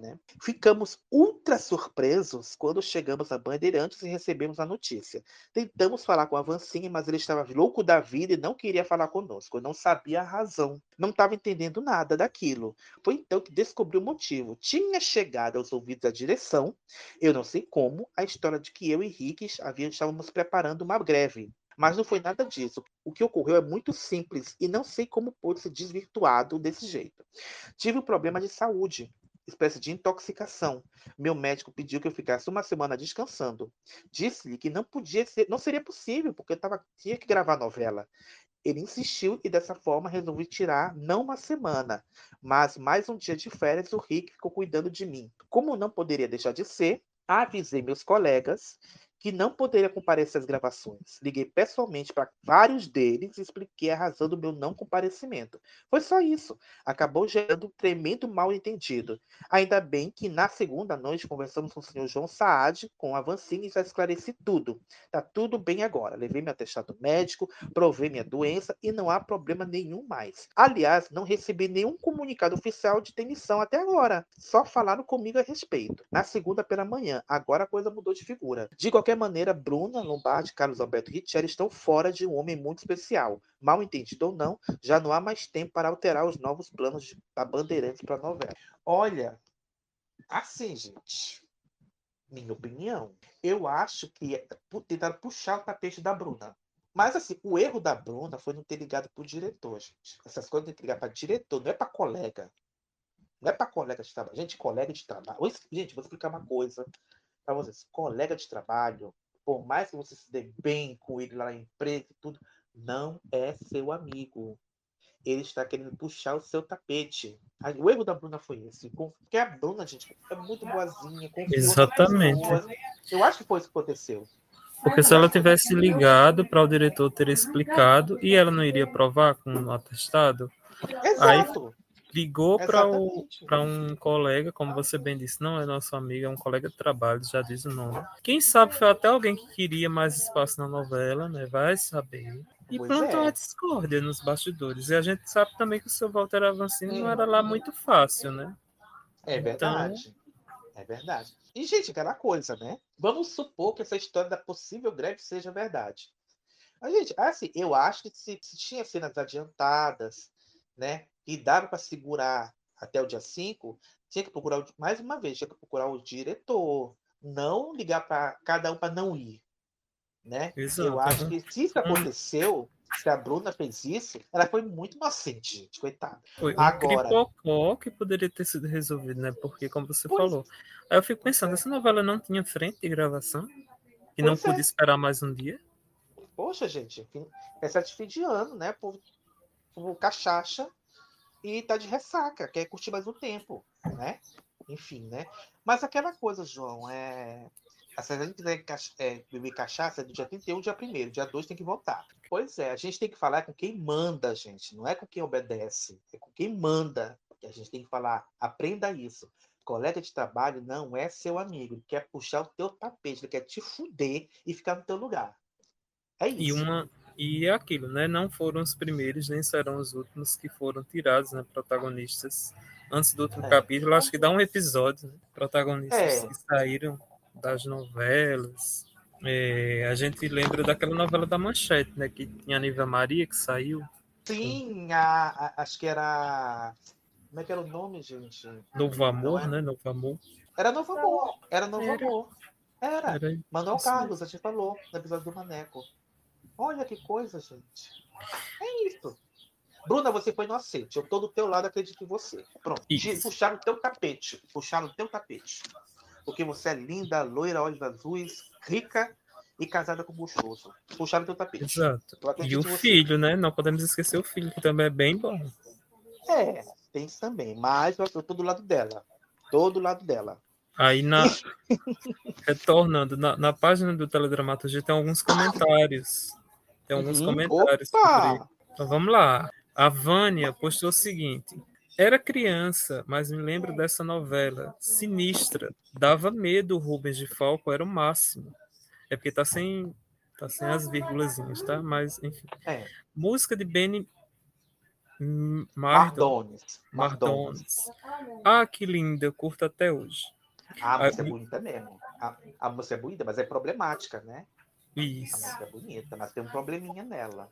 Né? Ficamos ultra surpresos quando chegamos a Bandeirantes e recebemos a notícia. Tentamos falar com a Vancinha, mas ele estava louco da vida e não queria falar conosco. Eu não sabia a razão. Não estava entendendo nada daquilo. Foi então que descobri o motivo. Tinha chegado aos ouvidos da direção, eu não sei como, a história de que eu e Rick estávamos preparando uma greve. Mas não foi nada disso. O que ocorreu é muito simples e não sei como pôde ser desvirtuado desse jeito. Tive um problema de saúde espécie de intoxicação. Meu médico pediu que eu ficasse uma semana descansando. Disse-lhe que não podia ser, não seria possível, porque eu tava, tinha que gravar novela. Ele insistiu e dessa forma resolvi tirar não uma semana, mas mais um dia de férias. O Rick ficou cuidando de mim. Como não poderia deixar de ser, avisei meus colegas que não poderia comparecer às gravações. Liguei pessoalmente para vários deles e expliquei a razão do meu não comparecimento. Foi só isso. Acabou gerando um tremendo mal-entendido. Ainda bem que na segunda noite conversamos com o senhor João Saad, com a Vancini, e já esclareci tudo. Tá tudo bem agora. Levei meu atestado médico, provei minha doença e não há problema nenhum mais. Aliás, não recebi nenhum comunicado oficial de demissão até agora. Só falaram comigo a respeito. Na segunda pela manhã. Agora a coisa mudou de figura. De qualquer maneira, Bruna Lombardi e Carlos Alberto Richelli estão fora de um homem muito especial. Mal entendido ou não, já não há mais tempo para alterar os novos planos da Bandeirantes para a novela. Olha, assim, gente, minha opinião, eu acho que é tentaram puxar o tapete da Bruna. Mas assim, o erro da Bruna foi não ter ligado para o diretor, gente. Essas coisas tem que ligar para diretor, não é para colega. Não é para colega de trabalho. Gente, colega de trabalho. Gente, vou explicar uma coisa para vocês, colega de trabalho, por mais que você se dê bem com ele lá na empresa e tudo, não é seu amigo. Ele está querendo puxar o seu tapete. O erro da Bruna foi esse. Porque a Bruna, gente, é muito boazinha. Exatamente. Eu acho que foi isso que aconteceu. Porque se ela tivesse ligado para o diretor ter explicado e ela não iria provar com o atestado, Exato. aí ligou para um colega, como você bem disse, não é nosso amigo, é um colega de trabalho, já diz o nome. Quem sabe foi até alguém que queria mais espaço na novela, né? Vai saber. E Pois plantou é. a discórdia nos bastidores. E a gente sabe também que o seu Walter Avancini não era lá muito fácil, né? É Então- verdade. É verdade. E, gente, aquela coisa, né? Vamos supor que essa história da possível greve seja verdade. Mas, gente, assim, eu acho que se, se tinha cenas adiantadas, né? E dava para segurar até o dia 5, tinha que procurar, mais uma vez, tinha que procurar o diretor. Não ligar para cada um para não ir. Né? Exato. Eu acho que se isso aconteceu, se a Bruna fez isso, ela foi muito inocente, gente, coitada. Foi um Agora, cripocó que poderia ter sido resolvido, né? Porque, como você Pois- falou. Aí eu fico pensando, essa novela não tinha frente de gravação? E não Pois é. podia esperar mais um dia? Poxa, gente, é sete fim de ano, né? Povo, povo cachaça e tá de ressaca, quer curtir mais um tempo, né? Enfim, né? Mas aquela coisa, João, é. Se a gente quiser é, beber cachaça, é do dia 31, dia 1 dia 2 tem que voltar. Pois é, a gente tem que falar com quem manda, gente, não é com quem obedece, é com quem manda. que a gente tem que falar, aprenda isso. Colega de trabalho não é seu amigo, ele quer puxar o teu tapete, ele quer te fuder e ficar no teu lugar. É isso. E uma e é aquilo, né? Não foram os primeiros, nem serão os últimos que foram tirados, né? Protagonistas. Antes do último É. capítulo, acho que dá um episódio, né? Protagonistas É. que saíram das novelas. É, a gente lembra daquela novela da Manchete, né? Que tinha a Niva Maria que saiu. Sim, a, a- acho que era. Como é que era o nome, gente? Novo Amor, é? né? Novo Amor. Era Novo Amor. Era Novo Era. Amor. Era. Era Manuel Carlos, a gente falou no episódio do Maneco. Olha que coisa, gente. É isso. Bruna, você foi inocente. Eu tô do teu lado, acredito em você. Pronto. Isso. Puxaram o teu tapete. Puxaram o teu tapete. Porque você é linda, loira, olhos azuis, rica e casada com buchoso. Puxaram o teu tapete. Exato. E o filho, né? Não podemos esquecer o filho, que também é bem bom. É, tem isso também. Mas eu eu tô do lado dela. Tô do lado dela. Aí na. Retornando, na, na página do Teledramaturgia tem alguns comentários. Tem alguns Uhum. comentários. Então vamos lá. A Vânia postou o seguinte: Era criança, mas me lembro dessa novela. Sinistra. Dava medo o Rubens de Falco, era o máximo. É porque tá sem. Tá sem as vírgulazinhas, tá? Mas, enfim. É. Música de Benny. Mardones. Mardones. Ah, que linda, eu curto até hoje. A Aí- música é bonita mesmo. A, a música é bonita, mas é problemática, né? Isso. é bonita, mas tem um probleminha nela.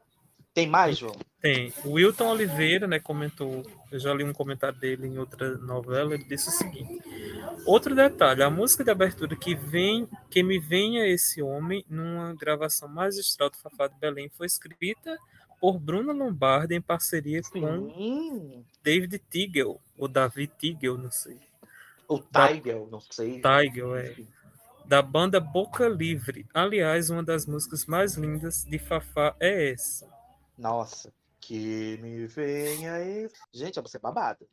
Tem mais, João? Tem. O Wilton Oliveira, né, comentou, eu já li um comentário dele em outra novela, ele disse o seguinte: Outro detalhe, a música de abertura que vem, que me venha esse homem, numa gravação magistral do Fafá de Belém, foi escrita por Bruna Lombardi em parceria com Hum, David Tigel, ou David Tigel, não sei. o Da- Tiger, não sei. Tigel, é. Da banda Boca Livre. Aliás, uma das músicas mais lindas de Fafá é essa. Nossa, que me venha esse. Gente, é babada.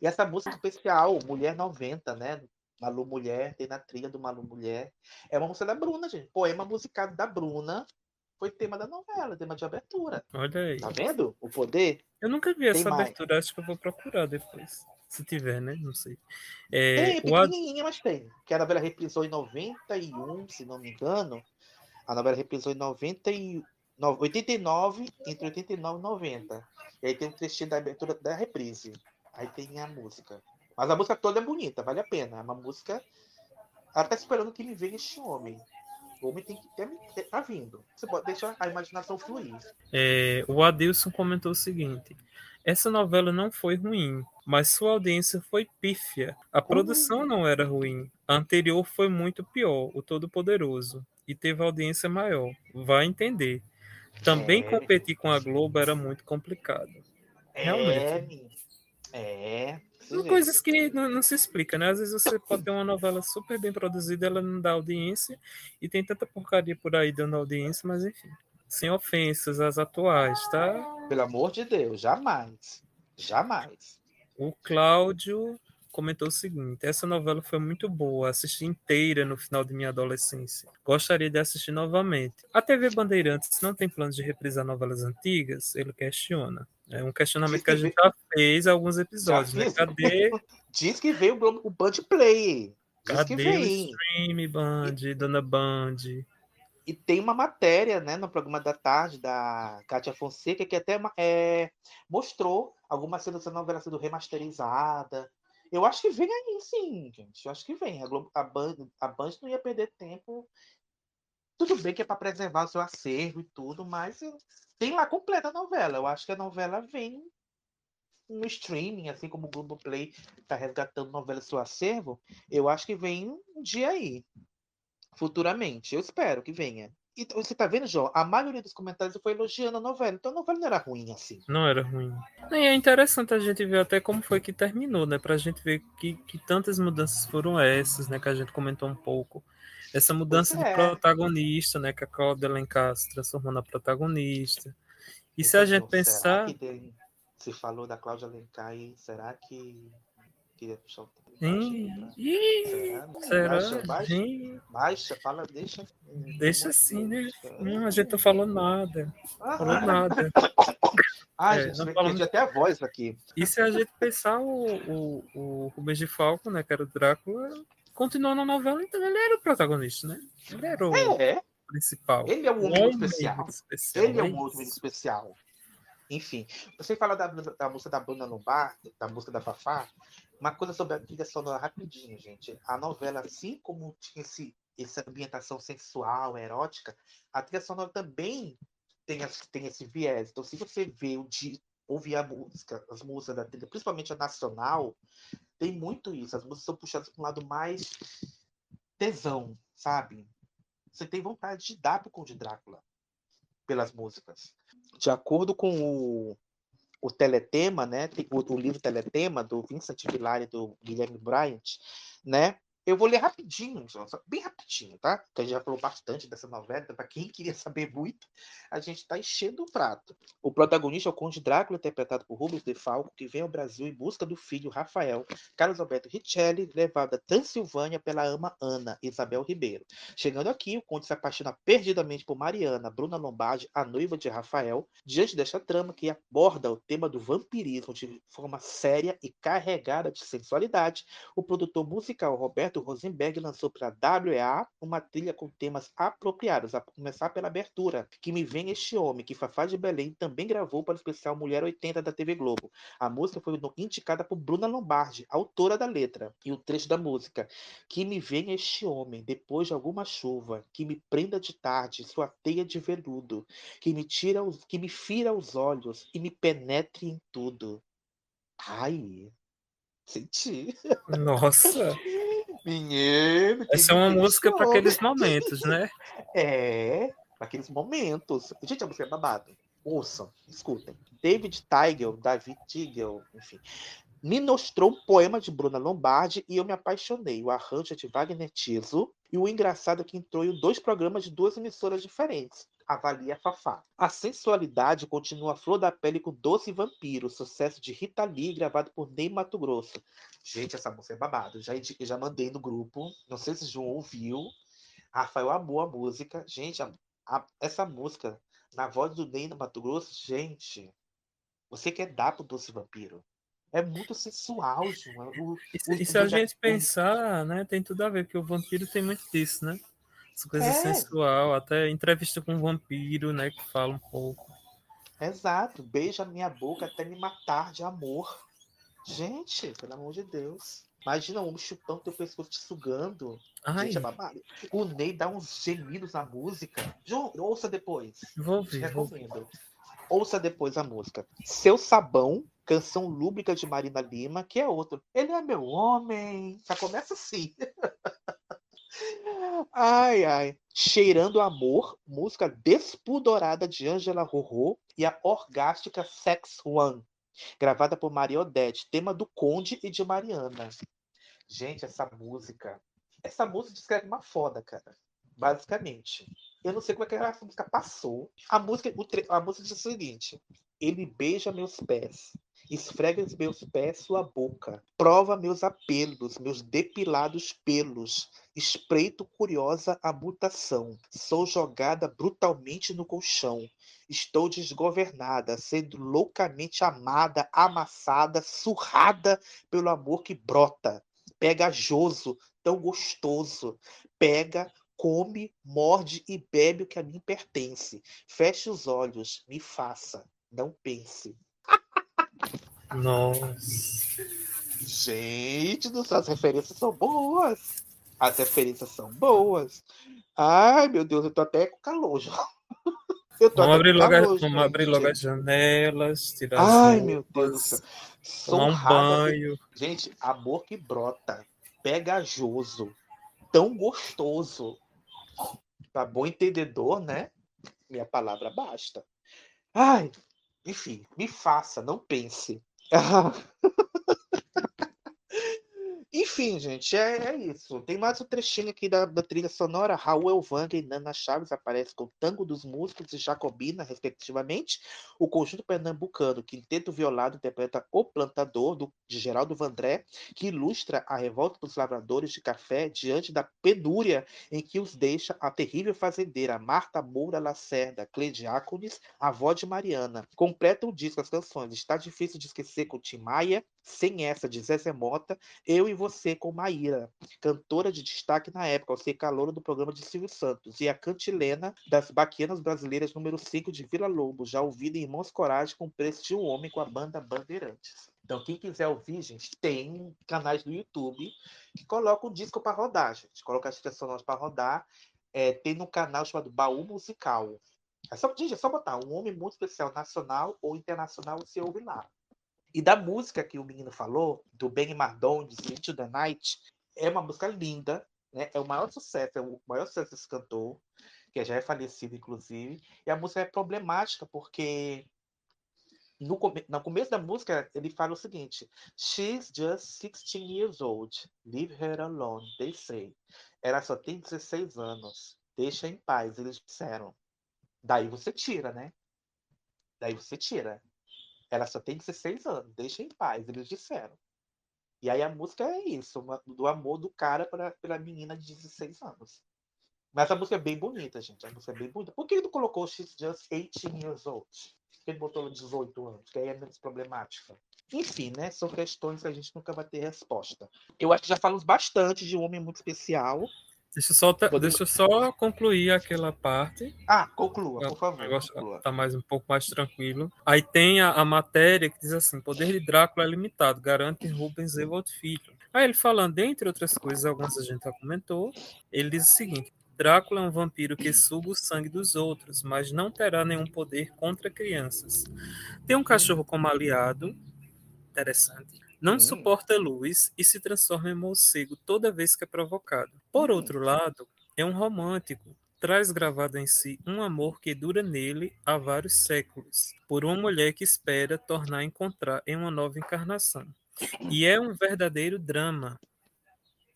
E essa música especial, Mulher 90, né? Malu Mulher, tem na trilha do Malu Mulher. É uma música da Bruna, gente. Poema musicado da Bruna. Foi tema da novela, tema de abertura. Olha aí. Tá vendo? O poder? Eu nunca vi Tem essa mais. abertura, acho que eu vou procurar depois. Se tiver, né? Não sei. É, Tem, é Ad- pequenininha, mas tem. Que a novela reprisou em 91, se não me engano. A novela reprisou em 90 e... no- 89, entre 89 e 90. E aí tem um trechinho da abertura da reprise. Aí tem a música. Mas a música toda é bonita, vale a pena. É uma música. Ela tá esperando que me venha este homem. O homem tem que ter. Tá vindo. Você pode deixar a imaginação fluir. é, o Adilson comentou o seguinte: essa novela não foi ruim, mas sua audiência foi pífia. A produção não era ruim. A anterior foi muito pior, o Todo-Poderoso, e teve audiência maior. Vai entender. Também É. competir com a Globo era muito complicado. Realmente. É, menino. é. desse São coisas que não, não se explica, né? Às vezes você pode ter uma novela super bem produzida, ela não dá audiência, e tem tanta porcaria por aí dando audiência, mas enfim. Sem ofensas às atuais, tá? Pelo amor de Deus, jamais. Jamais. O Cláudio comentou o seguinte: essa novela foi muito boa, assisti inteira no final de minha adolescência. Gostaria de assistir novamente. A TV Bandeirantes não tem planos de reprisar novelas antigas? Ele questiona. É um questionamento que a gente já fez alguns episódios, né? Cadê, Diz que veio o Band Play. Diz que cadê o stream, Band, Dona Band? E tem uma matéria, né, no programa da tarde da Kátia Fonseca, que até é, mostrou algumas cenas da novela sendo remasterizada. Eu acho que vem aí, sim, gente. Eu acho que vem. A, Globo, a, Band, a Band não ia perder tempo. Tudo bem que é para preservar o seu acervo e tudo, mas tem lá completa a novela. Eu acho que a novela vem no streaming, assim como o Globoplay está resgatando novela do seu acervo. Eu acho que vem um dia aí futuramente. Eu espero que venha. E você tá vendo, João? A maioria dos comentários foi elogiando a novela. Então a novela não era ruim assim. Não era ruim. E é interessante a gente ver até como foi que terminou, né? Pra gente ver que, que tantas mudanças foram essas, né? Que a gente comentou um pouco. Essa mudança Pois de é. protagonista, né? Que a Cláudia Alencar se transformou na protagonista. E se a gente Então, pensar. Se falou da Cláudia Alencar e será que tempo? Ih, Baixa, ih, Será? Baixa, baixa. Baixa, fala, deixa. Deixa assim, né? A gente não falou nada. Falou Ah. nada. Ai, É, gente, falamos- até a voz aqui. E se a gente pensar o, o, o Rubens de Falco, né? Que era o Drácula, continuou na novela, então ele era o protagonista, né? Ele era o É, principal. ele é um homem especial. especial, Ele é um outro muito especial. Enfim, você fala da, da música da Bruna Lombar, da música da Fafá, uma coisa sobre a trilha sonora rapidinho, gente. A novela, assim como tinha esse, essa ambientação sensual, erótica, a trilha sonora também tem, tem esse viés. Então, se você vê o de ouvir a música, as músicas da trilha, principalmente a nacional, tem muito isso. As músicas são puxadas para um lado mais tesão, sabe? Você tem vontade de dar pro Conde Drácula. pelas músicas. De acordo com o, o Teletema, né, o, o livro Teletema, do Vincent Villari e do Guilherme Bryant, né, eu vou ler rapidinho, bem rapidinho, tá? Porque a gente já falou bastante dessa novela, para quem queria saber muito, a gente está enchendo o prato. O protagonista é o Conde Drácula, interpretado por Rubens de Falco, que vem ao Brasil em busca do filho Rafael, Carlos Alberto Richelli, levado a Transilvânia pela ama Ana, Isabel Ribeiro. Chegando aqui, o Conde se apaixona perdidamente por Mariana, Bruna Lombardi, a noiva de Rafael, diante desta trama que aborda o tema do vampirismo de forma séria e carregada de sensualidade, o produtor musical Roberto Roberto Rosenberg lançou para a WEA uma trilha com temas apropriados, a começar pela abertura, Que Me Vem Este Homem, que Fafá de Belém também gravou para o especial Mulher 80 da TV Globo. A música foi indicada por Bruna Lombardi, autora da letra, e o trecho da música, Que Me Vem Este Homem, depois de alguma chuva, que me prenda de tarde sua teia de veludo, que me tira os, que me fira os olhos e me penetre em tudo. Ai, senti. Nossa. Essa é uma música para aqueles momentos, né? É, para aqueles momentos. Gente, a música é babado. Ouçam, escutem. David Tigel, David Tigel, enfim, me mostrou um poema de Bruna Lombardi e eu me apaixonei. O arranjo é de Wagner Tiso e o engraçado é que entrou em dois programas de duas emissoras diferentes. Avalia Fafá. A sensualidade continua a flor da pele com Doce Vampiro, sucesso de Rita Lee, gravado por Ney Mato Grosso. Gente, essa música é babado. Já, já mandei no grupo. Não sei se o João ouviu. Rafael amou a música. Gente, a, a, essa música, na voz do Ney Mato Grosso, gente, você quer dar pro Doce Vampiro. É muito sensual, João. O, e, o, e se a gente pensar, né, tem tudo a ver, porque o vampiro tem muito disso, né? Essa coisa é. sensual, até entrevista com um vampiro, né, que fala um pouco. Exato, beija minha boca até me matar de amor. Gente, pelo amor de Deus. Imagina um homem chupando teu pescoço te sugando. Ai. Gente, é babado. O Ney dá uns gemidos na música. João, ouça depois. Vou ver. Recomendo. Vou. Ouça depois a música. Seu Sabão, canção lúbrica de Marina Lima, que é outro. Ele é meu homem. Já começa assim. ai, ai. Cheirando Amor, música despudorada de Angela Rorô e a orgástica Sex One, gravada por Maria Odete, tema do Conde e de Mariana. Gente, essa música. Essa música descreve uma foda, cara. Basicamente. Eu não sei como é que essa música passou. A música, a música diz o seguinte: Ele beija meus pés, esfrega os meus pés sua boca, prova meus apelos, meus depilados pelos, espreito curiosa a mutação, sou jogada brutalmente no colchão, estou desgovernada, sendo loucamente amada, amassada, surrada pelo amor que brota, pegajoso, tão gostoso, pega come, morde e bebe o que a mim pertence. Feche os olhos, me faça, não pense. Nossa. Gente, as referências são boas. As referências são boas. Ai, meu Deus, eu tô até com calor já. Eu tô vamos abrir, logo, calor, vamos abrir logo as janelas, tirar Ai, as meu Deus do céu. Um banho. Gente, amor que brota, pegajoso, tão gostoso. Para bom entendedor, né? Minha palavra basta. Ai, enfim, me faça, não pense. Enfim, gente, é, é, isso. Tem mais um trechinho aqui da, da trilha sonora. Raul Elvanga e Nana Chaves aparecem com Tango dos Músicos e Jacobina, respectivamente. O conjunto pernambucano, Quinteto Violado, interpreta O Plantador, do, de Geraldo Vandré, que ilustra a revolta dos lavradores de café diante da penúria em que os deixa a terrível fazendeira Marta Moura Lacerda, Cleidiácones, avó de Mariana. Completa o disco as canções Está Difícil de Esquecer com Tim Maia, Sem Essa, de Zezé Mota, Eu e você com Maíra, cantora de destaque na época, ao ser caloura do programa de Silvio Santos, e a cantilena das Baquianas Brasileiras número 5 de Vila Lobo, já ouvida em Irmãos Coragem com o preço de um homem com a banda Bandeirantes. Então, quem quiser ouvir, gente, tem canais do YouTube que colocam disco para rodar, gente. Coloca as trilhas sonoras para rodar. É, tem no canal chamado Baú Musical. É só, gente, é só botar um homem muito especial nacional ou internacional, você ouve lá. E da música que o menino falou, do Ben Mardon, de Into the Night, é uma música linda, né? É o maior sucesso, é o maior sucesso desse cantor. que já é falecido, inclusive. E a música é problemática, porque no, come no começo da música ele fala o seguinte: She's just 16 years old. Leave her alone, they say. Ela só tem 16 anos. Deixa em paz, eles disseram. Daí você tira, né? Daí você tira. Ela só tem 16 anos, deixa em paz, eles disseram. E aí a música é isso, uma, do amor do cara pra, pela menina de 16 anos. Mas a música é bem bonita, gente. A música é bem bonita. Por que ele não colocou She's Just 18 Years Old? Por que ele botou 18 anos? Que aí é menos problemática. Enfim, né? São questões que a gente nunca vai ter resposta. Eu acho que já falamos bastante de um homem muito especial. Deixa eu só, ta- deixa eu só concluir aquela parte. Ah, conclua, por O favor. negócio conclua. tá mais um pouco mais tranquilo. Aí tem a, a matéria que diz assim: poder de Drácula é limitado, garante Rubens Evolt Filho. Aí ele falando, dentre outras coisas, algumas a gente já comentou, ele diz o seguinte: Drácula é um vampiro que suga o sangue dos outros, mas não terá nenhum poder contra crianças. Tem um cachorro como aliado, interessante. Não suporta luz e se transforma em morcego toda vez que é provocado. Por outro lado, é um romântico. Traz gravado em si um amor que dura nele há vários séculos, por uma mulher que espera tornar a encontrar em uma nova encarnação. E é um verdadeiro drama.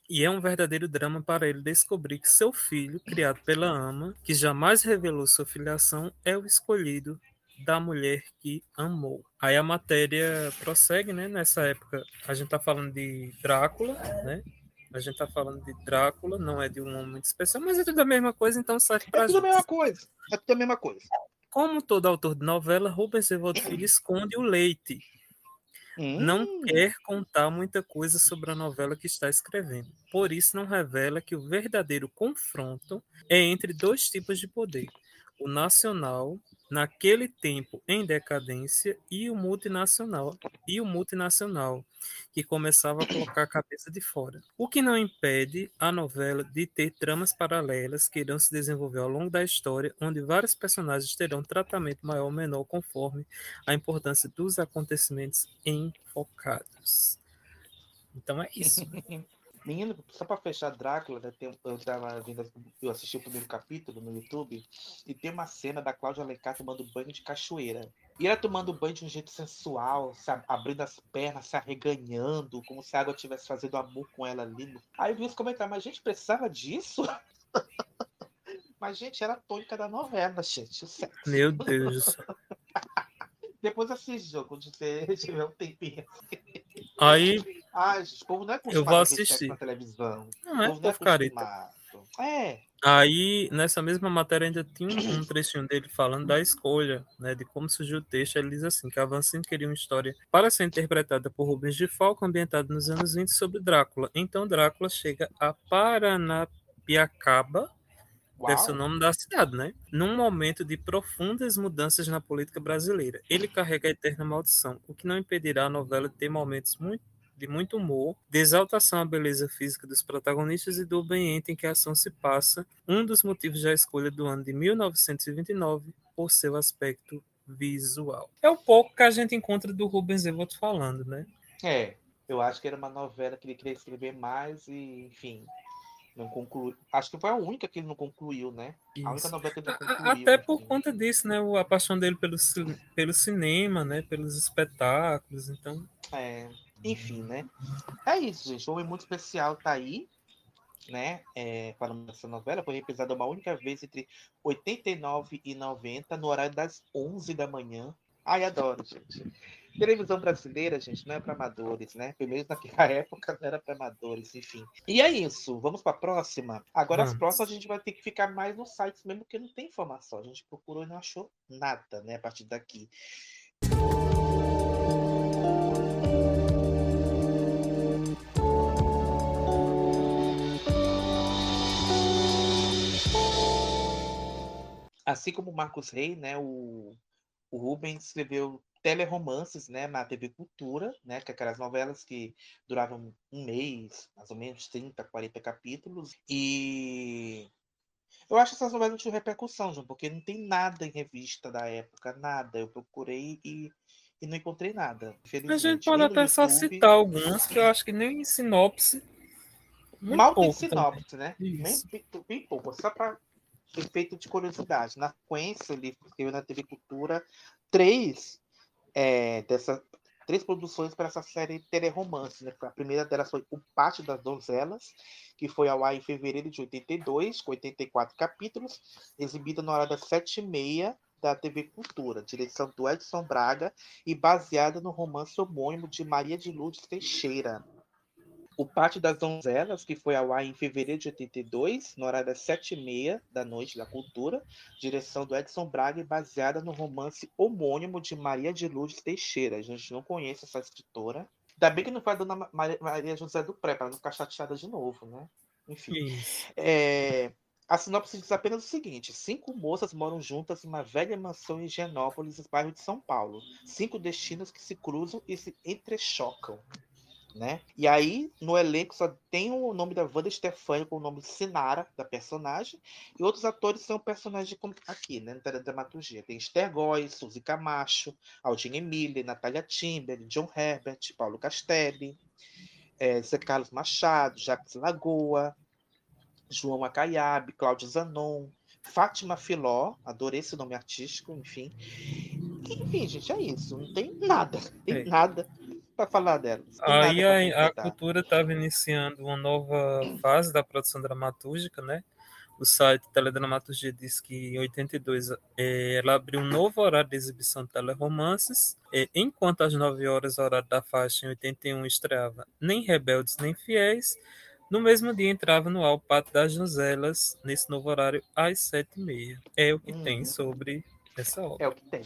E é um verdadeiro drama para ele descobrir que seu filho, criado pela ama, que jamais revelou sua filiação, é o escolhido da mulher que amou. Aí a matéria prossegue, né? Nessa época, a gente tá falando de Drácula, né? A gente tá falando de Drácula, não é de um homem muito especial, mas é tudo a mesma coisa, então serve pra É tudo a gente. mesma coisa. É tudo a mesma coisa. Como todo autor de novela, Rubens Evaldo Filho esconde o leite. Não quer contar muita coisa sobre a novela que está escrevendo. Por isso, não revela que o verdadeiro confronto é entre dois tipos de poder: o nacional, naquele tempo em decadência, e o multinacional, e o multinacional, que começava a colocar a cabeça de fora. O que não impede a novela de ter tramas paralelas que irão se desenvolver ao longo da história, onde vários personagens terão tratamento maior ou menor conforme a importância dos acontecimentos enfocados. Então é isso. Menino, só pra fechar Drácula, né, tem- eu, tava vendo, eu assisti o primeiro capítulo no YouTube e tem uma cena da Cláudia Alencar tomando banho de cachoeira. E ela tomando banho de um jeito sensual, se abrindo as pernas, se arreganhando, como se a água estivesse fazendo amor com ela ali. Aí eu vi os comentários, mas a gente precisava disso? mas, gente, era a tônica da novela, gente. O sexo. Meu Deus do céu. Depois assiste, quando você tiver um tempinho. Aí O povo não é Eu vou assistir. na televisão. Não, é não é careta. acostumado. É, Aí, nessa mesma matéria, ainda tinha um, um trechinho dele falando da escolha, né, de como surgiu o texto. Ele diz assim, que Avancini queria uma história para ser interpretada por Rubens de Falco, ambientada nos anos 20 sobre Drácula. Então, Drácula chega a Paranapiacaba, deve ser o nome da cidade, né? Num momento de profundas mudanças na política brasileira. Ele carrega a eterna maldição, o que não impedirá a novela de ter momentos muito de muito humor, de exaltação à beleza física dos protagonistas e do ambiente em que a ação se passa, um dos motivos da escolha do ano de 1929 por seu aspecto visual. É o pouco que a gente encontra do Rubens Evoto falando, né? é. Eu acho que era uma novela que ele queria escrever mais e, enfim, não concluiu. Acho que foi a única que ele não concluiu, né? A única Isso. novela que ele não concluiu. Até por conta disso, né? A paixão dele pelo, pelo cinema, né? Pelos espetáculos, então... É, enfim, né? É isso, gente. O Homem Muito Especial tá aí, né? É, falando dessa novela, foi reprisada uma única vez entre 89 e 90, no horário das 11 da manhã. Ai, adoro, gente. Televisão brasileira, gente, não é para amadores, né? Menos naquela época não era para amadores, enfim. E é isso. Vamos para a próxima? Agora, as Vamos. próximas a gente vai ter que ficar mais nos sites mesmo, porque não tem informação. A gente procurou e não achou nada, né? A partir daqui. Assim como o Marcos Rey, né, o, o Rubens escreveu teleromances, né, na TV Cultura, né, que é aquelas novelas que duravam um mês, mais ou menos 30, 40 capítulos. E eu acho que essas novelas não tinham repercussão, João, porque não tem nada em revista da época, nada. Eu procurei e, e não encontrei nada. A gente pode até só YouTube. citar algumas, que eu acho que nem em sinopse. Mal tem pouco também. sinopse, né? Bem, bem, bem pouco, só para efeito de curiosidade. Na sequência, ele escreveu na TV Cultura três é, dessa, três produções para essa série Teleromance. Né? A primeira delas foi O Pátio das Donzelas, que foi ao ar em fevereiro de 82, com 84 capítulos, exibida na hora das sete e meia da TV Cultura, direção do Edson Braga e baseada no romance homônimo de Maria de Lourdes Teixeira. O Pátio das Donzelas, que foi ao ar em fevereiro de 82, no horário das sete e meia da noite da Cultura, direção do Edson Braga e baseada no romance homônimo de Maria de Lourdes Teixeira. A gente não conhece essa escritora. Ainda bem que não foi a dona Maria José do Pré, para não ficar chateada de novo, né? Enfim. É, a sinopse diz apenas o seguinte: cinco moças moram juntas em uma velha mansão em Genópolis, bairro de São Paulo. Cinco destinos que se cruzam e se entrechocam né? E aí, no elenco só tem o nome da Wanda Stefani com o nome Sinara, da personagem, e outros atores são personagens aqui, né? Na dramaturgia. Tem Esther Goy, Suzy Camacho, Aldine Emília, Natália Timber, John Herbert, Paulo Castelli, é, Zé Carlos Machado, Jacques Lagoa, João Acaiabe, Cláudio Zanon, Fátima Filó, adorei esse nome artístico, enfim. Enfim, gente, é isso. Não tem nada, tem é. nada para falar dela. Aí a, a cultura estava iniciando uma nova fase da produção dramatúrgica, né? O site Teledramaturgia diz que em 82 eh, ela abriu um novo horário de exibição de teleromances, eh, enquanto às 9 horas, horário da faixa, em 81 estreava Nem Rebeldes Nem Fiéis. No mesmo dia entrava no ar o Pato das Joselas, nesse novo horário, às 7h30. É o que uhum. tem sobre essa obra. É o que tem.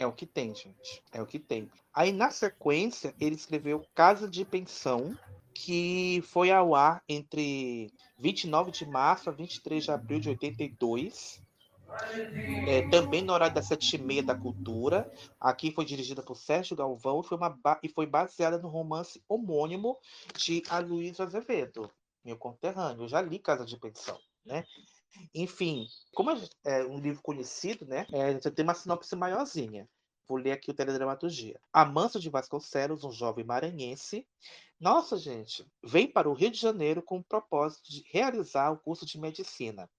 É o que tem, gente. É o que tem. Aí, na sequência, ele escreveu Casa de Pensão, que foi ao ar entre 29 de março a 23 de abril de 82. É, também no horário das sete e meia da cultura. Aqui foi dirigida por Sérgio Galvão e foi, e foi baseada no romance homônimo de Aloysio Azevedo, meu conterrâneo. Eu já li Casa de Pensão, né? Enfim, como é um livro conhecido, né? É, tem uma sinopse maiorzinha. Vou ler aqui o teledramaturgia. Amanso de Vasconcelos, um jovem maranhense. Nossa, gente, vem para o Rio de Janeiro com o propósito de realizar o curso de medicina.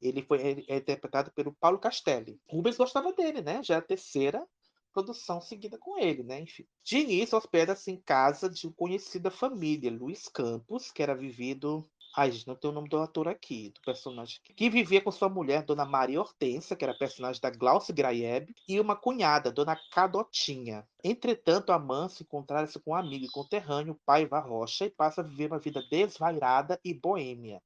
Ele foi é, interpretado pelo Paulo Castelli. Rubens gostava dele, né? Já é a terceira produção seguida com ele, né? Enfim. De início, hospeda-se em casa de uma conhecida família, Luiz Campos, que era vivido Ai, gente, não tem o nome do ator aqui, do personagem. Que vivia com sua mulher, Dona Maria Hortência, que era personagem da Glauce Graeb, e uma cunhada, Dona Cadotinha. Entretanto, Amâncio encontra-se com um amigo e conterrâneo, Paiva Rocha, e passa a viver uma vida desvairada e boêmia.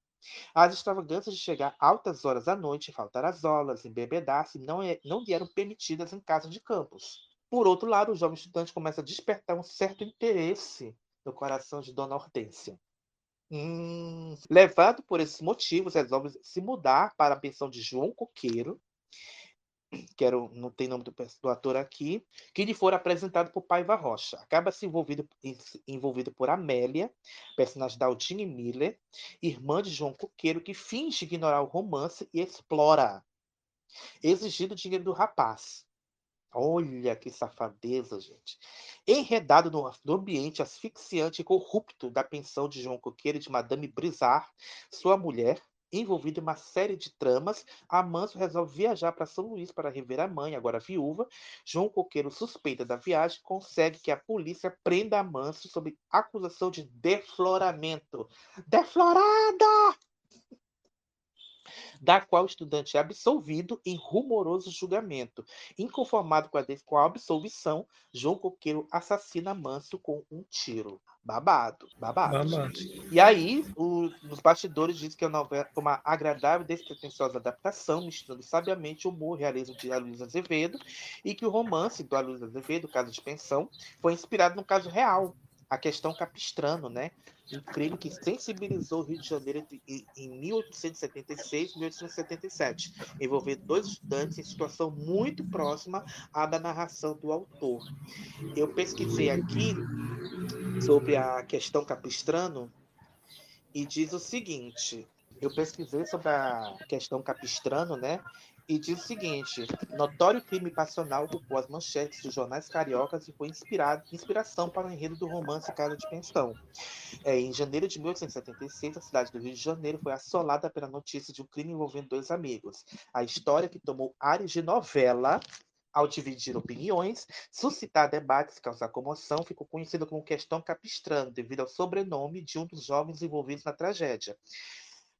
As extravagâncias de chegar altas horas da noite, faltar as aulas, embebedar-se, não, é, não lhe eram permitidas em casa de campos. Por outro lado, o jovem estudante começa a despertar um certo interesse no coração de Dona Hortência. Hum, levado por esses motivos, resolve se mudar para a pensão de João Coqueiro, que era, não tem nome do, do, ator aqui, que lhe for apresentado por Paiva Rocha. Acaba se envolvido, envolvido por Amélia, personagem da Aldine Miller, irmã de João Coqueiro, que finge ignorar o romance e explora, exigindo dinheiro do rapaz. Olha que safadeza, gente. Enredado no, no, ambiente asfixiante e corrupto da pensão de João Coqueiro e de Madame Brizard, sua mulher, envolvida em uma série de tramas, Amanso resolve viajar para São Luís para rever a mãe, agora viúva. João Coqueiro suspeita da viagem consegue que a polícia prenda Amanso sob acusação de defloramento. Deflorada! Da qual o estudante é absolvido em rumoroso julgamento. Inconformado com a, com a absolvição, João Coqueiro assassina Manso com um tiro. Babado, babado. babado. E aí, o, nos bastidores diz que é uma, uma agradável e despretensiosa adaptação, misturando sabiamente o humor realismo de Aloysio Azevedo, e que o romance do Aloysio Azevedo, Caso de Pensão, foi inspirado no caso real, a questão capistrano, né? Um crime que sensibilizou o Rio de Janeiro em 1876 e 1877, envolvendo dois estudantes em situação muito próxima à da narração do autor. Eu pesquisei aqui sobre a questão capistrano e diz o seguinte: eu pesquisei sobre a questão capistrano, né? E diz o seguinte: notório crime passional ocupou as manchetes dos jornais cariocas e foi inspirado, inspiração para o enredo do romance Casa de Pensão. É, em janeiro de 1876, a cidade do Rio de Janeiro foi assolada pela notícia de um crime envolvendo dois amigos. A história, que tomou áreas de novela, ao dividir opiniões, suscitar debates causar comoção, ficou conhecida como questão capistrano, devido ao sobrenome de um dos jovens envolvidos na tragédia.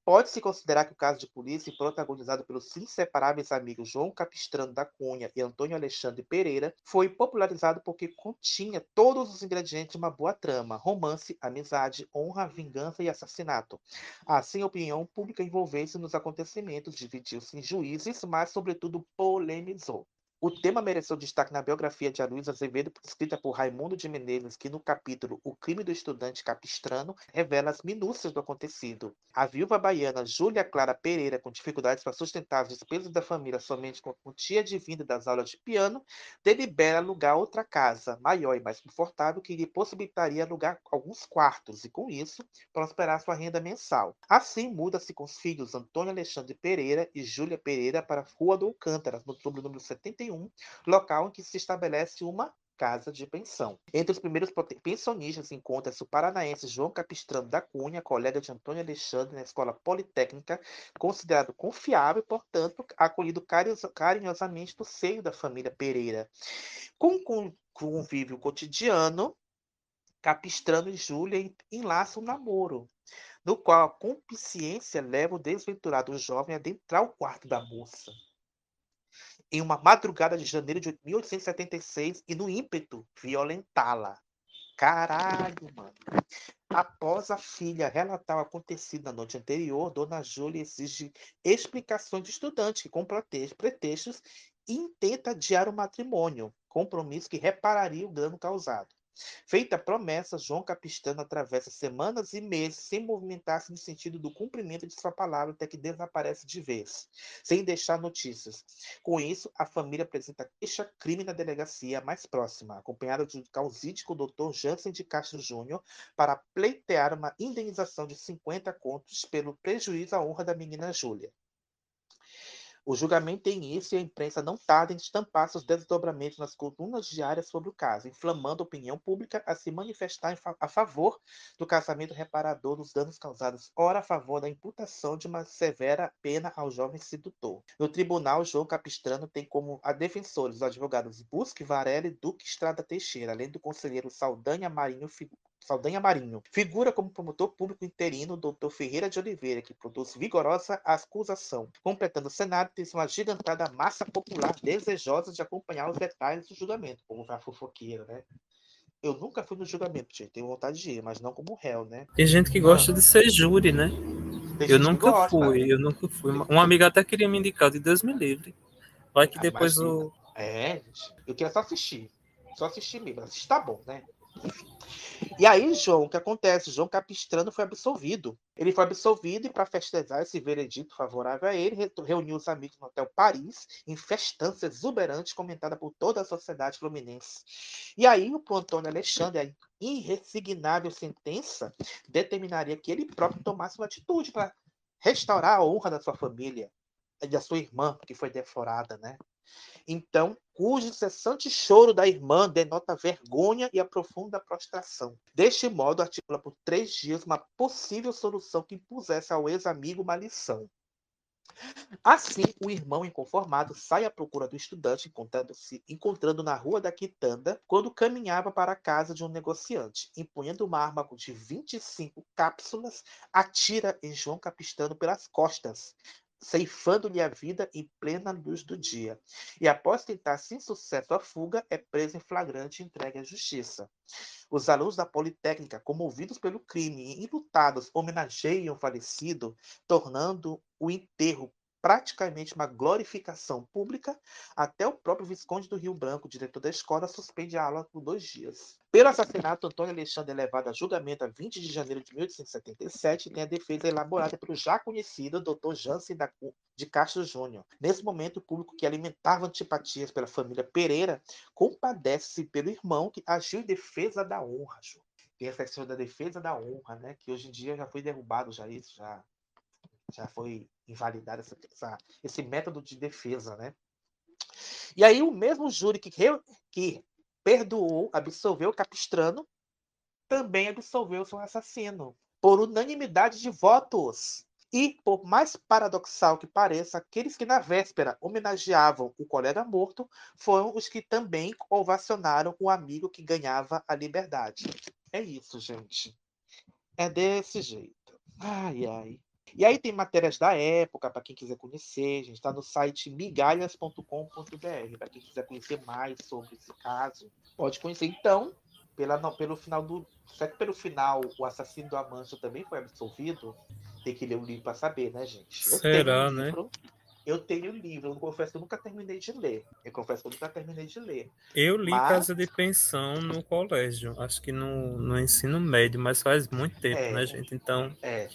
Pode-se considerar que o caso de polícia, protagonizado pelos inseparáveis amigos João Capistrano da Cunha e Antônio Alexandre Pereira, foi popularizado porque continha todos os ingredientes de uma boa trama: romance, amizade, honra, vingança e assassinato. Assim, a opinião pública envolveu-se nos acontecimentos, dividiu-se em juízes, mas, sobretudo, polemizou. O tema mereceu destaque na biografia de Aloysio Azevedo, escrita por Raimundo de Menezes, que no capítulo O Crime do Estudante Capistrano revela as minúcias do acontecido. A viúva baiana Júlia Clara Pereira, com dificuldades para sustentar as despesas da família somente com a quantia de vinda das aulas de piano, delibera alugar outra casa, maior e mais confortável, que lhe possibilitaria alugar alguns quartos e, com isso, prosperar sua renda mensal. Assim, muda-se com os filhos Antônio Alexandre Pereira e Júlia Pereira para a Rua do Alcântara, no número 71, local em que se estabelece uma casa de pensão. Entre os primeiros pensionistas encontra-se o paranaense João Capistrano da Cunha, colega de Antônio Alexandre na Escola Politécnica, considerado confiável e, portanto, acolhido carinhosamente no seio da família Pereira. Com convívio cotidiano, Capistrano e Júlia enlaçam um namoro, no qual a compiciência leva o desventurado jovem a adentrar o quarto da moça em uma madrugada de janeiro de 1876 e no ímpeto violentá-la. Caralho, mano. Após a filha relatar o acontecido na noite anterior, Dona Júlia exige explicações de estudante que, com pretextos, intenta adiar o matrimônio, compromisso que repararia o dano causado. Feita a promessa, João Capistrano atravessa semanas e meses sem movimentar-se no sentido do cumprimento de sua palavra até que desaparece de vez, sem deixar notícias. Com isso, a família apresenta queixa-crime na delegacia mais próxima, acompanhada do causídico Dr. Jansen de Castro Júnior, para pleitear uma indenização de 50 contos pelo prejuízo à honra da menina Júlia. O julgamento tem início e a imprensa não tarda em estampar seus desdobramentos nas colunas diárias sobre o caso, inflamando a opinião pública a se manifestar a favor do casamento reparador dos danos causados, ora a favor da imputação de uma severa pena ao jovem sedutor. No tribunal, João Capistrano tem como defensores os advogados Busque Varela e Duque Estrada Teixeira, além do conselheiro Saldanha Marinho Saldanha Marinho. Figura como promotor público interino doutor Ferreira de Oliveira, que produz vigorosa acusação. Completando o Senado, tem uma gigantada massa popular desejosa de acompanhar os detalhes do julgamento, como vai fofoqueira, né? Eu nunca fui no julgamento, gente. Tenho vontade de ir, mas não como réu, né? Tem gente que gosta de ser júri, né? Eu nunca gosta. fui, eu nunca fui. Um amigo até queria me indicar, de Deus me livre. Vai que Ah, depois imagina. o. É, gente. Eu queria só assistir. Só assistir mesmo. Assistir tá bom, né? E aí, João, o que acontece? João Capistrano foi absolvido. Ele foi absolvido e, para festejar esse veredito favorável a ele, re- reuniu os amigos no Hotel Paris, em festança exuberante comentada por toda a sociedade fluminense. E aí, o Antônio Alexandre, a irresignável sentença, determinaria que ele próprio tomasse uma atitude para restaurar a honra da sua família e da sua irmã, que foi deflorada, né? Então, cujo incessante choro da irmã denota vergonha e a profunda prostração. Deste modo, articula por três dias uma possível solução que impusesse ao ex-amigo uma lição. Assim, o irmão inconformado sai à procura do estudante, encontrando-se encontrando na rua da Quitanda, quando caminhava para a casa de um negociante. Empunhando uma arma de 25 cápsulas, atira em João Capistrano pelas costas, ceifando-lhe a vida em plena luz do dia. E após tentar sem sucesso a fuga, é preso em flagrante e entregue à justiça. Os alunos da Politécnica, comovidos pelo crime e enlutados, homenageiam o falecido, tornando o enterro praticamente uma glorificação pública, até o próprio Visconde do Rio Branco, diretor da escola, suspende a aula por dois dias. Pelo assassinato, Antônio Alexandre é levado a julgamento a 20 de janeiro de 1877 e tem a defesa elaborada pelo já conhecido Dr. Jansen de Castro Júnior. Nesse momento, o público que alimentava antipatias pela família Pereira compadece-se pelo irmão que agiu em defesa da honra. Ju. Tem essa questão da defesa da honra, né? Que hoje em dia já foi derrubado já isso, já Já foi invalidado essa, essa, esse método de defesa, né? E aí o mesmo júri que, que perdoou, absolveu Capistrano, também absolveu seu assassino, por unanimidade de votos. E, por mais paradoxal que pareça, aqueles que na véspera homenageavam o colega morto foram os que também ovacionaram o amigo que ganhava a liberdade. É isso, gente. É desse jeito. Ai, ai. E aí tem matérias da época, para quem quiser conhecer, a gente está no site migalhas.com.br, para quem quiser conhecer mais sobre esse caso, pode conhecer. Então, pela, pelo final do. Será que pelo final o assassino do Amanso também foi absolvido? Tem que ler o livro para saber, né, gente? Eu Será, né? Livro, eu tenho o livro, eu confesso que eu nunca terminei de ler. Eu confesso que eu nunca terminei de ler. Eu li mas... Casa de Pensão no colégio, acho que no, no ensino médio, mas faz muito tempo, é, né, gente? Então. É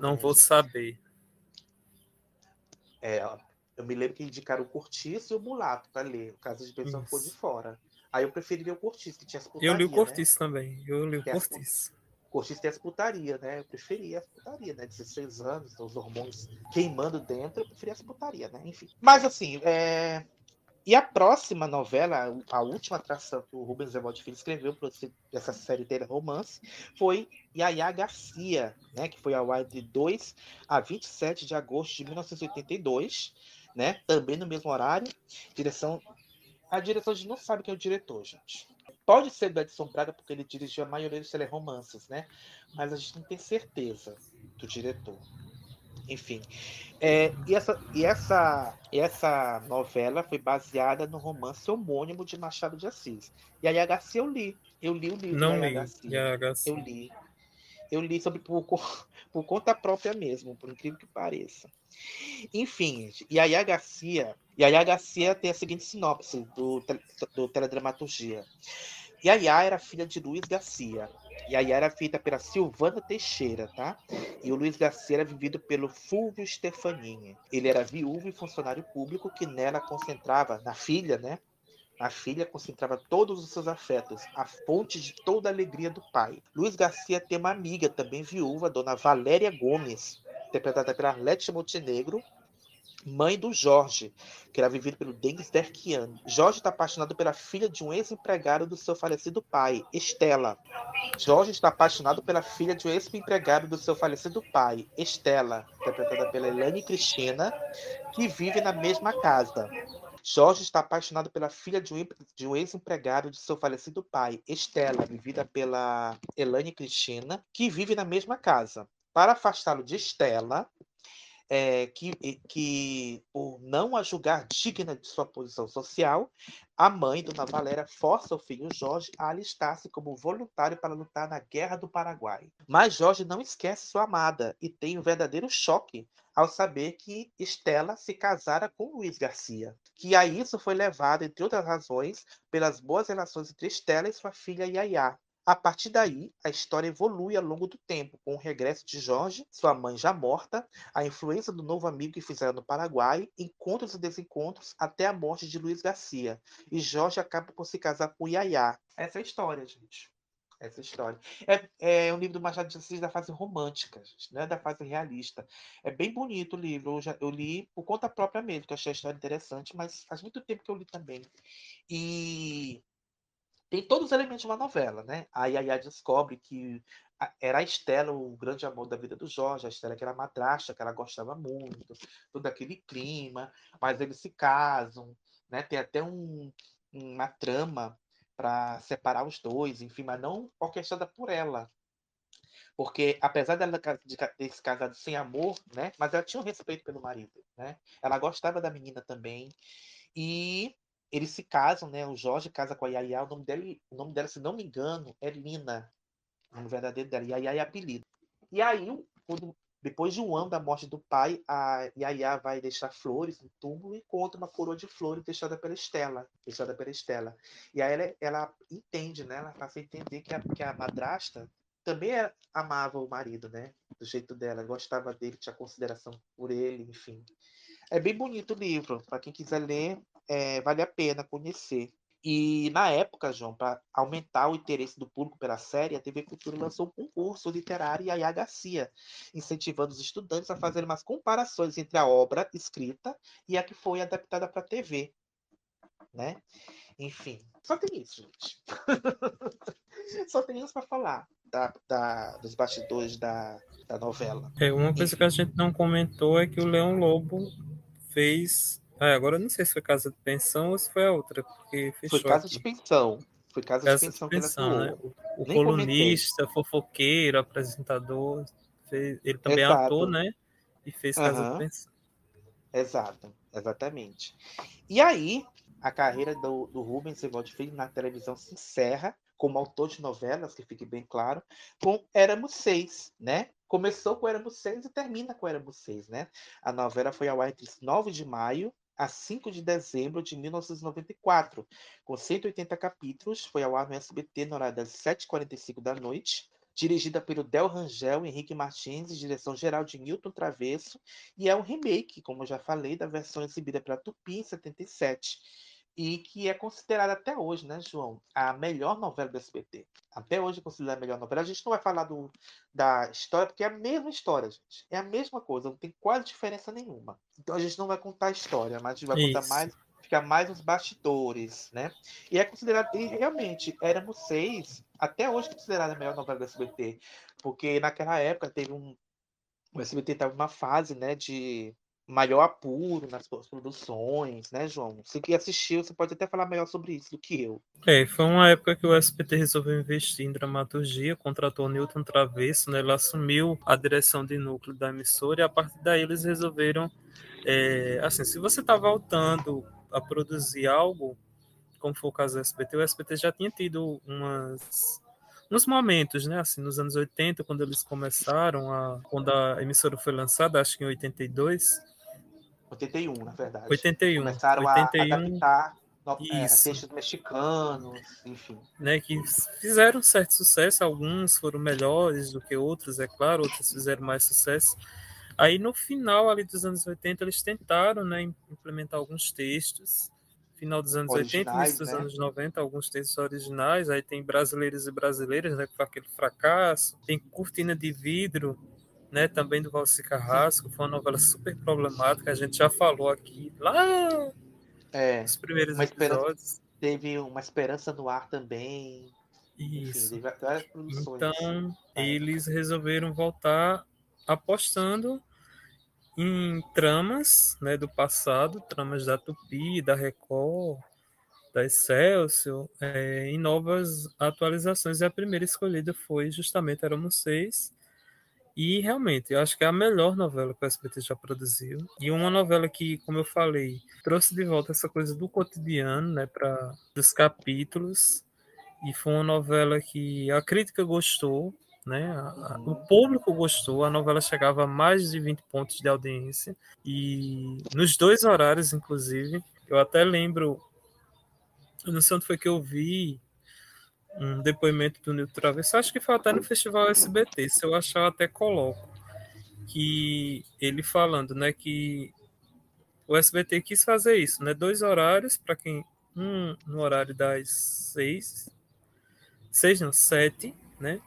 não vou saber. É, eu me lembro que indicaram o Cortiço e o Mulato para ler. O caso de pensão ficou de fora. Aí eu preferi ler o Cortiço, que tinha as putaria, Eu li o Cortiço né? também. Eu li o Cortiço. Cortiço tem as putaria, né? Eu preferi as putaria, né? 16 anos, os hormônios queimando dentro, eu preferi as putaria, né? Enfim. Mas assim, é... E a próxima novela, a última atração que o Rubens Evald Filho escreveu para essa série dele, romance, foi Yaya Garcia, né, que foi ao ar de 2 a 27 de agosto de 1982, né, também no mesmo horário. Direção. A direção a gente não sabe quem é o diretor, gente. Pode ser do Edson Braga, porque ele dirigiu a maioria dos teleromances, né? Mas a gente não tem certeza do diretor. Enfim. É, e, essa, e, essa, e essa novela foi baseada no romance homônimo de Machado de Assis. E a Garcia eu li. Eu li o livro Não da li. Garcia. Eu li. Eu li sobre por, por conta própria mesmo, por incrível que pareça. Enfim, e a Garcia, e a Garcia tem a seguinte sinopse do, do Teledramaturgia. Yaya era filha de Luiz Garcia. Yaya era feita pela Silvana Teixeira, tá? E o Luiz Garcia era vivido pelo Fulvio Stefanini. Ele era viúvo e funcionário público que nela concentrava, na filha, né? A filha concentrava todos os seus afetos, a fonte de toda a alegria do pai. Luiz Garcia tem uma amiga, também viúva, dona Valéria Gomes, interpretada pela Arlete Montenegro, mãe do Jorge, que era vivido pelo Denis Derkian. Jorge está apaixonado pela filha de um ex-empregado do seu falecido pai, Estela. Jorge está apaixonado pela filha de um ex-empregado do seu falecido pai, Estela, interpretada pela Elaine Cristina, que vive na mesma casa. Jorge está apaixonado pela filha de um, de um ex-empregado de seu falecido pai, Estela, vivida pela Elaine Cristina, que vive na mesma casa. Para afastá-lo de Estela, é, que, que, por não a julgar digna de sua posição social, a mãe, Dona Valéria, força o filho Jorge a alistar-se como voluntário para lutar na Guerra do Paraguai. Mas Jorge não esquece sua amada e tem um verdadeiro choque ao saber que Estela se casara com Luiz Garcia, que a isso foi levado, entre outras razões, pelas boas relações entre Estela e sua filha Yaya, a partir daí, a história evolui ao longo do tempo, com o regresso de Jorge, sua mãe já morta, a influência do novo amigo que fizeram no Paraguai, encontros e desencontros, até a morte de Luiz Garcia. E Jorge acaba por se casar com Yaya. Essa é a história, gente. Essa é história. É, é um livro do Machado de Assis da fase romântica, né? da fase realista. É bem bonito o livro. Eu, já, eu li por conta própria mesmo, que eu achei a história interessante, mas faz muito tempo que eu li também. E tem todos os elementos de uma novela, né? A Yaya descobre que era a Estela o grande amor da vida do Jorge, a Estela que era madrasta, que ela gostava muito, todo aquele clima, mas eles se casam, né? Tem até um, uma trama para separar os dois, enfim, mas não orquestrada por ela. Porque apesar dela de ter se casado sem amor, né? Mas ela tinha um respeito pelo marido, né? Ela gostava da menina também. E eles se casam, né? O Jorge casa com a Yaya, o nome dela, o nome dela, se não me engano, é Lina. O nome verdadeiro dela. Yaya é apelido. E aí, quando, depois de um ano da morte do pai, a Yaya vai deixar flores no túmulo e encontra uma coroa de flores deixada pela Estela. Deixada pela Estela. E aí ela, ela entende, né? Ela passa a entender que a, que a madrasta também amava o marido, né? Do jeito dela, gostava dele, tinha consideração por ele, enfim. É bem bonito o livro. Para quem quiser ler, é, vale a pena conhecer. E na época, João, para aumentar o interesse do público pela série, a TV Cultura lançou um concurso literário e a Garcia, incentivando os estudantes a fazerem umas comparações entre a obra escrita e a que foi adaptada para a TV. Né? Enfim, só tem isso, gente. só tem isso para falar da, da, dos bastidores da, da novela. É, uma coisa Enfim. que a gente não comentou é que o Leão Lobo fez ah, agora eu não sei se foi casa de pensão ou se foi a outra, porque fechou. Foi casa aqui. de pensão. Foi casa, casa de pensão, de pensão né? O, o colunista, comentei. fofoqueiro, apresentador, fez, ele também Exato. é ator, né? E fez casa uhum. de pensão. Exato, exatamente. E aí, a carreira do, do Rubens Evaldo Filho na televisão se encerra como autor de novelas, que fique bem claro, com Éramos Seis, né? Começou com Éramos Seis e termina com Éramos Seis, né? A novela foi ao ar entre 9 de maio a 5 de dezembro de 1994, com 180 capítulos, foi ao ar no SBT no horário das 7h45 da noite, dirigida pelo Del Rangel, Henrique Martins, direção geral de Newton Travesso, e é um remake, como eu já falei, da versão exibida pela Tupi em 77 e que é considerada até hoje, né, João, a melhor novela do SBT. Até hoje é considerada a melhor novela. A gente não vai falar do, da história, porque é a mesma história, gente. É a mesma coisa, não tem quase diferença nenhuma. Então a gente não vai contar a história, mas a gente vai Isso. contar mais, ficar mais nos bastidores, né? E é considerado, e realmente, éramos seis, até hoje é considerada a melhor novela do SBT, porque naquela época teve um. O SBT estava numa fase, né, de maior apuro nas produções, né, João? Você que assistiu, você pode até falar melhor sobre isso do que eu. É, foi uma época que o SBT resolveu investir em dramaturgia, contratou Newton Travesso, né, ele assumiu a direção de núcleo da emissora e a partir daí eles resolveram, é, assim, se você está voltando a produzir algo, como foi o caso do SBT, o SBT já tinha tido umas nos momentos, né, assim, nos anos 80, quando eles começaram a quando a emissora foi lançada, acho que em 82, 81, na verdade. 81. Começaram 81, a adaptar é, textos mexicanos, enfim. Né, que fizeram certo sucesso, alguns foram melhores do que outros, é claro, outros fizeram mais sucesso. Aí no final ali dos anos 80 eles tentaram, né, implementar alguns textos. Final dos anos originais, 80, início dos né? anos 90, alguns textos originais. Aí tem brasileiros e brasileiras, né, com aquele fracasso. Tem Cortina de Vidro, né, também do Valci Carrasco, foi uma novela super problemática, a gente já falou aqui lá é, nos primeiros episódios. Teve uma esperança no ar também. Isso. Enfim, então, é. eles resolveram voltar apostando em tramas né, do passado, tramas da Tupi, da Record, da Excelsior, é, em novas atualizações. E a primeira escolhida foi justamente Éramos Seis, e realmente, eu acho que é a melhor novela que o SBT já produziu. E uma novela que, como eu falei, trouxe de volta essa coisa do cotidiano, né, para dos capítulos. E foi uma novela que a crítica gostou, né? A, a, o público gostou, a novela chegava a mais de 20 pontos de audiência e nos dois horários, inclusive. Eu até lembro, eu não sei onde foi que eu vi um depoimento do Nilton Travesso, acho que foi até no Festival SBT, se eu achar eu até coloco, que ele falando, né, que o SBT quis fazer isso, né, dois horários para quem, um no horário das seis, seis não, sete, né,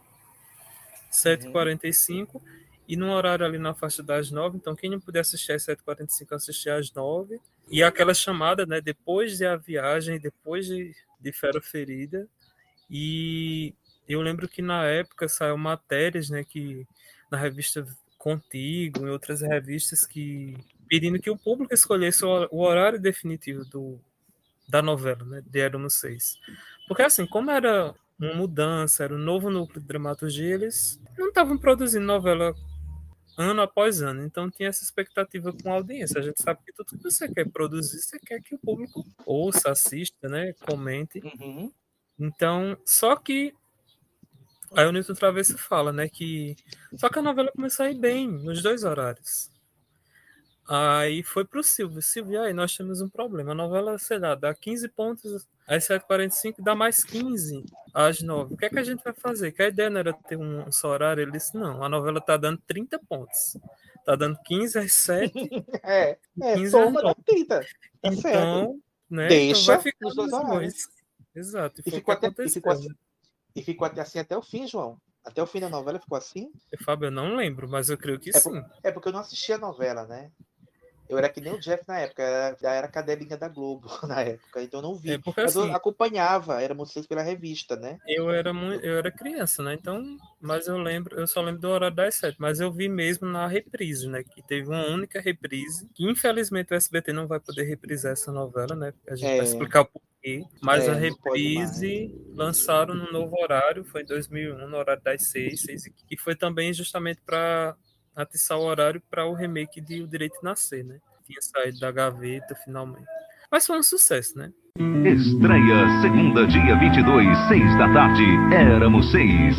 sete quarenta e cinco, e no horário ali na faixa das nove, então quem não puder assistir às 7h45, assistir às nove, e aquela chamada, né, depois de a viagem, depois de, de Fera Ferida, e eu lembro que na época saiu matérias, né, que na revista Contigo, em outras revistas que pedindo que o público escolhesse o horário definitivo do, da novela, né, de Éramos Seis. Porque assim, como era uma mudança, era um novo núcleo de dramaturgia, eles não estavam produzindo novela ano após ano. Então tinha essa expectativa com a audiência. A gente sabe que tudo que você quer produzir, você quer que o público ouça, assista, né, comente. Uhum. Então, só que aí o Newton Travesso fala, né, que só que a novela começou a ir bem nos dois horários. Aí foi pro Silvio. Silvio, aí nós temos um problema. A novela, sei lá, dá 15 pontos às 7h45, dá mais 15 às 9 O que é que a gente vai fazer? Que a ideia não era ter um só horário. Ele disse, não, a novela tá dando 30 pontos. Tá dando 15 às 7. é, é 15 às 9. 30. Tá então, né? Deixa então vai ficar dois horários. Exato. E ficou, até, e, ficou assim, e ficou até assim até o fim, João. Até o fim da novela ficou assim? Fábio, eu não lembro, mas eu creio que é sim. Por, é porque eu não assisti a novela, né? Eu era que nem o Jeff na época, era, já era cadelinha da Globo na época, então eu não vi. É porque, mas assim, eu acompanhava, éramos vocês pela revista, né? Eu era muito, eu era criança, né? Então, mas eu lembro, eu só lembro do horário das sete, mas eu vi mesmo na reprise, né? Que teve uma única reprise, que infelizmente o SBT não vai poder reprisar essa novela, né? A gente É. vai explicar o porquê. Mas É, a reprise lançaram no novo horário, foi em 2001, no horário das seis, seis e e foi também justamente para atiçar o horário para o remake de O Direito de Nascer, né? Tinha saído da gaveta finalmente. Mas foi um sucesso, né? Estreia segunda, dia 22, seis da tarde. Éramos seis.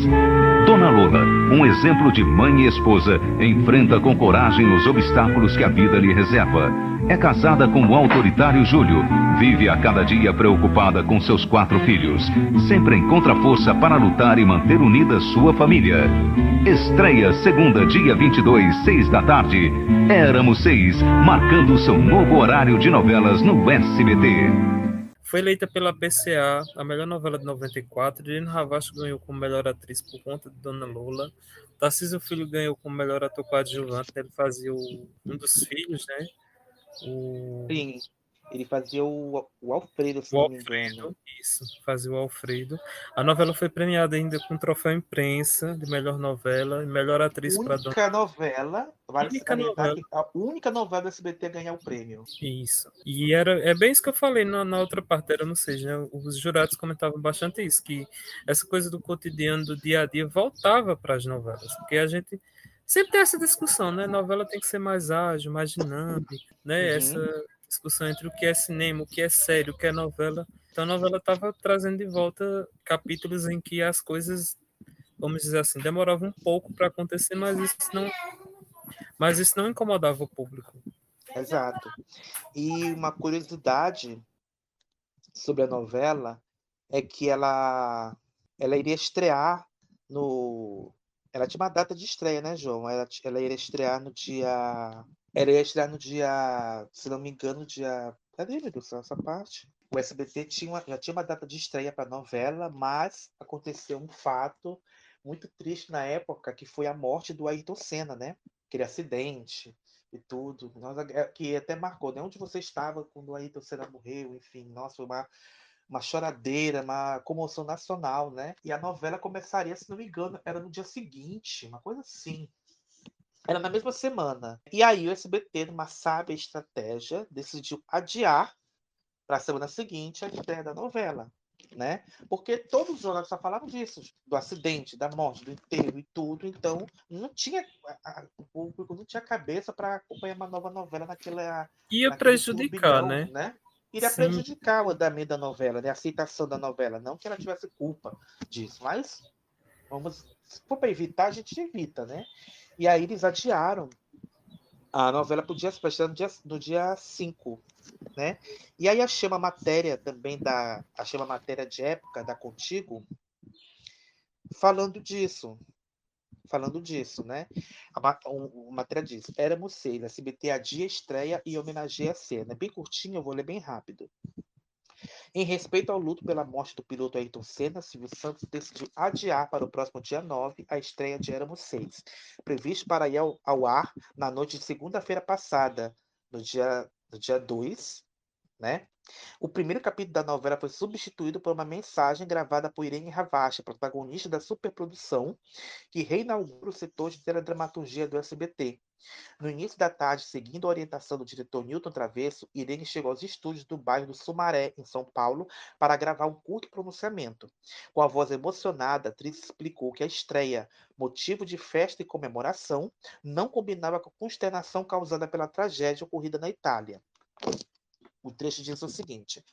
Dona Lola, um exemplo de mãe e esposa, enfrenta com coragem os obstáculos que a vida lhe reserva. É casada com o autoritário Júlio. Vive a cada dia preocupada com seus quatro filhos. Sempre encontra força para lutar e manter unida sua família. Estreia segunda, dia 22, seis da tarde. Éramos seis, marcando seu novo horário de novelas no SBT. Foi eleita pela PCA a melhor novela de 94. Irene Ravacho ganhou como melhor atriz por conta de Dona Lola. Tarcísio Filho ganhou como melhor ator coadjuvante. Ele fazia o, um dos filhos, né? O, Sim, ele fazia o, o Alfredo, se o. Alfredo, isso, fazia o Alfredo. A novela foi premiada ainda com troféu imprensa de melhor novela e melhor atriz para Dona Única novela, vale Única novela. que a única novela do SBT a ganhar o prêmio. Isso. E era, é bem isso que eu falei na, na outra parte, era não sei, né? Os jurados comentavam bastante isso, que essa coisa do cotidiano, do dia a dia, voltava para as novelas. Porque a gente sempre tem essa discussão, né? novela tem que ser mais ágil, mais dinâmica, né? Uhum. Essa discussão entre o que é cinema, o que é sério, o que é novela. Então a novela estava trazendo de volta capítulos em que as coisas, vamos dizer assim, demoravam um pouco para acontecer, mas isso não, mas isso não incomodava o público. Exato. E uma curiosidade sobre a novela é que ela, ela iria estrear no. Ela tinha uma data de estreia, né, João? Ela, ela iria estrear no dia. Ela ia estrear no dia, se não me engano, dia. Cadê, meu Deus, essa parte? O SBT tinha uma- já tinha uma data de estreia para a novela, mas aconteceu um fato muito triste na época, que foi a morte do Ayrton Senna, né? Aquele acidente e tudo. Nossa, é- que até marcou, né? Onde você estava quando o Ayrton Senna morreu, enfim, nossa, foi uma, uma choradeira, uma comoção nacional, né? E a novela começaria, se não me engano, era no dia seguinte, uma coisa assim. Era na mesma semana. E aí o SBT, numa sábia estratégia, decidiu adiar para a semana seguinte a estreia da novela. Né? Porque todos os jornais só falavam disso, do acidente, da morte, do enterro e tudo. Então, não tinha a- a- o público não tinha cabeça para acompanhar uma nova novela naquela Ia prejudicar, turbilhão, né? Iria Sim. prejudicar o andamento da novela, né? A aceitação da novela. Não que ela tivesse culpa disso, mas vamos, se for para evitar, a gente evita, né? E aí eles adiaram a novela para o dia, no dia, no dia 5, né? E aí achei uma matéria também da. Achei uma matéria de época da Contigo falando disso. Falando disso, né? A, ma- o- o matéria diz: Éramos seis, SBT adia estreia e homenageia a cena. Bem curtinho, eu vou ler bem rápido. Em respeito ao luto pela morte do piloto Ayrton Senna, Silvio Santos decidiu adiar para o próximo dia 9 a estreia de Éramos Seis, previsto para ir ao, ao ar na noite de segunda-feira passada, no dia, no dia 2, né? O primeiro capítulo da novela foi substituído por uma mensagem gravada por Irene Ravacha, protagonista da superprodução, que reinaugura o setor de teledramaturgia do SBT. No início da tarde, seguindo a orientação do diretor Newton Travesso, Irene chegou aos estúdios do bairro do Sumaré, em São Paulo, para gravar um curto pronunciamento. Com a voz emocionada, a atriz explicou que a estreia, motivo de festa e comemoração, não combinava com a consternação causada pela tragédia ocorrida na Itália. O trecho diz o seguinte: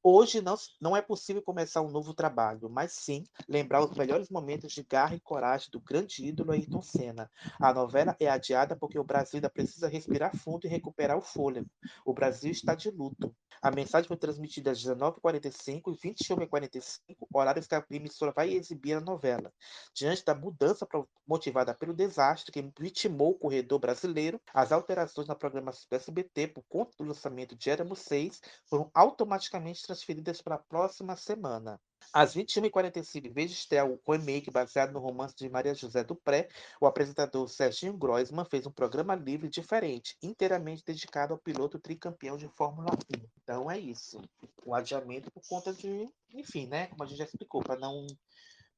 Hoje não, não é possível começar um novo trabalho, mas sim lembrar os melhores momentos de garra e coragem do grande ídolo Ayrton Senna. A novela é adiada porque o Brasil ainda precisa respirar fundo e recuperar o fôlego. O Brasil está de luto. A mensagem foi transmitida às 19h45 e 21h45, horários que a emissora vai exibir a novela. Diante da mudança motivada pelo desastre que vitimou o corredor brasileiro, as alterações na programação do SBT por conta do lançamento de Éramos 6 foram automaticamente transferidas para a próxima semana. Às 21h45, em vez de estrear o remake baseado no romance de Maria José Dupré, o apresentador Serginho Groisman fez um programa livre diferente, inteiramente dedicado ao piloto tricampeão de Fórmula 1. Então é isso. O adiamento por conta de, enfim, né? Como a gente já explicou, para não,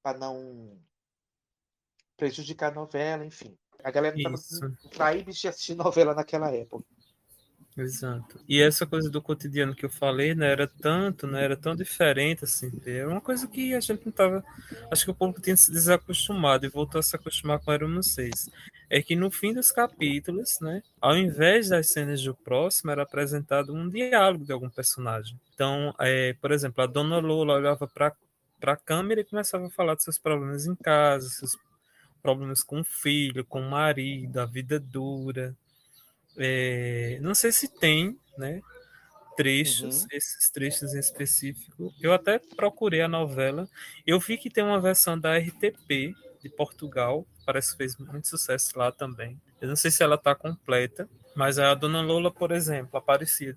para não prejudicar a novela, enfim. A galera estava proíbe de assistir novela naquela época. Exato. E essa coisa do cotidiano que eu falei, né, era tanto, né, era tão diferente, assim, era uma coisa que a gente não tava, acho que o público tinha se desacostumado e voltou a se acostumar com Era Seis. É que no fim dos capítulos, né, ao invés das cenas do próximo, era apresentado um diálogo de algum personagem. Então, é, por exemplo, a Dona Lola olhava para a câmera e começava a falar dos seus problemas em casa, seus problemas com o filho, com o marido, a vida dura, é, não sei se tem, né? Trechos, uhum. esses trechos em específico. Eu até procurei a novela. Eu vi que tem uma versão da RTP de Portugal, parece que fez muito sucesso lá também. Eu não sei se ela está completa, mas a Dona Lola, por exemplo, aparecia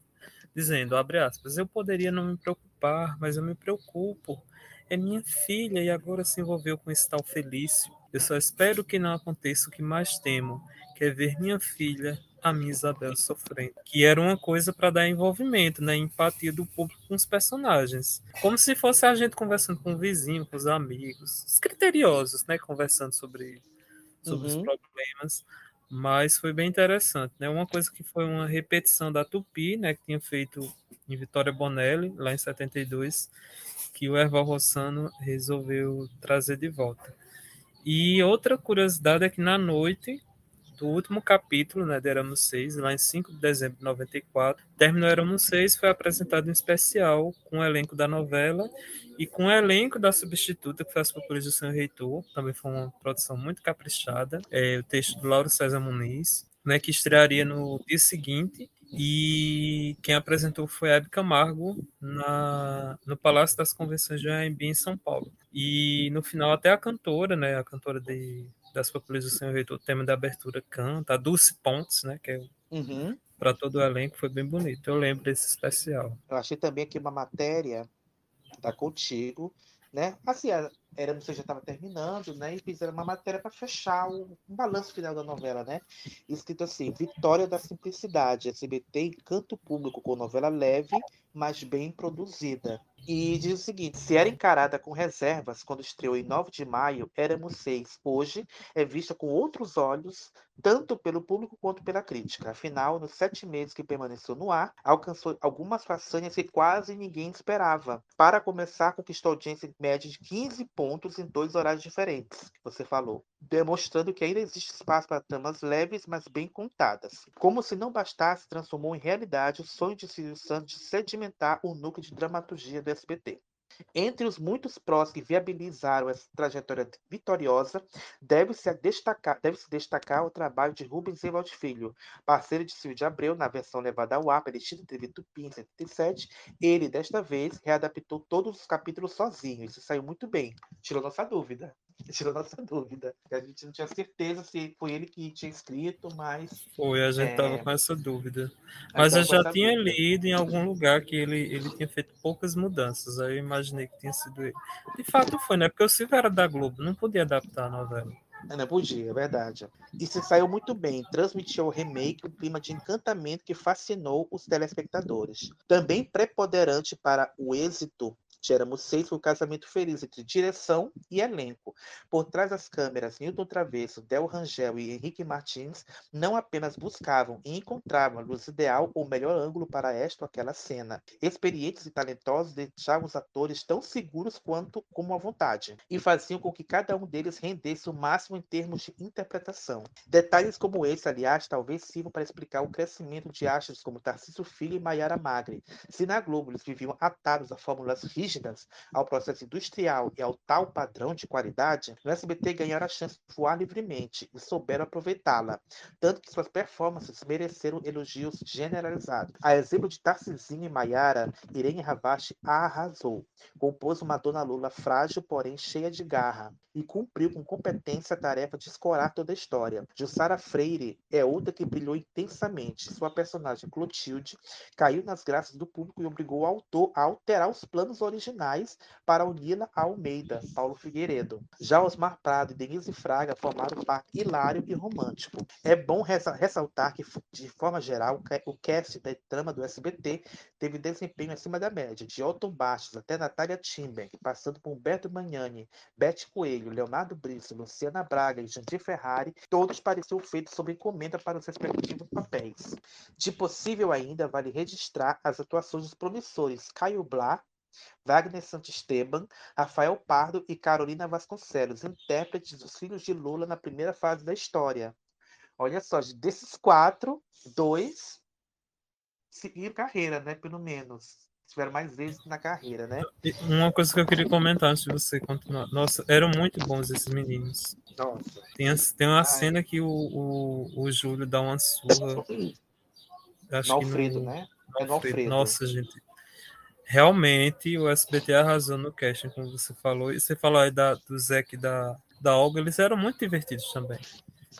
dizendo, abre aspas, eu poderia não me preocupar, mas eu me preocupo. É minha filha e agora se envolveu com esse tal Felício. Eu só espero que não aconteça o que mais temo, que é ver minha filha a minha Isabel sofrendo, que era uma coisa para dar envolvimento, né, empatia do público com os personagens, como se fosse a gente conversando com o vizinho, com os amigos, os criteriosos, né, conversando sobre sobre uhum. os problemas, mas foi bem interessante, né, uma coisa que foi uma repetição da Tupi, né, que tinha feito em Vitória Bonelli lá em 72, que o Erval Rossano resolveu trazer de volta. E outra curiosidade é que na noite do último capítulo né, de Éramos 6, lá em 5 de dezembro de 94. Terminou Éramos 6, foi apresentado um especial com o elenco da novela e com o elenco da substituta, que as procuras do senhor reitor. Também foi uma produção muito caprichada. É, o texto do Lauro César Muniz, né, que estrearia no dia seguinte. E quem apresentou foi Hebe Camargo na, no Palácio das Convenções de AMB em São Paulo. E no final até a cantora, né, a cantora de das Papulas do o tema da abertura canta, a Dulce Pontes, né, que é uhum. para todo o elenco, foi bem bonito. Eu lembro desse especial. Eu achei também aqui uma matéria da Contigo, né? Assim, era você já estava terminando, né? E fizeram uma matéria para fechar o um balanço final da novela, né? Escrito assim: Vitória da Simplicidade, SBT encanto público com novela leve, mas bem produzida. E diz o seguinte: se era encarada com reservas quando estreou em 9 de maio, Éramos Seis. Hoje é vista com outros olhos, tanto pelo público quanto pela crítica. Afinal, nos sete meses que permaneceu no ar, alcançou algumas façanhas que quase ninguém esperava. Para começar, conquistou audiência média de 15 pontos em dois horários diferentes, você falou, demonstrando que ainda existe espaço para tramas leves, mas bem contadas. Como se não bastasse, transformou em realidade o sonho de Silvio Santos de sedimentar o núcleo de dramaturgia do SBT. Entre os muitos prós que viabilizaram essa trajetória vitoriosa, deve-se destacar, deve -se destacar o trabalho de Rubens Evald Filho, parceiro de Silvio de Abreu na versão levada ao ar pela extinta TV Tupi em 77. Ele, desta vez, readaptou todos os capítulos sozinho. Isso saiu muito bem. Tirou nossa dúvida. tirou nossa dúvida. A gente não tinha certeza se foi ele que tinha escrito, mas. Foi, a gente é... tava com essa dúvida. Mas eu já tinha dúvida. lido em algum lugar que ele, ele tinha feito poucas mudanças. Aí eu imaginei que tinha sido ele. De fato foi, né? Porque o Silvio era da Globo, não podia adaptar a novela. Não podia, é verdade. E se saiu muito bem, transmitiu o remake um clima de encantamento que fascinou os telespectadores. Também preponderante para o êxito Éramos seis o casamento feliz entre direção e elenco. Por trás das câmeras, Newton Travesso, Del Rangel e Henrique Martins não apenas buscavam e encontravam a luz ideal ou melhor ângulo para esta ou aquela cena. Experientes e talentosos deixavam os atores tão seguros quanto como à vontade e faziam com que cada um deles rendesse o máximo em termos de interpretação. Detalhes como esse, aliás, talvez sirvam para explicar o crescimento de astros como Tarcísio Filho e Maiara Magre. Se na Globo eles viviam atados a fórmulas rígidas rígidas ao processo industrial e ao tal padrão de qualidade, no SBT ganharam a chance de voar livremente e souberam aproveitá-la, tanto que suas performances mereceram elogios generalizados. A exemplo de Tarcisinho e Maiara, Irene Ravache arrasou. Compôs uma Dona Lula frágil, porém cheia de garra, e cumpriu com competência a tarefa de escorar toda a história. Jussara Freire é outra que brilhou intensamente. Sua personagem Clotilde caiu nas graças do público e obrigou o autor a alterar os planos originais para uni-la Almeida, Paulo Figueiredo. Já Osmar Prado e Denise Fraga formaram um par hilário e romântico. É bom ressaltar que, de forma geral, o cast da trama do SBT teve desempenho acima da média, de Otton Bastos até Natália Timberg, passando por Humberto Magnani, Bete Coelho, Leonardo Brice, Luciana Braga e Jandir Ferrari, todos pareciam feitos sob encomenda para os respectivos papéis. De possível ainda, vale registrar as atuações dos promissores Caio Blá, Wagner Santisteban, Rafael Pardo e Carolina Vasconcelos, intérpretes dos filhos de Lula na primeira fase da história. Olha só, desses quatro, dois seguiram carreira, né? Pelo menos. Tiveram mais êxito na carreira, né? Uma coisa que eu queria comentar antes de você continuar. Nossa, eram muito bons esses meninos. Nossa. Tem, tem uma Ai. cena que o, o, o Júlio dá uma surra. Acho no Alfredo, no, né? É no Alfredo. Nossa, gente. Realmente o SBT arrasou no casting, como você falou. E você falou aí da, do Zeke da, da Olga, eles eram muito divertidos também.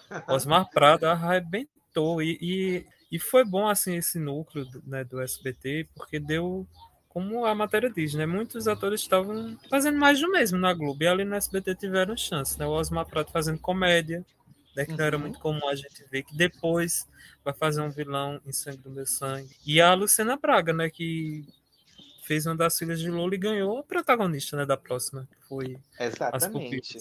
Osmar Prada arrebentou. E, e, e, foi bom assim esse núcleo né, do SBT, porque deu, como a matéria diz, né? Muitos atores estavam fazendo mais do mesmo na Globo. E ali no SBT tiveram chance, né? O Osmar Prada fazendo comédia, né, que não era muito comum a gente ver, que depois vai fazer um vilão em Sangue do Meu Sangue. E a Luciana Braga, né, que fez uma das filhas de Lula e ganhou a protagonista né, da próxima, que foi Exatamente.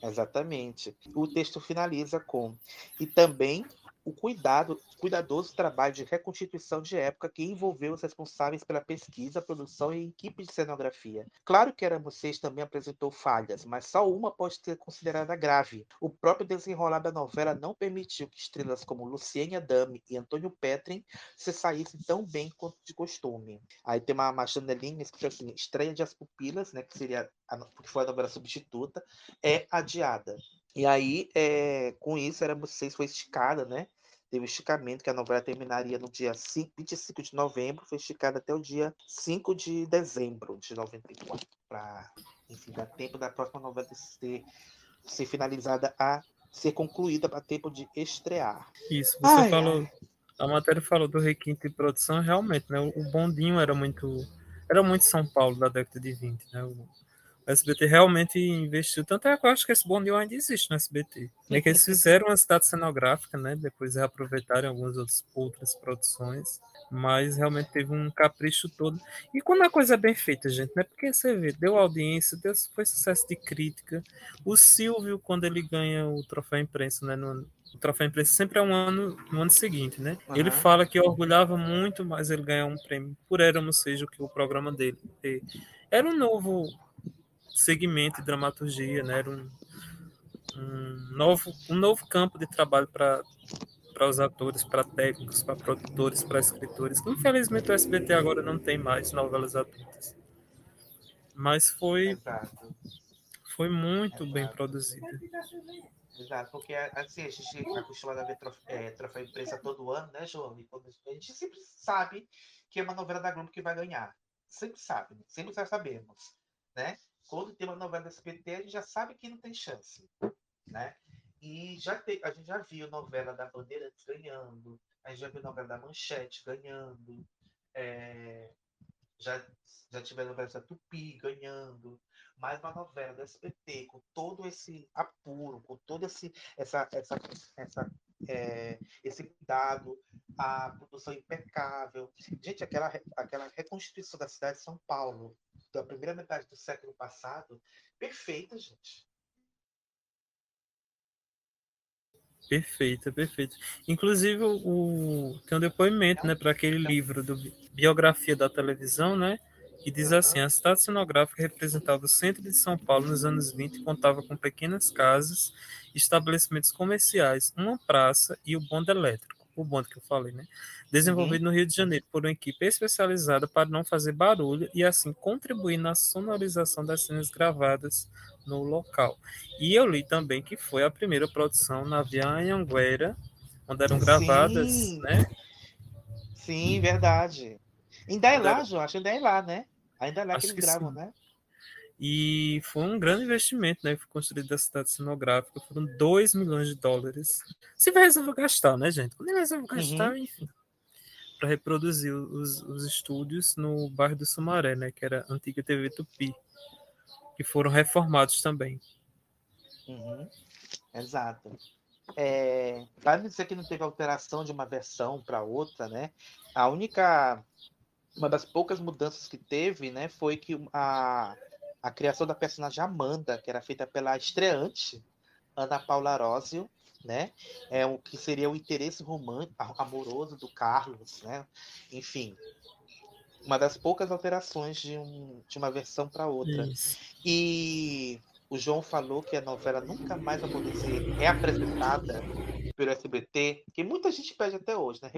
Exatamente. O texto finaliza com e também o cuidado, cuidadoso trabalho de reconstituição de época que envolveu os responsáveis pela pesquisa, produção e equipe de cenografia. Claro que Aramucês também apresentou falhas, mas só uma pode ser considerada grave. O próprio desenrolar da novela não permitiu que estrelas como Luciene Adame e Antônio Petrin se saíssem tão bem quanto de costume. Aí tem uma, uma janelinha escrito assim, estreia de As Pupilas, né, que seria a, que foi a novela substituta, é adiada. E aí, é, com isso, era vocês foi esticada, né? Teve esticamento, que a novela terminaria no dia 5, 25 de novembro, foi esticada até o dia 5 de dezembro de 94, para, enfim, dar tempo da próxima novela ser, ser finalizada a ser concluída para tempo de estrear. Isso, você ai, falou, ai. a matéria falou do requinte de produção, realmente, né? O bondinho era muito, era muito São Paulo da década de 20, né? O, o SBT realmente investiu. Tanto é que eu acho que esse bonde ainda existe no SBT. É que eles fizeram uma cidade cenográfica, né? Depois reaproveitaram algumas outras, outras produções. Mas realmente teve um capricho todo. E quando a coisa é bem feita, gente, né? Porque você vê, deu audiência, deu, foi sucesso de crítica. O Silvio, quando ele ganha o troféu imprensa, né? No, o troféu imprensa sempre é um ano no ano seguinte, né? Uhum. Ele fala que orgulhava muito mais ele ganhar um prêmio por Éramos Seja que o programa dele. Era um novo segmento de dramaturgia, né? Era um, um novo, um novo campo de trabalho para para os atores, para técnicos, para produtores, para escritores. Infelizmente o SBT agora não tem mais novelas adultas. Mas foi Exato. foi muito Exato. bem produzida. Exato, porque assim, a gente é acostumado a ver troféu, é, troféu imprensa todo ano, né, João? A gente sempre sabe que é uma novela da Globo que vai ganhar. Sempre sabe, sempre já sabemos, né? Quando tem uma novela da SBT, a gente já sabe que não tem chance, né? E já te, a gente já viu novela da Bandeirantes ganhando, a gente já viu novela da Manchete ganhando, é, já, já tivemos novela da Tupi ganhando, mais uma novela da SBT com todo esse apuro, com esse, essa, essa, essa, é, esse cuidado, a produção impecável. Gente, aquela, aquela reconstituição da cidade de São Paulo, da primeira metade do século passado, perfeita, gente. Perfeito, perfeito. Inclusive, o, tem um depoimento né, para aquele livro do Biografia da Televisão, né? Que diz assim: a cidade cenográfica representava o centro de São Paulo nos anos 20 e contava com pequenas casas, estabelecimentos comerciais, uma praça e o bonde elétrico. o bonde que eu falei, né? Desenvolvido uhum. no Rio de Janeiro por uma equipe especializada para não fazer barulho e assim contribuir na sonorização das cenas gravadas no local. E eu li também que foi a primeira produção na Via Anhanguera, onde eram gravadas, Sim. né? Sim, verdade. Ainda é lá, João, acho que ainda é lá, né? Ainda é lá Acho que eles que gravam, sim. né? E foi um grande investimento, né? Foi construída a cidade cenográfica, foram 2 milhões de dólares. Se vai resolver gastar, né, gente? Quando ele resolve gastar, Uhum. enfim. Para reproduzir os, os estúdios no bairro do Sumaré, né? Que era a antiga TV Tupi. Que foram reformados também. Uhum. Exato. É, vale dizer que não teve alteração de uma versão para outra, né? A única, uma das poucas mudanças que teve, né, foi que a, a criação da personagem Amanda, que era feita pela estreante Ana Paula Arósio, né? É o que seria o interesse romântico, amoroso do Carlos, né? Enfim, uma das poucas alterações de, um, de uma versão para outra. Isso. E o João falou que a novela nunca mais vai poder ser reapresentada pelo SBT, que muita gente pede até hoje, né?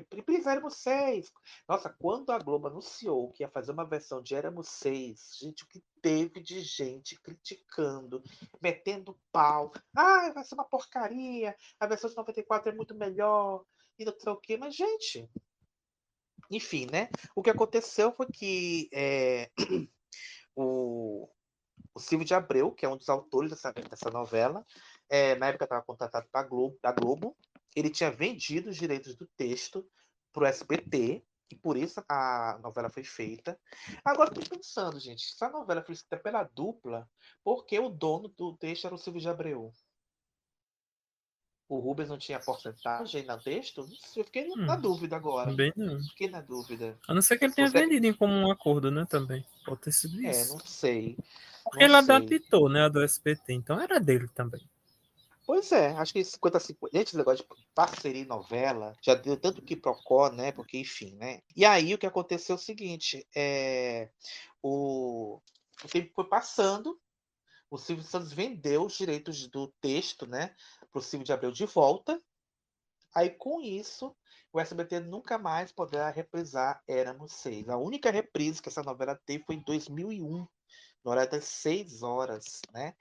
Éramos Seis. Nossa, quando a Globo anunciou que ia fazer uma versão de Éramos Seis, gente, o que teve de gente criticando, metendo pau. Ah, vai ser uma porcaria, a versão de 94 é muito melhor, e não sei o quê. Mas, gente, enfim, né? O que aconteceu foi que é, o, o Silvio de Abreu, que é um dos autores dessa, dessa novela, é, na época estava contratado pra Globo, da Globo, ele tinha vendido os direitos do texto para o SBT, e por isso a novela foi feita. Agora estou pensando, gente, se a novela foi feita pela dupla, por que o dono do texto era o Silvio de Abreu? O Rubens não tinha porcentagem no texto? Eu fiquei na Hum, dúvida agora. Também não. Fiquei na dúvida. A não ser que ele tenha Você- vendido em comum acordo, né? Também. Pode ter sido É, isso. não sei. Porque não ele sei. adaptou, né? A do SBT, então era dele também. Pois é, acho que 50 50. Gente, esse negócio de parceria em novela já deu tanto que procó, né? Porque, enfim, né? E aí o que aconteceu é o seguinte: é, o, o tempo foi passando, o Silvio Santos vendeu os direitos do texto, né? Para o Silvio de Abreu de volta. Aí, com isso, o SBT nunca mais poderá reprisar Éramos Seis. A única reprise que essa novela teve foi em 2001, no horário das 6 horas, né?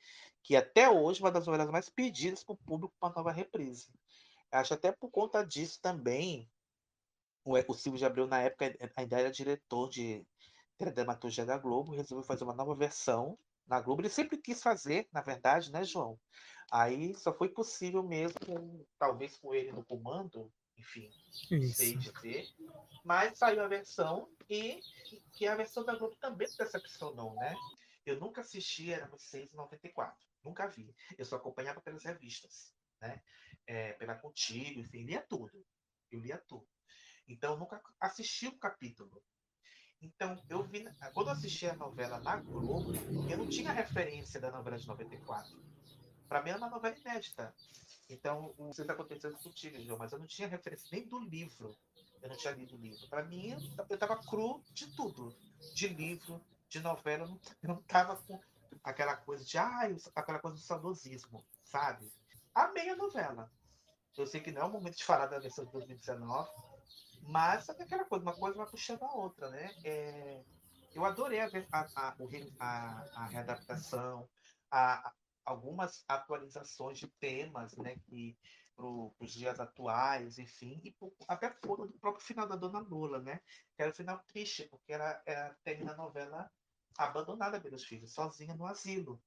Que até hoje é uma das novelas mais pedidas para o público para nova reprise. Acho até por conta disso também, o, o Silvio de Abreu, na época, ainda era diretor de dramaturgia da Globo, resolveu fazer uma nova versão na Globo. Ele sempre quis fazer, na verdade, né, João? Aí só foi possível mesmo, talvez com ele no comando, enfim, não sei Isso. dizer. Mas saiu a versão e que a versão da Globo também decepcionou, né? Eu nunca assisti Éramos Seis em 94. Nunca vi. Eu só acompanhava pelas revistas, né? É, pela Contigo, enfim, lia tudo. Eu lia tudo. Então, nunca assisti o capítulo. Então, eu vi. Quando eu assisti a novela na Globo, eu não tinha referência da novela de 94. Para mim, era uma novela inédita. Então, o que está acontecendo contigo, João, mas eu não tinha referência nem do livro. Eu não tinha lido o livro. Para mim, eu estava cru de tudo. De livro, de novela, eu não estava com aquela coisa de, ah, aquela coisa do saudosismo, sabe? Amei a novela. Eu sei que não é o momento de falar da versão de 2019, mas sabe aquela coisa, uma coisa vai puxando a outra, né? É, eu adorei a, a, a, a, readaptação, a, algumas atualizações de temas, né? Que para os dias atuais, enfim, e até foram do próprio final da Dona Lula, né? Que era o final triste, porque era, era termina a novela abandonada pelos filhos, sozinha no asilo.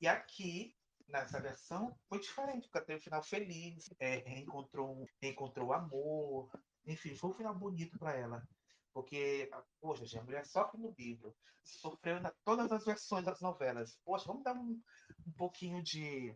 E aqui, nessa versão, foi diferente, porque teve um final feliz, é, reencontrou, reencontrou amor, enfim, foi um final bonito para ela. Porque, poxa, a mulher sofre no livro, sofreu em todas as versões das novelas. Poxa, vamos dar um, um pouquinho de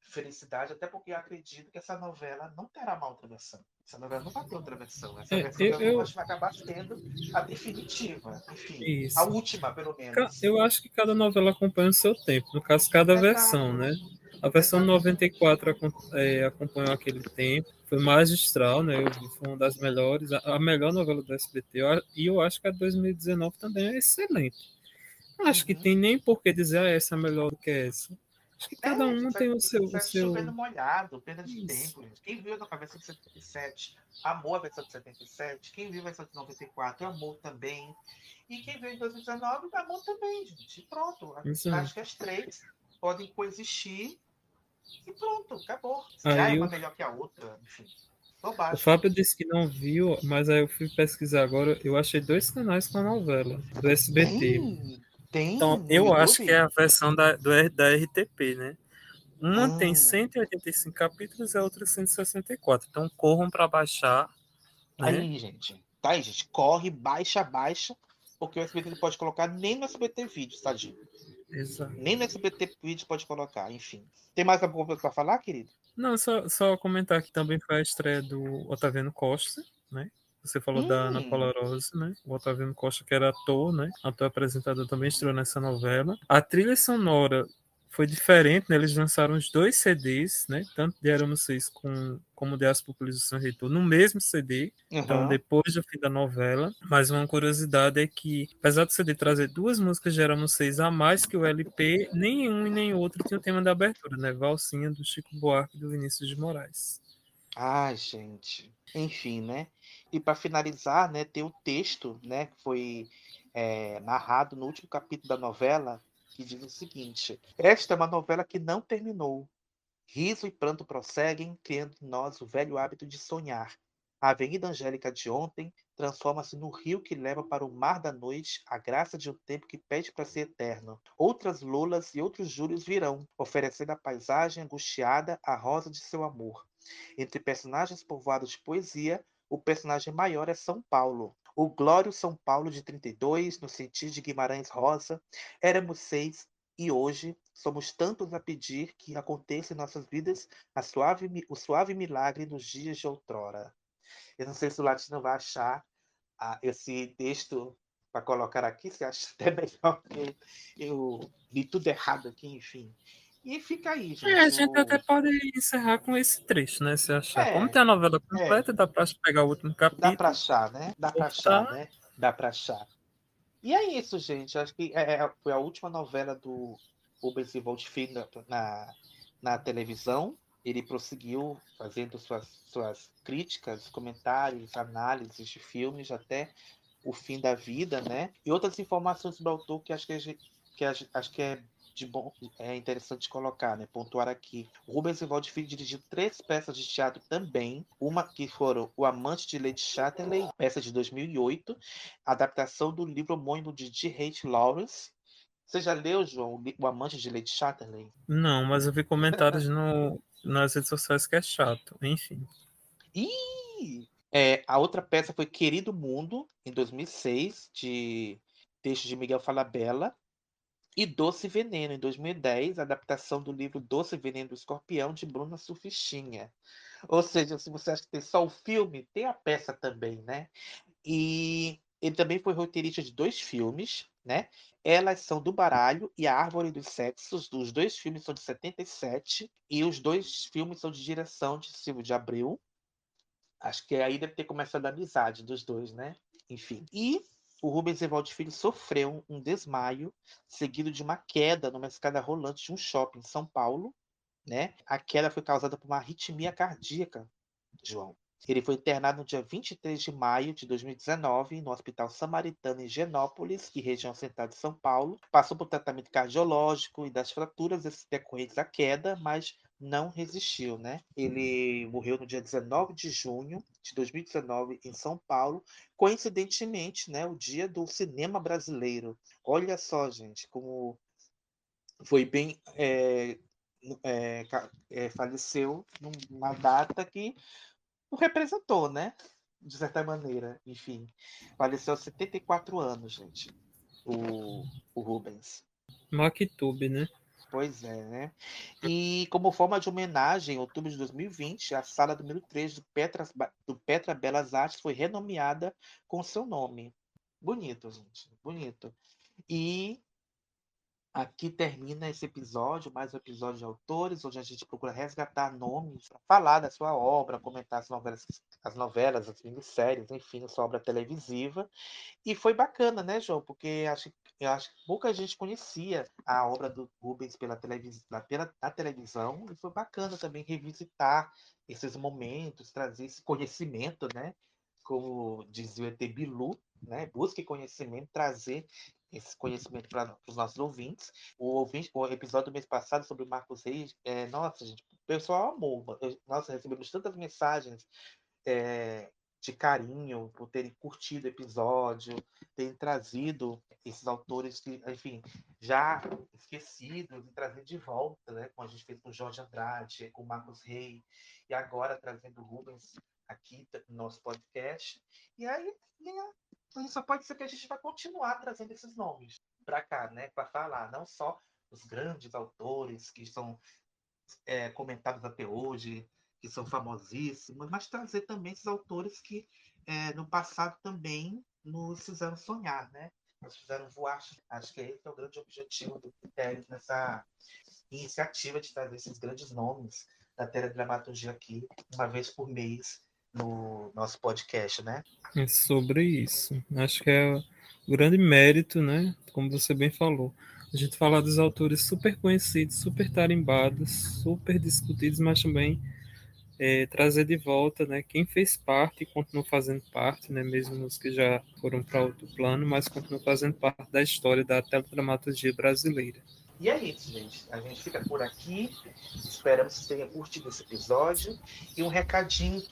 felicidade, até porque eu acredito que essa novela não terá uma outra versão. Essa novela não vai ter outra versão. Essa É, versão eu- eu- acho que vai acabar sendo a definitiva. Enfim, Isso. a última, pelo menos. Eu acho que cada novela acompanha o seu tempo. No caso, cada Exato. versão, né? A versão 94 acom- é, acompanhou aquele tempo, foi magistral, né? Eu vi, foi uma das melhores, a, melhor novela do SBT. E eu acho que a 2019 também é excelente. Acho que tem nem por que dizer, ah, essa é melhor do que essa. Acho que cada um tem o seu. é O seu... chovendo molhado, perda de Isso. tempo, gente. Quem viu a versão de 77, amou a versão de 77. Quem viu a versão de 94, amou também. E quem viu em 2019, amou também, gente. E pronto. Exato. Acho que as três podem coexistir. E pronto, acabou. Se Aí é uma eu- melhor que a outra, enfim. O Bobagem. Fábio disse que não viu, mas aí eu fui pesquisar agora. Eu achei dois canais com a novela do SBT. Tem, tem Então, eu acho YouTube? que é a versão da, do, da RTP, né? Uma Ah. tem 185 capítulos e a outra 164. Então, corram para baixar. Né? aí, gente. Tá aí, gente. Corre, baixa, baixa. Porque o SBT não pode colocar nem no SBT Vídeos, tadinho. Exato. Nem no SBT Vídeos pode colocar, enfim. Tem mais alguma coisa pra falar, querido? Não, só, só comentar que também foi a estreia do Otaviano Costa, né? Você falou da Ana Hum. Paula Rose, né? O Otaviano Costa, que era ator, né? Ator apresentador também estreou nessa novela. A trilha sonora foi diferente, né? Eles lançaram os dois CDs, né? Tanto de Éramos Seis com, como de As São Reitor, no mesmo CD. Então, Aham. depois do fim da novela. Mas uma curiosidade é que, apesar do CD trazer duas músicas de Éramos Seis a mais que o LP, nenhum e nem outro tinha o tema da abertura, né? Valsinha do Chico Buarque e do Vinícius de Moraes. Ai, gente. Enfim, né? E para finalizar, né, tem o texto, né, que foi é, narrado no último capítulo da novela, que diz o seguinte: Esta é uma novela que não terminou. Riso e pranto prosseguem, criando em nós o velho hábito de sonhar. A Avenida Angélica de ontem transforma-se no rio que leva para o mar da noite a graça de um tempo que pede para ser eterno. Outras lolas e outros júlios virão, oferecendo à paisagem angustiada a rosa de seu amor. Entre personagens povoados de poesia, o personagem maior é São Paulo. O glório São Paulo de 32, no sentido de Guimarães Rosa, éramos seis e hoje somos tantos a pedir que aconteça em nossas vidas suave o suave milagre dos dias de outrora. Eu não sei se o Latino vai achar ah, esse texto para colocar aqui, se acha até melhor que eu li tudo errado aqui, enfim. E fica aí, gente. É, a gente o- até pode encerrar com esse trecho, né? Se achar. É, Como tem a novela completa, dá pra pegar o último capítulo. Dá pra achar, né? Dá pra achar, né? Dá pra achar. E é isso, gente. Acho que é- é- foi a última novela do Rubens Filho na, na, na televisão. Ele prosseguiu fazendo suas, suas críticas, comentários, análises de filmes até o fim da vida, né? E outras informações sobre o autor que acho que, a gente- que acho que é de bom, é interessante colocar, né? Pontuar aqui. O Rubens Evaldo Filho dirigiu três peças de teatro também, uma que foram O Amante de Lady Chatterley, peça de 2008, adaptação do livro homônimo de G. H. Lawrence. Você já leu, João, o Amante de Lady Chatterley? Não, mas eu vi comentários no, nas redes sociais que é chato. Enfim. Ih! É, a outra peça foi Querido Mundo, em 2006, de texto de Miguel Falabella. E Doce Veneno, em 2010, adaptação do livro Doce Veneno do Escorpião, de Bruna Surfistinha. Ou seja, se você acha que tem só o filme, tem a peça também, né? E ele também foi roteirista de dois filmes, né? Elas são do Baralho e A Árvore dos Sexos. Os dois filmes são de 77 e os dois filmes são de direção de Silvio de Abreu. Acho que aí deve ter começado a amizade dos dois, né? Enfim. E o Rubens Evaldo Filho sofreu um desmaio seguido de uma queda numa escada rolante de um shopping em São Paulo, né? A queda foi causada por uma arritmia cardíaca, João. Ele foi internado no dia 23 de maio de 2019 no Hospital Samaritano em Genópolis, e região central de São Paulo. Passou por tratamento cardiológico e das fraturas decorrentes da queda, mas não resistiu, né? Ele morreu no dia 19 de junho de 2019 em São Paulo, coincidentemente, né, o dia do cinema brasileiro. Olha só, gente, como foi bem é, é, é, faleceu numa data que o representou, né? De certa maneira, enfim. Faleceu aos 74 anos, gente, o, o Rubens. Mactube, né? Pois é, né? E como forma de homenagem, em outubro de 2020, a sala número 3 do Petra, do Petra Belas Artes foi renomeada com seu nome. Bonito, gente, bonito. E Aqui termina esse episódio, mais um episódio de autores, onde a gente procura resgatar nomes para falar da sua obra, comentar as novelas, as novelas, as minisséries, enfim, a sua obra televisiva. E foi bacana, né, João? Porque acho, eu acho que pouca gente conhecia a obra do Rubens pela, televis, pela na televisão, e foi bacana também revisitar esses momentos, trazer esse conhecimento, né? Como dizia o ET Bilu, né? Busque conhecimento, trazer esse conhecimento para os nossos ouvintes. O, ouvinte, o episódio do mês passado sobre o Marcos Reis, é, nossa, gente, o pessoal amou. Nossa, recebemos tantas mensagens é, de carinho por terem curtido o episódio, terem trazido esses autores que, enfim, já esquecidos e trazer de volta, né? Como a gente fez com Jorge Andrade, com Marcos Reis, e agora trazendo o Rubens aqui no nosso podcast. E aí, só pode ser que a gente vai continuar trazendo esses nomes para cá, né? Para falar, não só os grandes autores que são é, comentados até hoje, que são famosíssimos, mas trazer também esses autores que é, no passado também nos fizeram sonhar, né? Nos fizeram voar. Acho que esse é o grande objetivo do Critério nessa iniciativa de trazer esses grandes nomes da teledramaturgia aqui, uma vez por mês, no nosso podcast, né? É sobre isso. Acho que é o grande mérito, né? Como você bem falou. A gente falar dos autores super conhecidos, super tarimbados, super discutidos, mas também é, trazer de volta, né? Quem fez parte e continua fazendo parte, né? Mesmo os que já foram para outro plano, mas continua fazendo parte da história da teledramaturgia brasileira. E é isso, gente. A gente fica por aqui. Esperamos que tenham curtido esse episódio. E um recadinho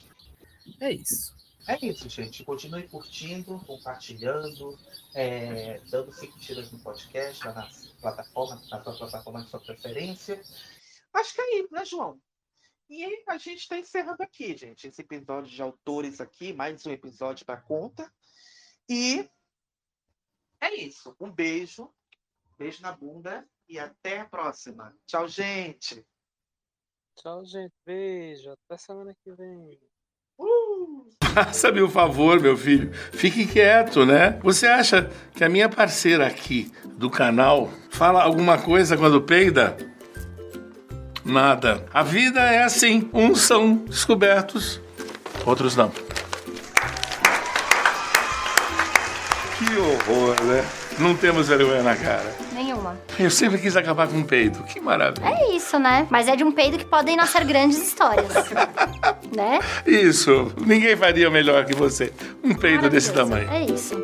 é isso. É isso, gente. Continue curtindo, compartilhando, é, dando curtidas no podcast, lá na plataforma, na sua plataforma de sua preferência. Acho que é isso, né, João? E a gente está encerrando aqui, gente, esse episódio de autores aqui, mais um episódio da conta. E é isso. Um beijo, beijo na bunda e até a próxima. Tchau, gente. Tchau, gente. Beijo. Até semana que vem. Faça-me o favor, meu filho, fique quieto, né? Você acha que a minha parceira aqui do canal fala alguma coisa quando peida? Nada. A vida é assim: uns são descobertos, outros não. Que horror, né? Não temos vergonha na cara. Nenhuma. Eu sempre quis acabar com um peido. Que maravilha. É isso, né? Mas é de um peido que podem nascer grandes histórias. né? Isso. Ninguém faria melhor que você. Um peido desse tamanho. É isso.